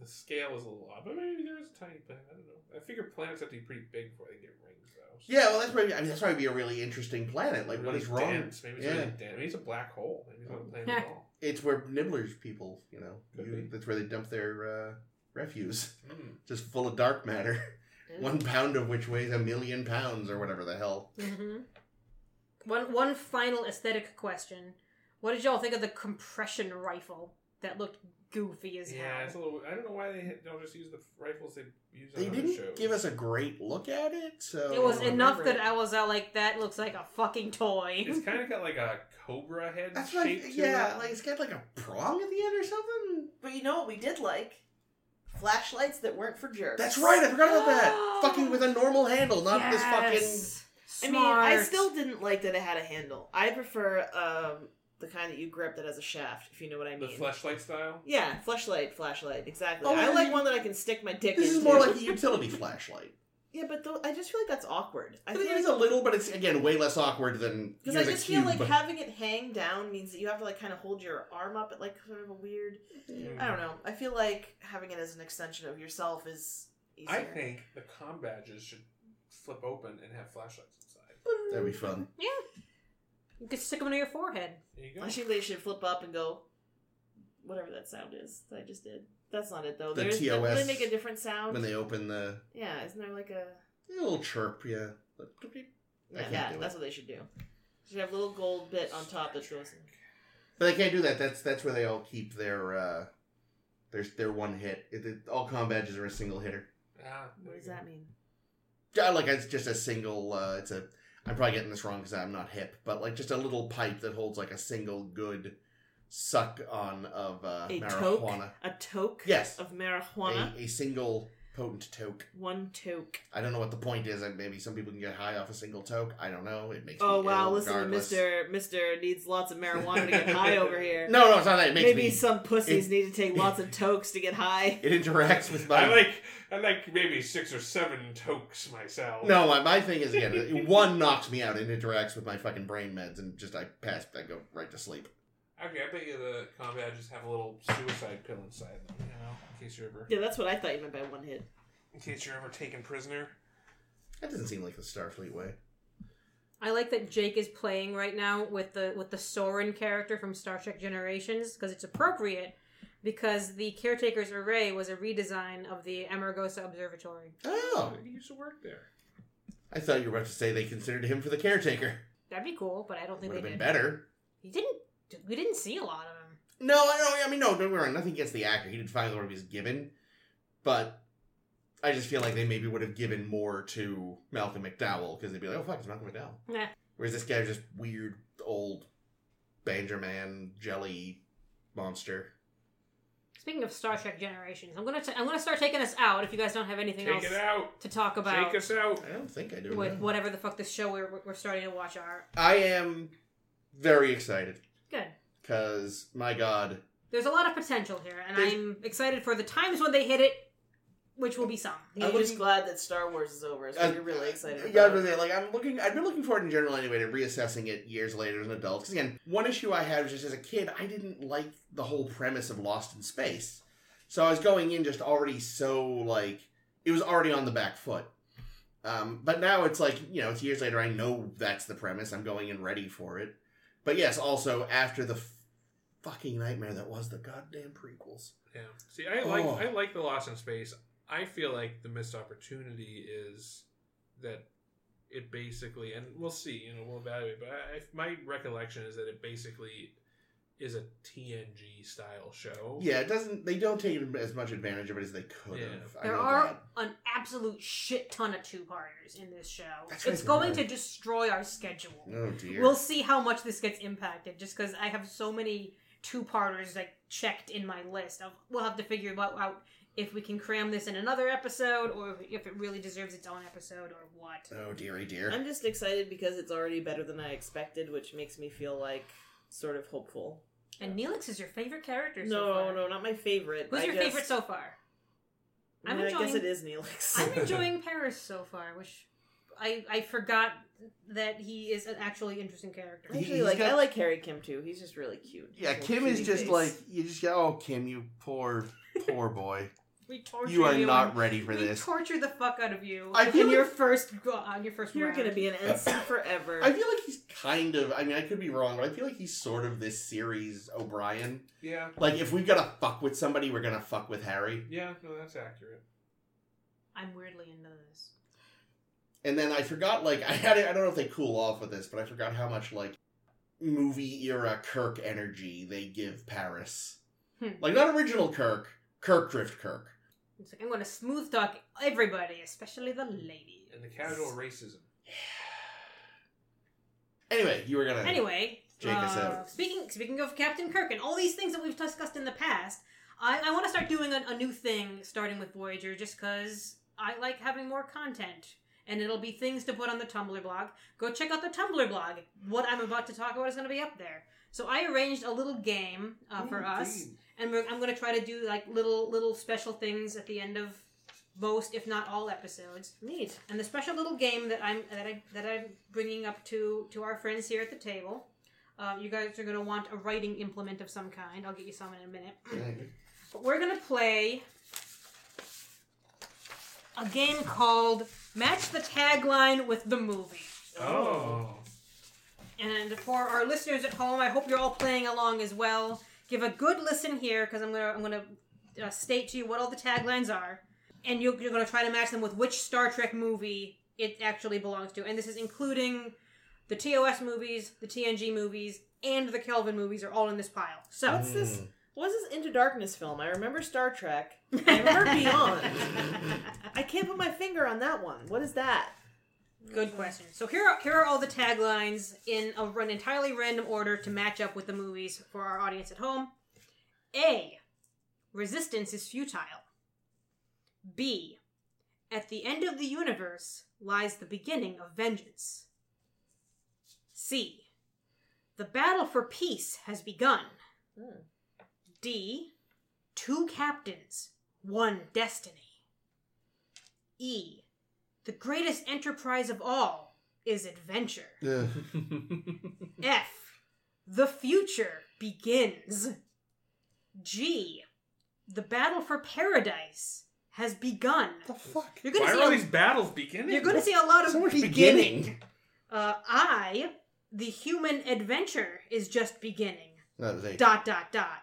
S1: the scale is a little odd, but maybe there is a tiny planet. I don't know. I figure planets have to be pretty big before they get rings, though. So
S3: Yeah, well, that's probably, I mean, that's probably be a really interesting planet. Like, what
S1: really
S3: is wrong?
S1: dense. Maybe it's
S3: Yeah.
S1: really dense. Maybe it's a black hole. Maybe it's not a planet at all.
S3: It's where Nibbler's people, you know, you, that's where they dump their uh, refuse.
S1: Mm.
S3: Just full of dark matter. One pound of which weighs a million pounds or whatever the hell.
S2: Mm-hmm. One one final aesthetic question: What did y'all think of the compression rifle that looked goofy as hell?
S1: Yeah, it's a little. I don't know why they don't just use the rifles they use on
S3: They didn't
S1: shows.
S3: give us a great look at it, so
S2: It was enough that
S1: it.
S2: I was all like, "That looks like a fucking toy."
S1: It's kind of got like a cobra head
S3: That's
S1: shape
S3: like
S1: to
S3: yeah,
S1: it.
S3: like it's got like a prong at the end or something.
S4: But you know what we did like? Flashlights that weren't for jerks.
S3: That's right, I forgot about that. fucking with a normal handle, not this fucking.
S2: Yes.
S4: I mean, I still didn't like that it had a handle. I prefer um, the kind that you grip that has a shaft, if you know what I
S1: the
S4: mean.
S1: flashlight style.
S4: yeah, flashlight, flashlight, exactly.
S3: Oh,
S4: I like
S3: you-
S4: one that I can stick my dick
S3: This
S4: into.
S3: is more like a utility flashlight.
S4: Yeah, but th- I just feel like that's awkward. I
S3: I
S4: feel
S3: think
S4: like
S3: it's a little, but it's again way less awkward than
S4: because I
S3: here's a
S4: just feel
S3: cube.
S4: like having it hang down means that you have to like kind of hold your arm up at like sort of a weird. I don't know. I feel like having it as an extension of yourself is easier.
S1: I think the com badges should flip open and have flashlights inside.
S3: That'd be fun.
S2: Yeah. You could stick them to your forehead.
S1: There you go.
S4: I think they should flip up and go, whatever that sound is that I just did. That's not it though.
S3: The
S4: There's
S3: TOS
S4: they make a different sound.
S3: When they open the
S4: yeah, isn't there like a
S3: a little chirp, yeah. But- I
S4: yeah,
S3: can't
S4: that,
S3: do
S4: that's
S3: it.
S4: what they should do. Should have a little gold bit on top that goes. in.
S3: But they can't do that. That's that's where they all keep their uh their their one hit. It, it- all com badges are a single hitter.
S1: Ah,
S4: What does that mean?
S3: Yeah, like it's just a single. uh It's a. I'm probably getting this wrong because I'm not hip, but like just a little pipe that holds like a single good suck on of uh,
S4: A toke?
S3: marijuana.
S4: A toke
S3: Yes,
S4: of marijuana.
S3: a, a single potent toke.
S4: One toke.
S3: I don't know what the point is. and Maybe some people can get high off a single toke. I don't know. It makes
S4: Oh
S3: me
S4: wow!
S3: ill
S4: Listen
S3: regardless.
S4: to Mister. Mister needs lots of marijuana to get high over here.
S3: No, no, it's not that. It makes
S4: Maybe
S3: me.
S4: some pussies
S3: it-
S4: need to take lots of tokes to get high.
S3: It interacts with my.
S1: I like I like maybe six or seven tokes myself.
S3: No, my, my thing is again, one knocks me out. and interacts with my fucking brain meds, and just I pass, I go right to sleep.
S1: Okay, I bet you the com badges have a little suicide pill inside them. You know, in case you're ever
S4: Yeah, that's what I thought you meant by one hit.
S1: in case you're ever taken prisoner.
S3: That doesn't seem like the Starfleet way.
S2: I like that Jake is playing right now with the with the Soran character from Star Trek Generations because it's appropriate because the caretaker's array was a redesign of the Amargosa Observatory.
S3: Oh,
S1: he used to work there.
S3: I thought you were about to say they considered him for the caretaker.
S2: That'd be cool, but I don't think
S3: Would
S2: they
S3: have
S2: did.
S3: been better.
S2: He didn't. We didn't see a lot of him.
S3: No, I don't. I mean, no, don't get me wrong. Nothing against the actor. He did fine with what he was given, but I just feel like they maybe would have given more to Malcolm McDowell because they'd be like, "Oh fuck, it's Malcolm McDowell."
S2: Yeah.
S3: Whereas this guy's just weird old Banjo Man jelly monster.
S2: Speaking of Star Trek Generations, I'm gonna t- I'm gonna start taking us out if you guys don't have anything
S1: Take
S2: else
S1: it out.
S2: to talk about
S1: Take us out.
S3: I don't think I do.
S2: with
S3: no.
S2: whatever the fuck this show we're we're starting to watch are.
S3: I am very excited
S2: Good.
S3: because my god,
S2: There's a lot of potential here, and
S3: There's-
S2: I'm excited for the times when they hit it, which will be some.
S3: I'm
S4: I'm
S3: looking-
S4: just glad that Star Wars is over, so
S3: Uh,
S4: you're really excited.
S3: Yeah, I
S4: about
S3: was
S4: it.
S3: gonna say, like I'm looking. I've been looking forward in general anyway to reassessing it years later as an adult. Because again, one issue I had was just as a kid, I didn't like the whole premise of Lost in Space, so I was going in just already so like it was already on the back foot. Um, but now it's like you know, it's years later. I know that's the premise. I'm going in ready for it. But yes, also after the f- fucking nightmare that was the goddamn prequels.
S1: Yeah. See, I like
S3: Oh.
S1: I like the Lost in Space. I feel like the missed opportunity is that it basically, and we'll see. You know, we'll evaluate. But I, my recollection is that it basically is a TNG style show.
S3: Yeah, it doesn't. They don't take as much advantage of it as they could
S1: Yeah.
S3: have.
S2: There are
S3: that.
S2: an absolute shit ton of two parters in this show.
S3: That's
S2: it's
S3: right,
S2: going
S3: there
S2: to destroy our schedule.
S3: Oh dear.
S2: We'll see how much this gets impacted just because I have so many two parters like checked in my list. Of, we'll have to figure out, out if we can cram this in another episode or if it really deserves its own episode or what.
S3: Oh dearie dear.
S4: I'm just excited because it's already better than I expected, which makes me feel like sort of hopeful.
S2: And Neelix is your favorite character so
S4: no,
S2: far.
S4: no, not my favorite.
S2: Who's
S4: I
S2: your
S4: just-
S2: favorite so far? I'm
S4: I, mean, I guess
S2: enjoying-
S4: it is Neelix.
S2: I'm enjoying Paris so far, which I I forgot that he is an actually interesting character.
S3: He-
S4: Actually, like
S3: got-
S4: I like Harry Kim too. He's just really cute.
S3: yeah, Kim is just
S4: face.
S3: like you just go. Oh, Kim, you poor, poor boy.
S2: We torture
S3: you are
S2: you
S3: not
S2: and-
S3: ready for
S2: we
S3: this.
S2: torture the fuck out of you
S3: I feel
S2: in your
S3: like-
S2: first go- on your first
S4: You're
S2: round.
S4: gonna be an ensign forever.
S3: I feel like he's kind of. I mean, I could be wrong, but I feel like he's sort of this series O'Brien.
S1: Yeah.
S3: Like, if we've got to fuck with somebody, we're gonna fuck with Harry.
S1: Yeah. No, that's accurate.
S2: I'm weirdly into this.
S3: And then I forgot, like, I had. it. I don't know if they cool off with this, but I forgot how much like movie era Kirk energy they give Paris.
S2: Hmm.
S3: Like, not original Kirk, Kirk Drift Kirk.
S2: It's like I'm gonna smooth talk everybody, especially the ladies.
S1: And the casual racism.
S3: Anyway, you were gonna.
S2: Anyway,
S3: Jake us
S2: uh,
S3: out.
S2: speaking speaking of Captain Kirk and all these things that we've discussed in the past, I, I want to start doing a, a new thing starting with Voyager, just because I like having more content, and it'll be things to put on the Tumblr blog. Go check out the Tumblr blog. What I'm about to talk about is going to be up there. So I arranged a little game uh, for us, and we're, I'm going to try to do like little little special things at the end of most, if not all, episodes.
S4: Neat.
S2: And the special little game that I'm that I that I'm bringing up to to our friends here at the table. Um, you guys are going to want a writing implement of some kind. I'll get you some in a minute. But we're going to play a game called Match the Tagline with the Movie.
S1: Oh.
S2: And for our listeners at home, I hope you're all playing along as well. Give a good listen here because I'm gonna I'm gonna uh, state to you what all the taglines are, and you're, you're gonna try to match them with which Star Trek movie it actually belongs to. And this is including the TOS movies, the TNG movies, and the Kelvin movies are all in this pile. So
S4: What's
S3: Hmm.
S4: this? What's this Into Darkness film? I remember Star Trek. I remember Beyond. I can't put my finger on that one. What is that?
S2: Good question. So here are, here are all the taglines in a, an entirely random order to match up with the movies for our audience at home. A. Resistance is futile. B. At the end of the universe lies the beginning of vengeance. C. The battle for peace has begun.
S4: Hmm.
S2: D. Two captains, one destiny. E. The greatest enterprise of all is adventure.
S3: Ugh.
S2: F. The future begins. G. The battle for paradise has begun.
S3: the fuck?
S2: You're
S1: Why
S2: gonna
S1: are
S2: see
S1: all
S2: a,
S1: these battles beginning?
S2: you're gonna see a lot of
S3: So
S2: beginning.
S3: beginning.
S2: Uh, I. The human adventure is just beginning.
S3: That was eight.
S2: Dot dot dot.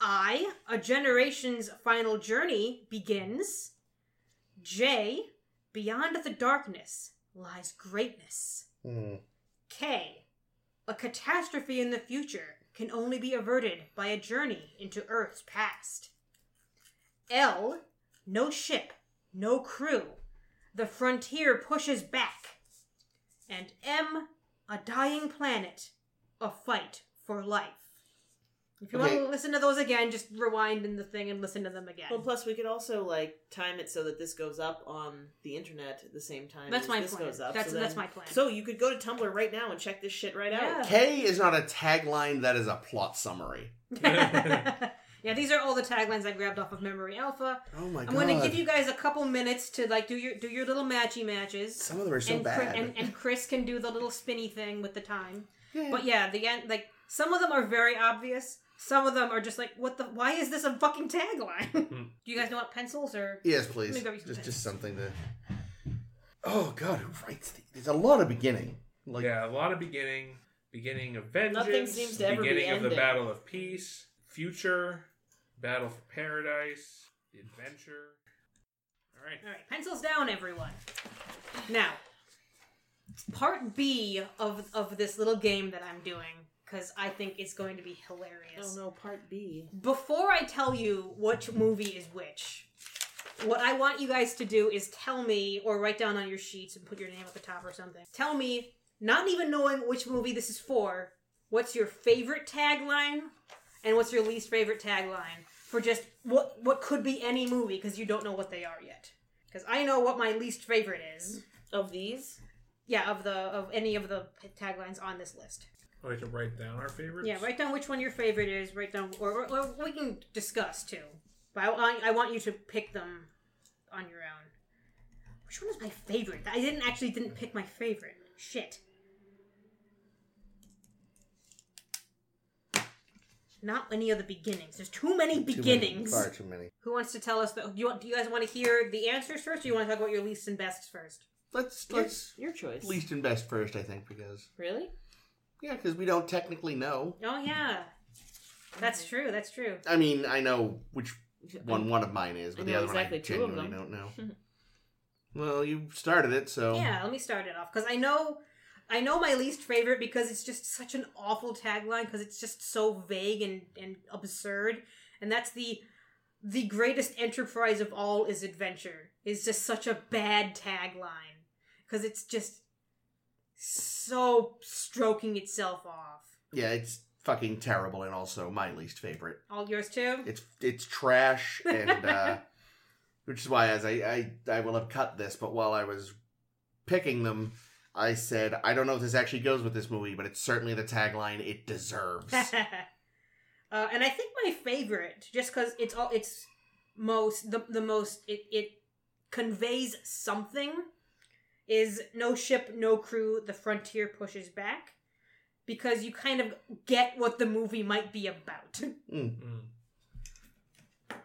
S2: I. A generation's final journey begins. J. Beyond the darkness lies greatness.
S3: Hmm.
S2: K. A catastrophe in the future can only be averted by a journey into Earth's past. L. No ship, no crew. The frontier pushes back. And M. A dying planet, a fight for life. If you
S3: Okay.
S2: want to listen to those again, just rewind in the thing and listen to them again.
S4: Well, plus we could also like time it so that this goes up on the internet at the same time.
S2: That's
S4: as
S2: my
S4: this
S2: plan.
S4: goes up.
S2: That's-
S4: so
S2: that's
S4: then-
S2: my plan.
S4: So you could go to Tumblr right now and check this shit right
S2: Yeah.
S4: out.
S3: K is not a tagline. That is a plot summary.
S2: Yeah, these are all the taglines I grabbed off of Memory Alpha.
S3: Oh my
S2: I'm
S3: god.
S2: going to give you guys a couple minutes to like do your do your little matchy matches.
S3: Some of them are so
S2: and, Chris,
S3: bad.
S2: and and Chris can do the little spinny thing with the time.
S3: Yeah.
S2: But yeah, the end like some of them are very obvious. Some of them are just like, what the? Why is this a fucking tagline? Hmm. do you guys know what pencils or?
S3: Yes, please.
S2: Let me grab you some
S3: Just, just something to. Oh God, who writes these? There's a lot of beginning. Like,
S1: yeah, a lot of beginning, beginning of vengeance,
S4: Nothing seems to ever be
S1: beginning of the
S4: ending.
S1: battle of peace, future, battle for paradise, the adventure. All right.
S2: All right, pencils down, everyone. Now, part B of of this little game that I'm doing because I think it's going to be hilarious.
S4: Oh no, part B.
S2: Before I tell you which movie is which, what I want you guys to do is tell me, or write down on your sheets and put your name at the top or something. Tell me, not even knowing which movie this is for, what's your favorite tagline and what's your least favorite tagline for just what what could be any movie because you don't know what they are yet. Because I know what my least favorite is.
S4: Of these?
S2: Yeah, of the of any of the taglines on this list.
S1: I like to write down our favorites.
S2: Yeah, write down which one your favorite is. Write down, or, or, or we can discuss too. But I, I, I want you to pick them on your own. Which one is my favorite? I didn't actually didn't pick my favorite. Shit. Not any of the beginnings. There's too many
S3: too many,
S2: beginnings.
S3: far too many.
S2: Who wants to tell us? The, do you want? Do you guys want to hear the answers first, or you want to talk about your least and bests first?
S3: Let's let's
S4: your choice.
S3: least and best first, I think, because
S4: Really?
S3: Yeah, because we don't technically know.
S2: Oh yeah, that's true. That's true.
S3: I mean, I know which one one of mine is,
S4: I
S3: but the
S4: know
S3: other
S4: exactly
S3: one I
S4: two of
S3: genuinely
S4: them.
S3: don't know. well, you started it, so
S2: Yeah, let me start it off because I know, I know my least favorite because it's just such an awful tagline because it's just so vague and and absurd, and that's the the greatest enterprise of all is adventure is just such a bad tagline because it's just so stroking itself off.
S3: yeah, it's fucking terrible, and also my least favorite.
S2: All yours too.
S3: It's it's trash, and uh, which is why as I, I I will have cut this, but while I was picking them, I said I don't know if this actually goes with this movie, but it's certainly the tagline it deserves.
S2: uh, and I think my favorite, just because it's all it's most the the most it it conveys something, is no ship, no crew. The frontier pushes back, because you kind of get what the movie might be about.
S3: Mm.
S1: Mm.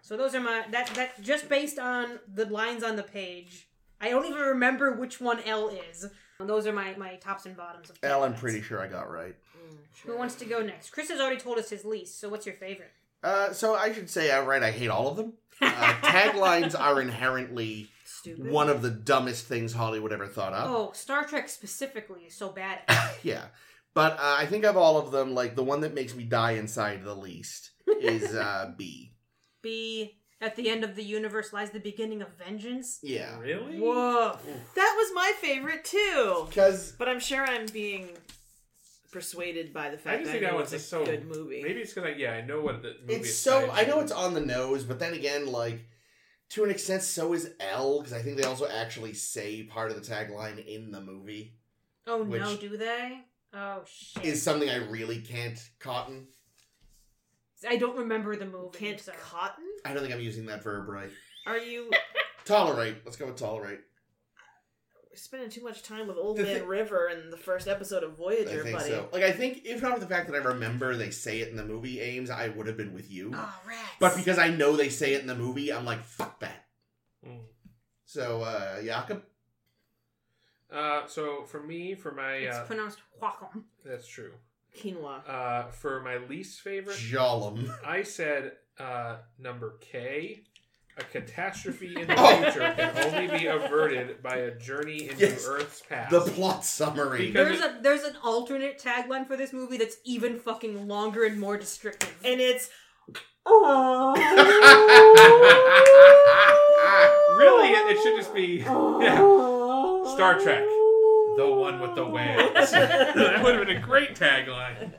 S2: so those are my that that just based on the lines on the page. I don't even remember which one L is. Those are my my tops and bottoms of.
S3: Al, I'm pretty sure I got right.
S4: Mm,
S2: Who wants to go next? Chris has already told us his least. So what's your favorite?
S3: Uh, so I should say outright, I hate all of them. Uh, taglines are inherently
S4: Stupid.
S3: one of the dumbest things Hollywood ever thought up.
S2: Oh, Star Trek specifically is so bad.
S3: yeah, but uh, I think of all of them, like the one that makes me die inside the least is uh, B.
S2: B. At the end of the universe lies the beginning of vengeance.
S3: Yeah,
S1: Really?
S2: Whoa.
S4: That was my favorite too.
S3: because
S4: But I'm sure I'm being persuaded by the fact
S1: just
S4: that
S1: think
S4: I
S1: that
S4: know
S1: was
S4: it's a
S1: so
S4: good movie.
S1: Maybe it's because I yeah I know what the movie
S3: it's
S1: is
S3: so I know it's on the nose, but then again, like to an extent, so is L because I think they also actually say part of the tagline in the movie
S2: Oh no, do they? Oh shit.
S3: is something I really can't cotton.
S2: I don't remember the movie.
S4: Can't
S2: so.
S4: cotton?
S3: I don't think I'm using that verb right.
S4: Are you
S3: Tolerate. Let's go with tolerate.
S4: Spending too much time with Old
S3: The
S4: Man
S3: thi-
S4: River in the first episode of Voyager,
S3: I
S4: Voyager,
S3: think
S4: buddy?
S3: so. Like I think if not for the fact that I remember they say it in the movie, Ames, I would have been with you.
S2: Oh rats.
S3: But because I know they say it in the movie, I'm like, fuck that.
S1: Mm.
S3: So, uh, Jakob?
S1: Uh, so for me, for my
S2: it's
S1: uh,
S2: pronounced Wacom.
S1: that's true.
S4: Quinoa.
S1: Uh, for my least favorite,
S3: Jollum.
S1: I said uh, number K. A catastrophe in the
S3: Oh.
S1: future can only be averted by a journey into
S3: Yes.
S1: Earth's past.
S3: The plot summary.
S1: Because-
S2: There's a there's an alternate tagline for this movie that's even fucking longer and more descriptive.
S4: And it's
S1: really, it, it should just be yeah, Star Trek, the one with the whales. that would have been a great tagline.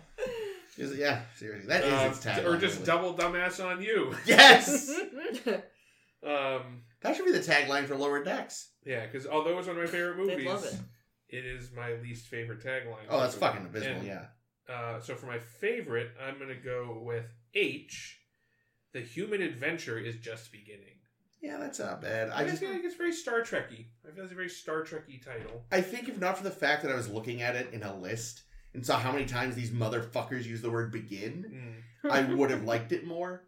S3: Is yeah, seriously. That is
S1: Um,
S3: its tagline.
S1: or just
S3: really.
S1: double dumbass on you.
S3: Yes!
S1: Um,
S3: that should be the tagline for Lower Decks.
S1: yeah, because although it's one of my favorite movies,
S4: love it.
S1: it is my least favorite tagline.
S3: Oh, that's fucking abysmal,
S1: And,
S3: yeah.
S1: Uh, so for my favorite, I'm gonna go with H. the human adventure is just beginning.
S3: Yeah, that's not bad.
S1: I
S3: I
S1: just
S3: just
S1: feel like it's very Star Trekky. I feel it's a very Star Trekky title.
S3: I think if not for the fact that I was looking at it in a list and saw how many times these motherfuckers use the word begin,
S1: Mm.
S3: I would have liked it more.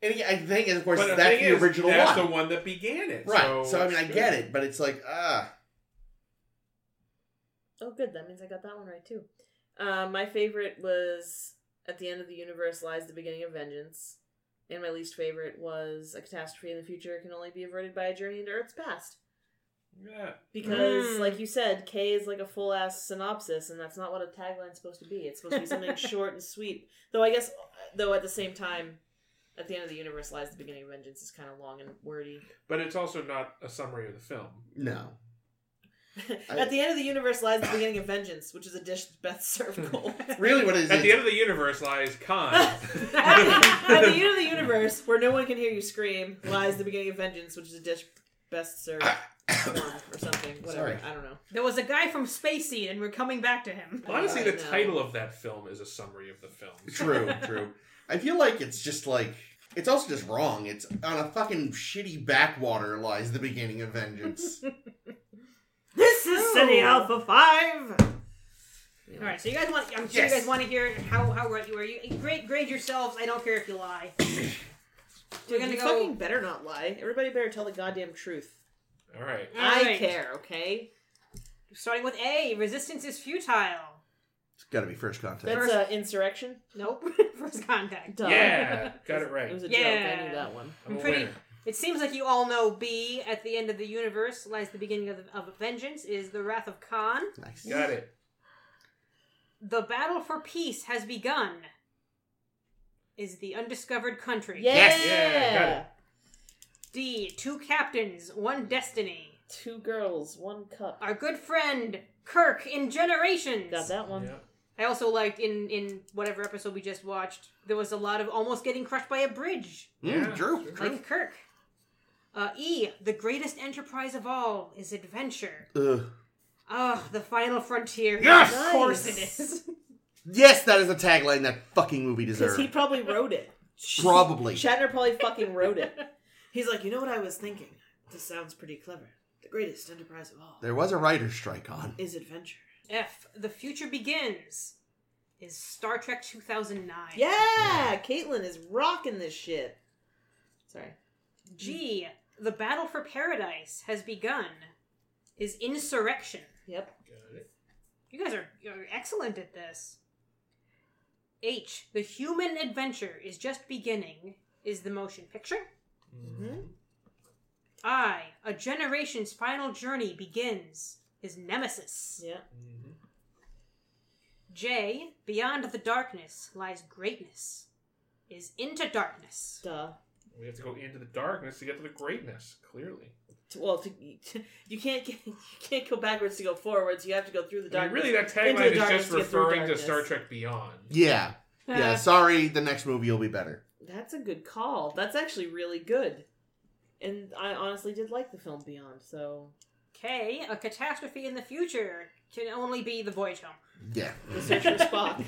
S3: And again, I think, of course,
S1: But the
S3: that's
S1: thing
S3: the
S1: is,
S3: original
S1: that's
S3: one.
S1: the one that began it.
S3: right.
S1: So,
S3: So, I mean, I
S1: it's
S3: get it, but it's like, ah.
S4: Oh, good. That means I got that one right too. Uh, my favorite was "At the End of the Universe Lies the Beginning of Vengeance," and my least favorite was "A catastrophe in the future can only be averted by a journey into Earth's past."
S1: Yeah.
S4: Because,
S2: Mm.
S4: like you said, K is like a full ass synopsis, and that's not what a tagline's supposed to be. It's supposed to be something short and sweet. Though I guess, though at the same time, "At the End of the Universe Lies the Beginning of Vengeance" is kind of long and wordy.
S1: But it's also not a summary of the film.
S3: No. I-
S4: At the end of the universe lies the beginning of vengeance, which is a dish best served cold.
S3: Really, what is
S1: At
S3: it?
S1: the end of the universe lies Khan.
S4: At the end of the universe, where no one can hear you scream, lies the beginning of vengeance, which is a dish best served ah. warm or something. Whatever.
S3: Sorry.
S4: I don't know.
S2: There was a guy from Space Seed, and we're coming back to him.
S1: Honestly,
S4: I
S1: the
S4: know.
S1: title of that film is a summary of the film.
S3: True, true. I feel like it's just like it's also just wrong. It's on a fucking shitty backwater lies the beginning of vengeance.
S4: This is Ceti Alpha Five.
S2: All right, so you guys want? I'm sure
S3: Yes.
S2: you guys want to hear how how right you were. You grade grade yourselves. I don't care if you lie. We're gonna
S4: you
S2: go.
S4: fucking better not lie. Everybody better tell the goddamn truth.
S1: All right.
S2: All
S4: I
S2: right.
S4: care, okay?
S2: Starting with A. Resistance is futile.
S3: It's got to be first contact.
S4: That's uh, insurrection.
S2: Nope. First contact.
S4: Duh.
S1: Yeah, got it right.
S4: It was a
S2: Yeah.
S4: joke. I knew that one.
S1: I'm a
S2: pretty-
S1: winner.
S2: It seems like you all know B. At the end of the universe lies the beginning of, of vengeance. Is the wrath of Khan.
S3: nice.
S1: Got it.
S2: The battle for peace has begun. Is the undiscovered country.
S4: Yeah.
S3: Yes.
S1: Yeah, got it.
S2: D. Two captains, one destiny.
S4: Two girls, one cup.
S2: Our good friend Kirk in Generations.
S4: Got that one.
S1: Yeah.
S2: I also liked in in whatever episode we just watched. There was a lot of almost getting crushed by a bridge,
S3: Mm,
S1: Yeah.
S3: true. true.
S2: like Kirk. Uh, e. The greatest enterprise of all is adventure.
S3: Ugh.
S2: Ah, the final frontier.
S3: Yes!
S2: Of course it is.
S3: Yes, that is the tagline that fucking movie
S4: Because
S3: deserved.
S4: he probably wrote it.
S3: Probably.
S4: Shatner probably fucking wrote it. He's like, you know what I was thinking? This sounds pretty clever. The greatest enterprise of all
S3: There was a writer's strike on.
S4: is adventure.
S2: F. The future begins. Is Star Trek 2009.
S4: Yeah, Caitlin is rocking this shit. Sorry.
S2: G. The battle for paradise has begun. Is insurrection.
S4: Yep.
S1: Got it.
S2: You guys are, are excellent at this. H. The human adventure is just beginning. Is the motion picture.
S4: Mhm.
S2: I. A generation's final journey begins. Is Nemesis.
S4: Yeah.
S1: Mhm.
S2: J. Beyond the darkness lies greatness. Is into darkness.
S4: Duh.
S1: We have to go into the darkness to get to the greatness. Clearly,
S4: Well, to, you can't get, you can't go backwards to go forwards. You have to go through the
S1: I mean,
S4: darkness.
S1: really, that tagline is just
S4: to
S1: referring to. Star Trek Beyond.
S3: Yeah. Yeah, sorry, the next movie will be better.
S4: That's a good call. That's actually really good. And I honestly did like the film Beyond. So
S2: K. A catastrophe in the future can only be the voyage home.
S3: Yeah.
S4: the search for Spock.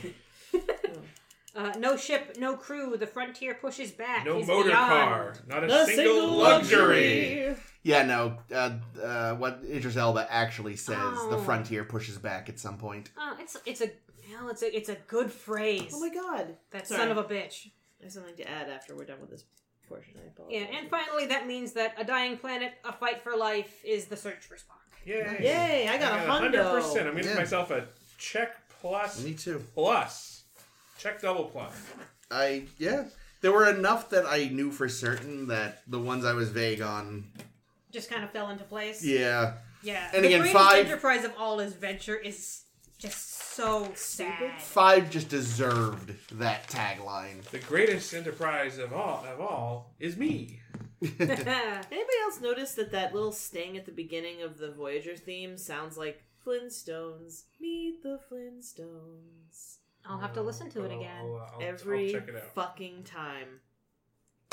S2: Uh, no ship, no crew. The frontier pushes back.
S1: No
S2: is
S1: motor
S2: beyond.
S1: car, not a
S4: The
S1: single, luxury.
S3: Yeah, no. Uh, uh, what Idris Elba actually says, the
S2: Oh.
S3: frontier pushes back at some point.
S2: Oh, it's it's a well, it's a it's a good phrase.
S4: Oh my god.
S2: that
S4: Sorry.
S2: son of a bitch.
S4: I have something to add after we're done with this portion. I.
S2: Yeah, and finally, that means that a dying planet, a fight for life, is the search for Spock.
S1: Yay!
S4: Yay! I got a hundred
S1: percent. I'm giving
S3: Yeah.
S1: myself a check plus
S3: Me too.
S1: plus. Check double plus.
S3: I yeah. There were enough that I knew for certain that the ones I was vague on.
S2: Just kind of fell into place.
S3: Yeah.
S2: Yeah.
S3: And
S2: the
S3: again,
S2: greatest
S3: five-
S2: enterprise of all is venture is just so sad.
S3: Five just deserved that tagline.
S1: The greatest enterprise of all of all is me.
S4: Anybody else notice that that little sting at the beginning of the Voyager theme sounds like Flintstones? Meet the Flintstones.
S2: I'll have to listen to it
S1: oh,
S2: again.
S1: I'll, I'll,
S4: Every
S1: I'll check it out.
S4: fucking time.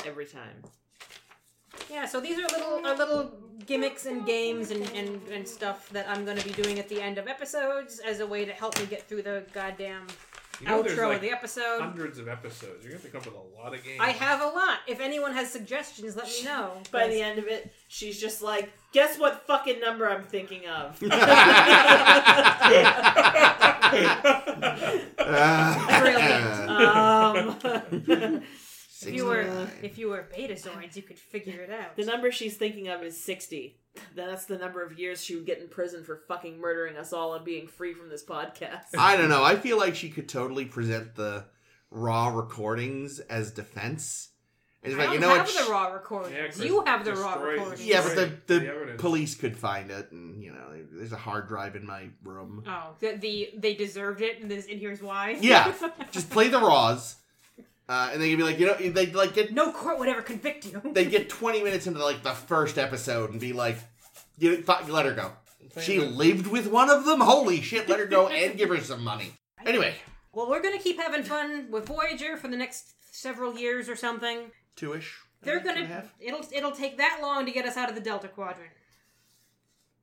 S4: Every time.
S2: Yeah, so these are little are little gimmicks and games and, and, and stuff that I'm going to be doing at the end of episodes as a way to help me get through the goddamn
S1: You know, there's
S2: outro
S1: like
S2: of the episode.
S1: hundreds of episodes. You're gonna have to come up with a lot of games.
S2: I have a lot. If anyone has suggestions, let me know.
S4: By the end of it, she's just like, "Guess what fucking number I'm thinking of?" um,
S2: if you were if you were Betazoids, you could figure it out.
S4: the number she's thinking of is sixty. That's the number of years she would get in prison for fucking murdering us all and being free from this podcast.
S3: I don't know. I feel like she could totally present the raw recordings as defense. And it's
S2: I
S3: like, you know
S2: have
S3: what?
S2: the raw recordings.
S1: Yeah, Chris
S2: you have the raw recordings.
S3: Yeah, but the, the,
S1: the
S3: police could find it, and you know, there's a hard drive in my room.
S2: Oh, the, the they deserved it, and, this, and here's why.
S3: Yeah. Just play the raws, uh, and they could be like, you know, they would like get
S2: no court would ever convict you.
S3: they get 20 minutes into like the first episode and be like, you fuck, let her go. She lived with one of them. Holy shit, let her go and give her some money. Anyway,
S2: Well, we're gonna keep having fun with Voyager for the next several years or something.
S3: two-ish.
S2: They're
S3: Two and a
S2: gonna
S3: half.
S2: it'll it'll take that long to get us out of the Delta Quadrant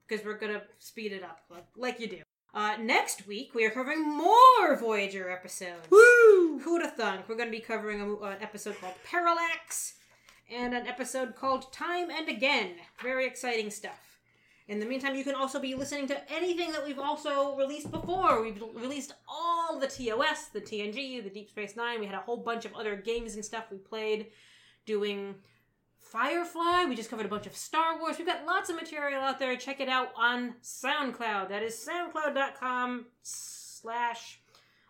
S2: because we're gonna speed it up like, like you do. Uh, next week we are covering more Voyager episodes.
S3: Woo!
S2: Who'd have thunk? We're going to be covering a, an episode called Parallax and an episode called Time and Again. Very exciting stuff. In the meantime, you can also be listening to anything that we've also released before. We've released all the TOS, the TNG, the Deep Space Nine. We had a whole bunch of other games and stuff we played doing Firefly. We just covered a bunch of Star Wars. We've got lots of material out there. Check it out on SoundCloud. That is soundcloud.com slash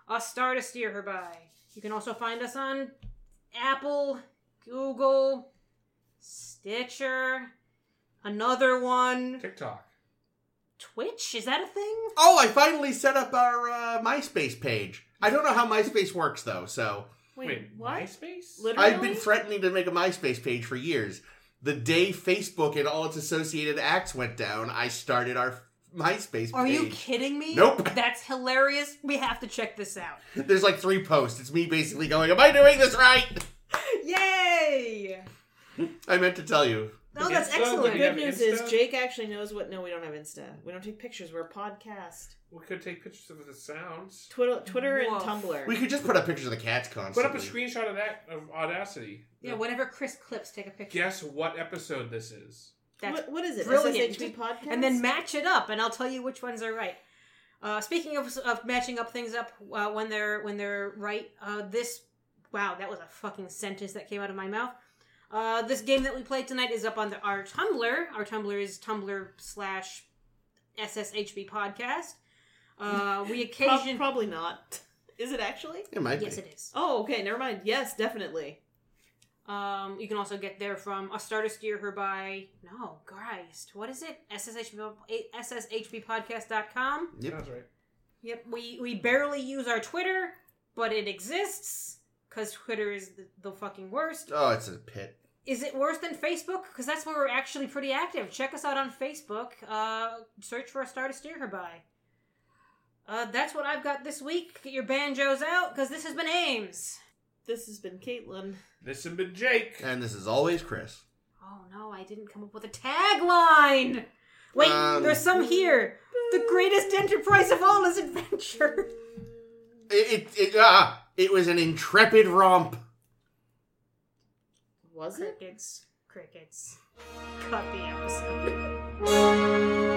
S2: a star to steer her by. You can also find us on Apple, Google, Stitcher, another one,
S1: TikTok.
S2: Twitch. Is that a thing?
S3: Oh, I finally set up our uh, MySpace page. I don't know how MySpace works though, so
S4: Wait,
S1: Wait,
S4: what?
S1: MySpace?
S4: Literally?
S3: I've been threatening to make a MySpace page for years. The day Facebook and all its associated acts went down, I started our MySpace
S2: Are you kidding me?
S3: Nope.
S2: That's hilarious. We have to check this out.
S3: There's like three posts. It's me basically going, "Am I doing this right?"
S2: Yay!
S3: I meant to tell you.
S2: Oh, that's
S1: Insta?
S4: The
S2: excellent.
S1: Do you
S4: good news
S1: Insta?
S4: is Jake actually knows what. No, we don't have Insta. We don't take pictures. We're a podcast.
S1: We could take pictures of the sounds.
S4: Twitter, Twitter, and
S2: Woof.
S4: Tumblr.
S3: We could just put up pictures of the cats
S1: Put up a screenshot of that of Audacity.
S2: Yeah, whenever Chris clips, take a picture.
S1: Guess what episode this is?
S2: That's
S4: what, what is it?
S2: brilliant.
S4: SSHB podcast.
S2: and then match it up, and I'll tell you which ones are right. Uh, speaking of, of matching up things up uh, when they're when they're right, uh, this wow, that was a fucking sentence that came out of my mouth. Uh, this game that we played tonight is up on the, our Tumblr. Our Tumblr is Tumblr slash SSHB podcast. Uh, we
S4: Prob-
S2: occasion
S4: probably not. Is it actually?
S3: It might
S2: yes,
S3: be.
S2: it is.
S4: Oh, okay. Never mind. Yes, definitely.
S2: Um, you can also get there from a star to steer her by no Christ, what is it? SSHB SSHBpodcast.com.
S3: Yep.
S1: Sounds right.
S2: Yep, we we barely use our Twitter, but it exists because Twitter is the, the fucking worst.
S3: Oh, it's a pit.
S2: Is it worse than Facebook? Because that's where we're actually pretty active. Check us out on Facebook. Uh, search for a star to steer her by. Uh, that's what I've got this week. Get your banjos out, because this has been Ames.
S4: This has been Caitlin.
S1: This has been Jake.
S3: And this is always Chris.
S2: Oh no, I didn't come up with a tagline. Wait,
S3: Um,
S2: there's some here. The greatest enterprise of all is adventure.
S3: It, it, it, ah, it was an intrepid romp.
S4: Was it?
S2: Crickets, crickets. Cut the episode.